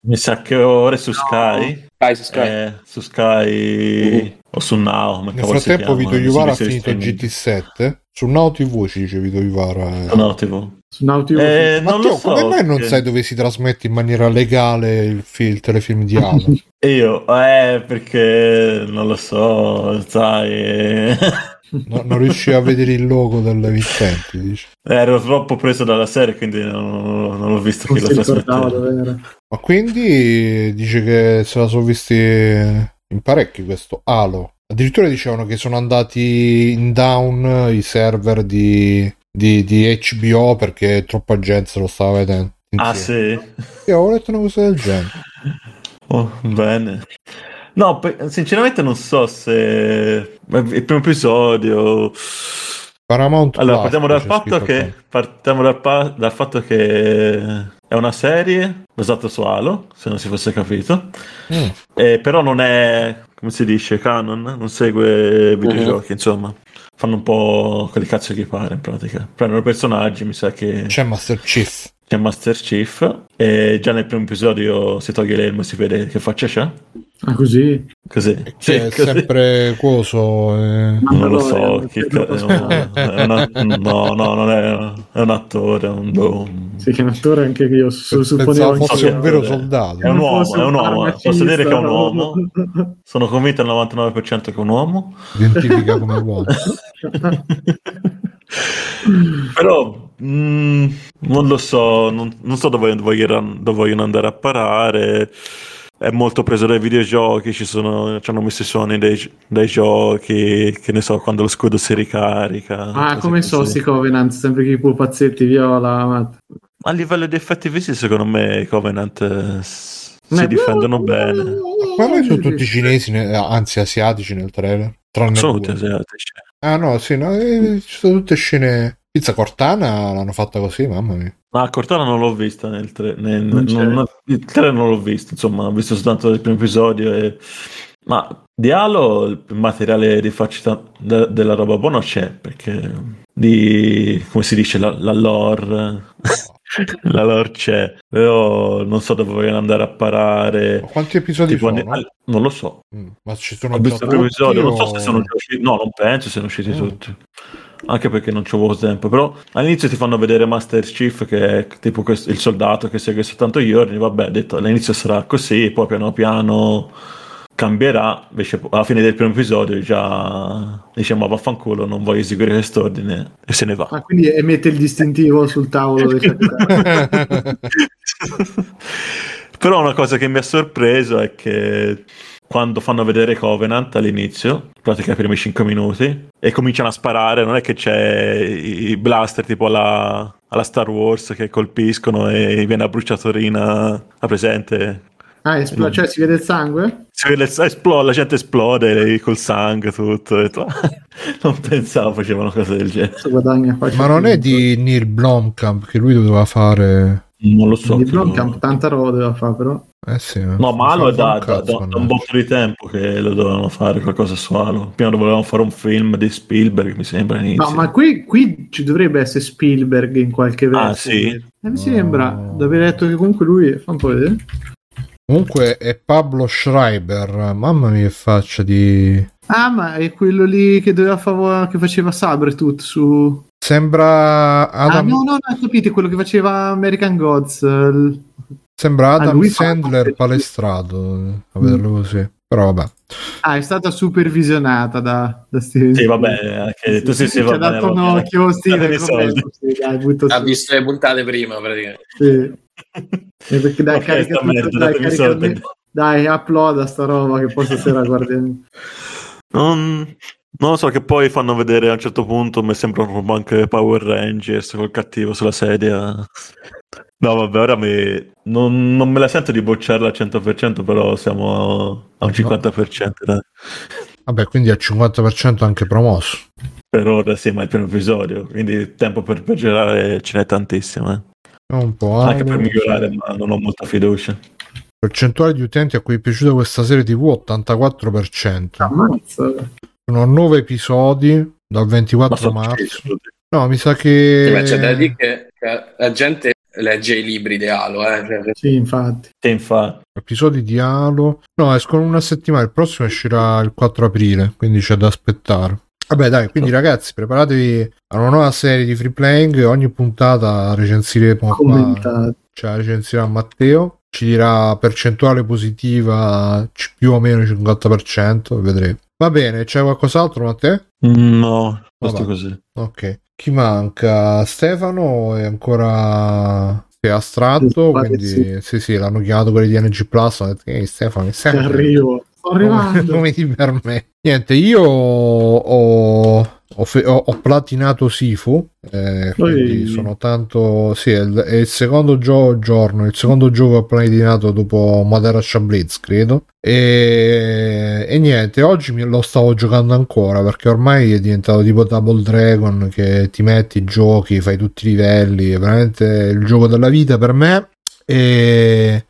Mi sa che ora è su Sky. Dai, su Sky. eh, su Sky o su Now. come Nel frattempo Vito Iuvara ha finito di streaming. GT7. Su Now TV ci dice Vito Iuvara. eh. No, TV. Su TV, Eh, non lo so. come mai non che- sai dove si trasmette in maniera legale il, film, il telefilm di Halo? Io, eh, perché non lo so, sai. eh, No- non riuscivi a vedere il logo dell'emittente, dice. Ero troppo preso dalla serie, quindi non, non ho visto non lo ricordava trasmetteva. Ma quindi dice che se la sono visti in parecchi questo Halo. Addirittura dicevano che sono andati in down i server di, di, di HBO perché troppa gente se lo stava vedendo. Ah, insieme. sì. Io avevo letto una cosa del genere. Oh, bene. No, sinceramente non so se il primo episodio. Paramount Allora, partiamo dal che partiamo dal, pa- dal fatto che è una serie basata su Halo, se non si fosse capito. Mm. Eh, però non è, come si dice, canon, non segue videogiochi, insomma. Fanno un po' quelli cazzo che pare in pratica. Prendono personaggi, mi sa che C'è Master Chief. c'è Master Chief e già nel primo episodio si toglie l'elmo e si vede che faccia c'ha. Ah, così? Così. Che Sì, è così. sempre coso. eh. Non lo so, Mandalorian, chi ca- no, è una- no, no, non è, è un attore, è un, boh, Sì, che è un attore anche io su, supponevo fosse un vero Eh, soldato. è un uomo, è un uomo, posso dire che è un uomo. Sono convinto al 99% che è un uomo. Identifica come uomo. Però mm, non lo so, non, non so dove vogliono, dove vogliono andare a parare. È molto preso dai videogiochi, ci, sono, ci hanno messo i suoni dei, dei giochi, che ne so, quando lo scudo si ricarica. Ah, come so sti Covenant, sempre che i pupazzetti viola. ma- A livello di effetti visivi, secondo me i Covenant eh, s- Ma- si difendono bene. Ma poi sono tutti cinesi, ne- anzi asiatici nel trailer. Tranne Sono tutti asiatici. Ah no, sì, no, eh, ci sono tutte scene. Pizza Cortana l'hanno fatta così, mamma mia. Ma Cortana non l'ho vista nel, tre- nel- Non non- il trailer non l'ho visto, insomma, ho visto soltanto il primo episodio. E... Ma di Halo il materiale di farci ta- de- della roba buona c'è, perché di, come si dice, la, la lore, la lore c'è, però non so dove vogliono andare a parare. Ma quanti episodi Tipo, sono? ne- non lo so, Mm, Ma ci sono ho visto il primo episodio, non so se sono usciti, no, non penso siano usciti Mm. tutti. Anche perché non c'avevo tempo, però all'inizio ti fanno vedere Master Chief che è tipo questo- il soldato che segue soltanto gli ordini, vabbè, detto all'inizio sarà così, poi piano piano cambierà, invece alla fine del primo episodio già dice ma vaffanculo, non voglio eseguire quest'ordine e se ne va. Ah, quindi e mette il distintivo sul tavolo. Però una cosa che mi ha sorpreso è che quando fanno vedere Covenant all'inizio, in pratica i primi 5 minuti, e cominciano a sparare, non è che c'è i blaster tipo alla, alla Star Wars che colpiscono e viene la bruciatorina a presente. Ah, espl- cioè si vede il sangue? Si vede, esplode, la gente esplode lei col sangue tutto. Detto, "Ah, non pensavo facevano cose del genere. Ma non è di Neil Blomkamp che lui doveva fare. Non lo so. Chi Blomkamp lo- tanta roba doveva fare, però. Eh sì. No, ma Halo è da, Un da, da- un botto di tempo che lo dovevano fare qualcosa su Halo. Prima volevano fare un film di Spielberg, mi sembra all'inizio. No, ma qui, qui ci dovrebbe essere Spielberg in qualche Ah, verso. sì? Eh, mi sembra, da aver letto che comunque lui... Fa un po' vedere. Comunque è Pablo Schreiber. Mamma mia, che faccia di. Ah, ma è quello lì che doveva fare che faceva Sabretooth su... Sembra Ah, Adam, no, no, no, capite, quello che faceva American Gods. eh, sembra Adam Ah, fa- Sandler palestrato. A vederlo così. Però vabbè. Ah, è stata supervisionata da, da Steven Sì, vabbè, anche tu sì, sì, Ci va ha dato un occhio, Steven, vabbè, sì, dai, Ha visto le puntate prima, praticamente. Sì. Eh, perché dai, Ok, carica sta tutto, merda, dai, carica soldi. almeno- dai, uploada sta roba che poi stasera guardiamo. Non, non lo so, che poi fanno vedere a un certo punto, mi sembrano anche Power Rangers col cattivo sulla sedia. No, vabbè, ora mi... non, non me la sento di bocciarla al 100%, però siamo a un 50%. dai. Vabbè, quindi al 50% anche promosso. Per ora sì, ma è il primo episodio, quindi tempo per peggiorare ce n'è tantissimo. eh. Un po' Anche per migliorare, ma non ho molta fiducia. Percentuale di utenti a cui è piaciuta questa serie TV 84%. Ammazza. Sono 9 episodi dal 24 sono marzo. schifo. No, mi sa che Sì, ma c'è da dire che la gente legge i libri di Halo, eh. cioè, Sì, infatti. Sì, infatti. episodi di Halo. No, escono una settimana, il prossimo uscirà il 4 aprile, quindi c'è da aspettare. Vabbè, dai, quindi ragazzi, preparatevi a una nuova serie di free playing. Ogni puntata recensiremo qua. Cioè, recensirà Matteo. Ci dirà percentuale positiva c- più o meno 50%. Vedremo. Va bene, c'è qualcos'altro, Matteo? No, basta così. Ok. Chi manca? Stefano è ancora è astratto, quindi sì. sì, sì, l'hanno chiamato quelli di NG Plus, hanno detto, ehi Stefano, sei? arrivo. Sto Come, arrivando. come ti permetti? Niente, io ho, ho, fe- ho- ho platinato Sifu, eh, quindi sono tanto... Sì, è il, è il secondo gio- giorno, il secondo gioco che ho platinato dopo Madara Blitz, credo. E, e niente, oggi lo stavo giocando ancora perché ormai è diventato tipo Double Dragon che ti metti, giochi, fai tutti i livelli, è veramente il gioco della vita per me. E,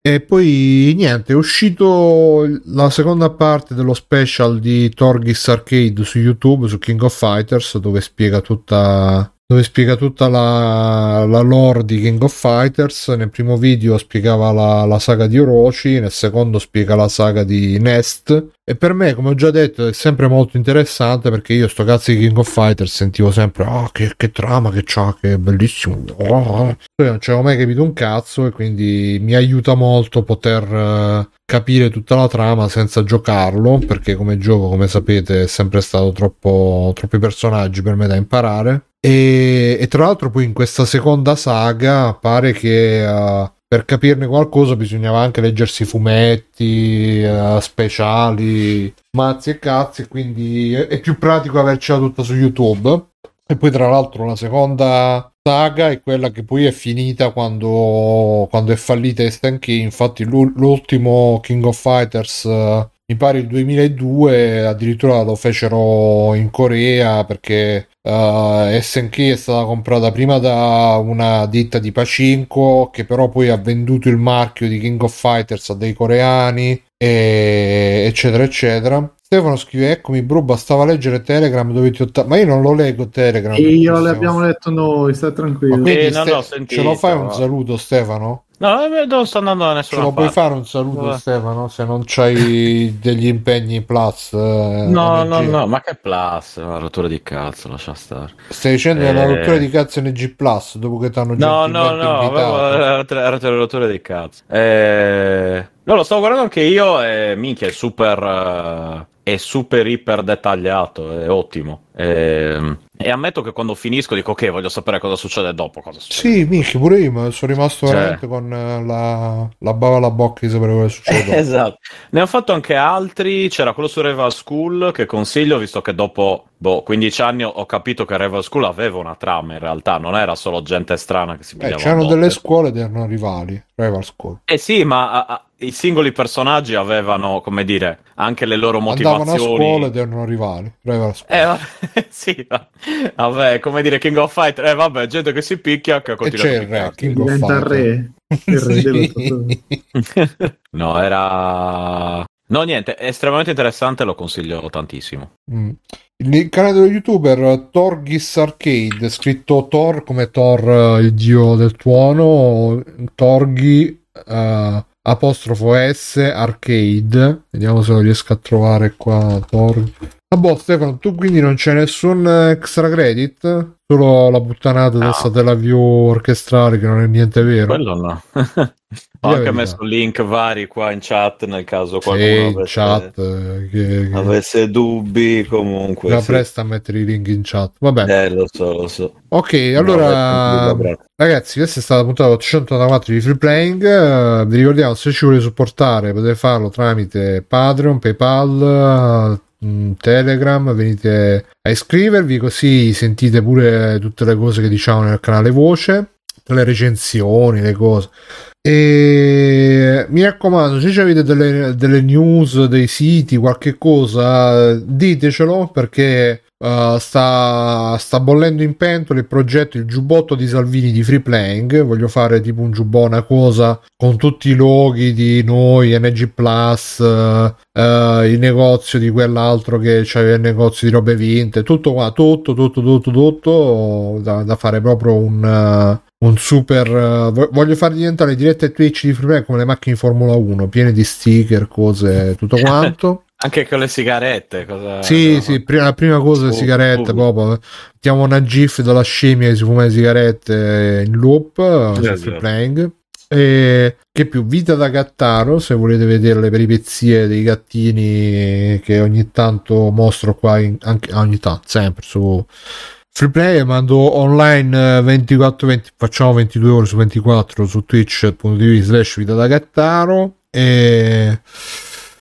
e poi niente, è uscito la seconda parte dello special di Torgis Arcade su YouTube, su King of Fighters, dove spiega tutta, dove spiega tutta la, la lore di King of Fighters. Nel primo video spiegava la, la saga di Orochi, nel secondo spiega la saga di Nest. E per me, come ho già detto, è sempre molto interessante perché io sto cazzo di King of Fighters sentivo sempre, oh, che, che trama che c'ha, che è bellissimo. Oh. Poi non ci avevo mai capito un cazzo e quindi mi aiuta molto poter eh, capire tutta la trama senza giocarlo, perché come gioco, come sapete, è sempre stato troppo, troppi personaggi per me da imparare. E, e tra l'altro poi in questa seconda saga pare che eh, per capirne qualcosa bisognava anche leggersi fumetti, eh, speciali, mazzi e cazzi, quindi è, più pratico avercela tutta su YouTube. E poi tra l'altro la seconda saga è quella che poi è finita quando, quando è fallita SNK, infatti l'u- l'ultimo King of Fighters eh, mi pare il 2002 addirittura lo fecero in Corea perché eh, SNK è stata comprata prima da una ditta di Pacinco che però poi ha venduto il marchio di King of Fighters a dei coreani e- eccetera eccetera Stefano scrive eccomi bro bastava leggere Telegram dove ti otta- ma io non lo leggo Telegram io Stefano. l'abbiamo letto noi, stai ma tranquillo. quindi Eh, no, Ste- no, ho sentito, ce lo fai un saluto Stefano? No, eh, non sto andando da Ce nessuna lo puoi parte. fare un saluto Vabbè. Stefano se non c'hai degli impegni plus eh, No, no, NG? no, ma che plus, una rottura di cazzo, lascia stare. Stai dicendo che è una Eh. rottura di cazzo NG Plus dopo che ti hanno No, no, no, la rot- la rottura di cazzo. Eh, No, lo stavo guardando anche io e minchia, è super, eh, è super iper dettagliato, è ottimo. E, e ammetto che quando finisco dico ok, voglio sapere cosa succede dopo. Cosa succede. Sì, minchia, pure io sono rimasto Cioè. veramente con eh, la, la bava alla bocca di sapere cosa succede. Esatto. Ne ho fatto anche altri. C'era quello su Rival School che consiglio, visto che dopo boh, 15 anni ho- capito che Rival School aveva una trama in realtà, non era solo gente strana che si Eh, pigliava c'erano a botte. delle scuole ed erano rivali, Rival School. Eh sì, ma a- a- i singoli personaggi avevano, come dire, anche le loro Andavano a motivazioni. scuola ed erano rivali. Eh, sì, va- vabbè, come dire, King of Fighter, eh, vabbè, gente che si picchia che e continua c'è a il re. King of Diventa il Fighter. re. Il re. No, era... No, niente, è estremamente interessante, lo consiglio tantissimo. Mm. Il canale dello youtuber Torgis Arcade, scritto Thor come Thor, eh, il dio del tuono, Torgi eh, apostrofo S Arcade, Vediamo se lo riesco a trovare qua. Tor- Ah, boh, Stefano, tu quindi non c'è nessun extra credit? Solo la puttanata No. del Satellaview orchestrale che non è niente vero. Quello no. Ho anche messo link vari qua in chat nel caso Sì, qualcuno in avesse, chat. eh, Che, che... avesse dubbi comunque. La sì. presta a mettere i link in chat. Vabbè. Eh, lo so, lo so. Ok, No, allora tranquillo, ragazzi, questa è stata la puntata 894 di Free Playing. Eh, vi ricordiamo se ci volete supportare potete farlo tramite Patreon, PayPal, mm, Telegram, venite a iscrivervi così sentite pure tutte le cose che diciamo nel canale voce, le recensioni, le cose. E mi raccomando, se avete delle, delle news, dei siti, qualche cosa, ditecelo perché uh, sta, sta bollendo in pentola il progetto Il giubbotto di Salvini di Free Playing. Voglio fare tipo un giubbotto, una cosa con tutti i loghi di noi, NG Plus, uh, uh, il negozio di quell'altro che c'aveva il negozio di robe vinte, tutto qua, tutto, tutto, tutto, tutto da, da fare proprio un. un super uh, vo- voglio far diventare dirette Twitch di Free Play come le macchine Formula 1 piene di sticker cose tutto quanto Anche con le sigarette. Cosa... sì no? sì prima, la prima cosa le Oh, sigarette oh. proprio mettiamo una gif della scimmia che si fuma le sigarette in loop Free sì. Playing e che più vita da gattaro se volete vedere le peripezie dei gattini che ogni tanto mostro qua in- anche ogni tanto sempre su Free Play mando online 24-20 facciamo 22 ore su 24 su twitch.tv slash vita da gattaro e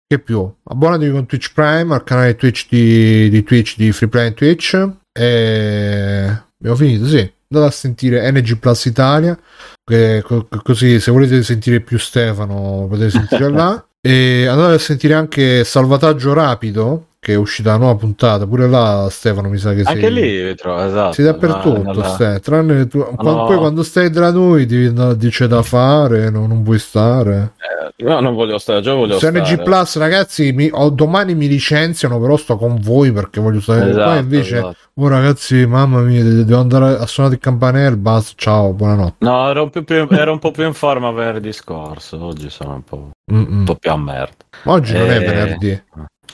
che più? Abbonatevi con Twitch Prime al canale Twitch di, di Twitch di Free Play Twitch. E abbiamo finito sì. Andate a sentire NG Plus Italia che co- così se volete sentire più Stefano potete sentire là. E andate a sentire anche Salvataggio Rapido che è uscita la nuova puntata pure là Stefano mi sa che Anche sei lì trovo, esatto. sei dappertutto, No, stai. tranne tu, quando- no. poi quando stai tra noi ti dice da fare, no, non puoi stare. Eh, no, non voglio stare, già voglio stare. NG Plus, ragazzi, mi- oh, domani mi licenziano, però sto con voi perché voglio stare Esatto, qua. Invece, esatto. oh ragazzi, mamma mia, de- devo andare a suonare il campanello. Basta, ciao, buonanotte. No, ero un, po più, ero un po' più in forma venerdì scorso. Oggi sono un po', un po' più a merda. Oggi non è Eh, venerdì.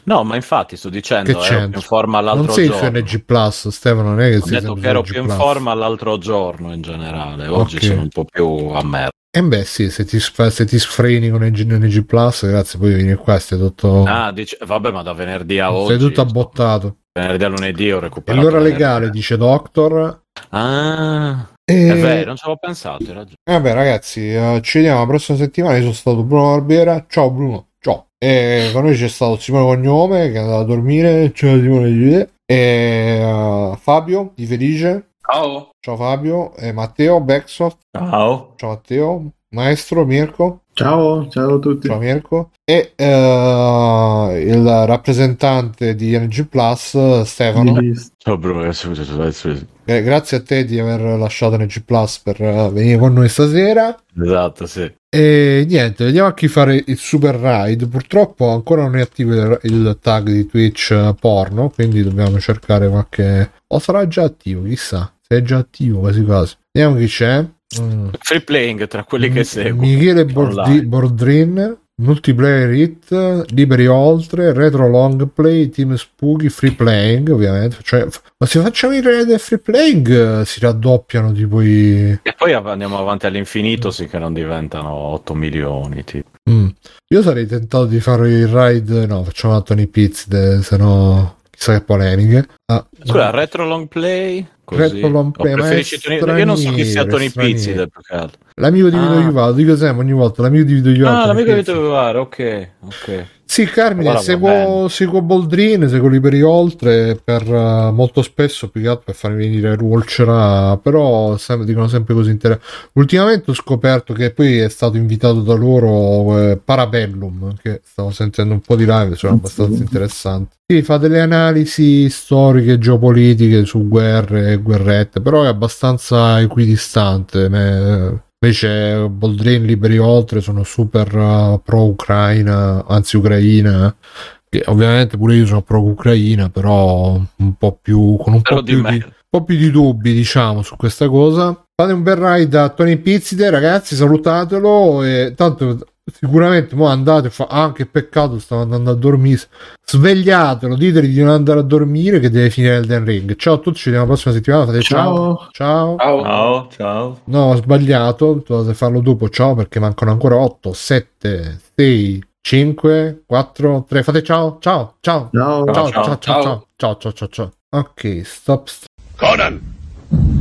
No, ma infatti sto dicendo, Che ero più in forma l'altro Non sei giorno. su NG Plus, Stefano, non è che Ho sei detto che ero più in Plus. forma l'altro giorno in generale. Oggi Ok. sono un po' più a merda. E beh, sì, se ti, se ti sfreni con NG, NG Plus, grazie, poi vieni qua, stai tutto, Ah, dice, vabbè, ma da venerdì a oggi. sei tutto abbottato. Venerdì a lunedì ho E recuperato. l'ora venerdì. legale, dice Doctor. Ah, E... è vero, non ci avevo pensato. Vabbè, ragazzi, eh, ci vediamo la prossima settimana. Io sono stato Bruno Barbiera. Ciao, Bruno. Ciao. E con noi c'è stato Simone Cognome che è andato a dormire. Ciao, Simone. E eh, Fabio di Felice. Ciao. Ciao, Fabio. E Matteo Backsoft. Ciao. Ciao, Matteo. Maestro Mirko. Ciao, ciao a tutti. Ciao, Mirko. E eh, il rappresentante di NG Plus, Stefano. Ciao, Bruno. Scusa. Eh, Grazie a te di aver lasciato NG Plus per eh, venire con noi stasera. Esatto, sì. E niente, vediamo a chi fare il super ride. Purtroppo ancora non è attivo il, il tag di Twitch eh, porno, quindi dobbiamo cercare qualche. O sarà già attivo, chissà. Se è già attivo, quasi quasi. Vediamo chi c'è. Mm. Free playing tra quelli che seguono. Michele Bordi-. Bordrin, Multiplayer Hit, Liberi Oltre, Retro Long Play, Team Spooky, Free Playing, ovviamente. Cioè, ma se facciamo i raid del Free Playing eh, si raddoppiano tipo i. E poi andiamo avanti all'infinito, sì che non diventano 8 milioni. Tipo. Mm. Io sarei tentato di fare il ride. No, facciamo Tony Pizz, se no chissà che polemiche. Ah, Scusa, retro long play? Così. Retro long play, ma è Tony- Io non so chi sia straniero, Tony straniero. Pizzi del. L'amico di Vito Ah. Iuvaro, dico sempre ogni volta, l'amico di Vito Iuvaro. Ah, l'amico di. Vito Vivare, ok, ok. Sì, Carmine, seguo, seguo Boldrin, seguo Liberi Oltre per eh, molto spesso più che altro per farmi venire Rulcera, però sempre, dicono sempre così interessanti. Ultimamente ho scoperto che poi è stato invitato da loro eh, Parabellum, che stavo sentendo un po' di live, sono abbastanza interessanti. Sì, fa delle analisi storiche, geopolitiche su guerre e guerrette, però è abbastanza equidistante. me- Invece Boldrin, Liberi Oltre sono super uh, pro-Ucraina, anzi Ucraina, che ovviamente pure io sono pro-Ucraina, però un po' più con un po' più, di, un po' più di dubbi, diciamo, su questa cosa. Fate un bel ride a Tony Pizzide, ragazzi, salutatelo e tanto sicuramente mo andate fa ah che peccato stavo andando a dormire svegliatelo diteli di non andare a dormire che deve finire Elden Ring ciao a tutti ci vediamo la prossima settimana fate ciao ciao, Ciao. Ciao, ciao. no ho sbagliato dovete farlo dopo ciao perché mancano ancora 8 7 6 5 4 3 fate ciao ciao ciao Ciao. ciao ciao ciao ciao. ciao ciao ciao ciao ciao ok stop stop Conan,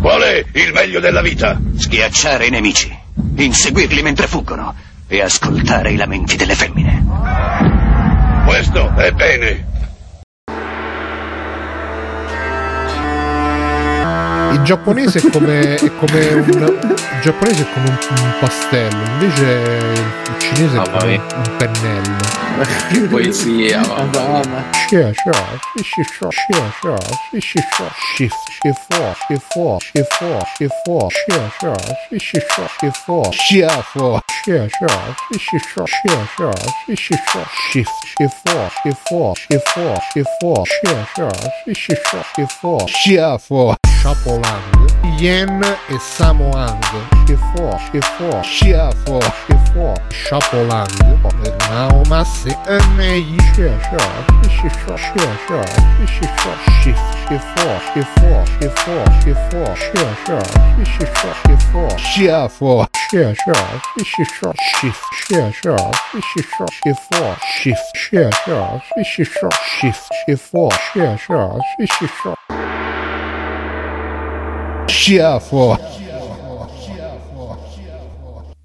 qual è il meglio della vita? Schiacciare i nemici, inseguirli mentre fuggono e ascoltare i lamenti delle femmine. Questo è bene. Il giapponese è come, è come un il giapponese è come un, un pastello, invece il cinese è come un, un pennello. Poesia, mamma mia. Madonna. Shia, shia, shi, shia, shia, shia, shi, shi, shia, shif, shifo, shifo, shifo, shifo, shia, shia, shi, shi, shia, shifo, shiafo, shift, shift, shift, Chapolang, Yen e Samoang, Shifo, Shifo, Shiafo, Shifo, Chapolang, Naumas e Enei, Shifo, Shifo, Shifo, Shifo, Shifo, Shifo, Shifo, Shifo, Shifo, Shifo, Shifo, Shifo, Shifo, Shifo, Shifo, sure, shift, share, sure, fishy sure, shift four, shift, share, sure, fishy sure, shift, shift four, share, sure, fishy sure, share four.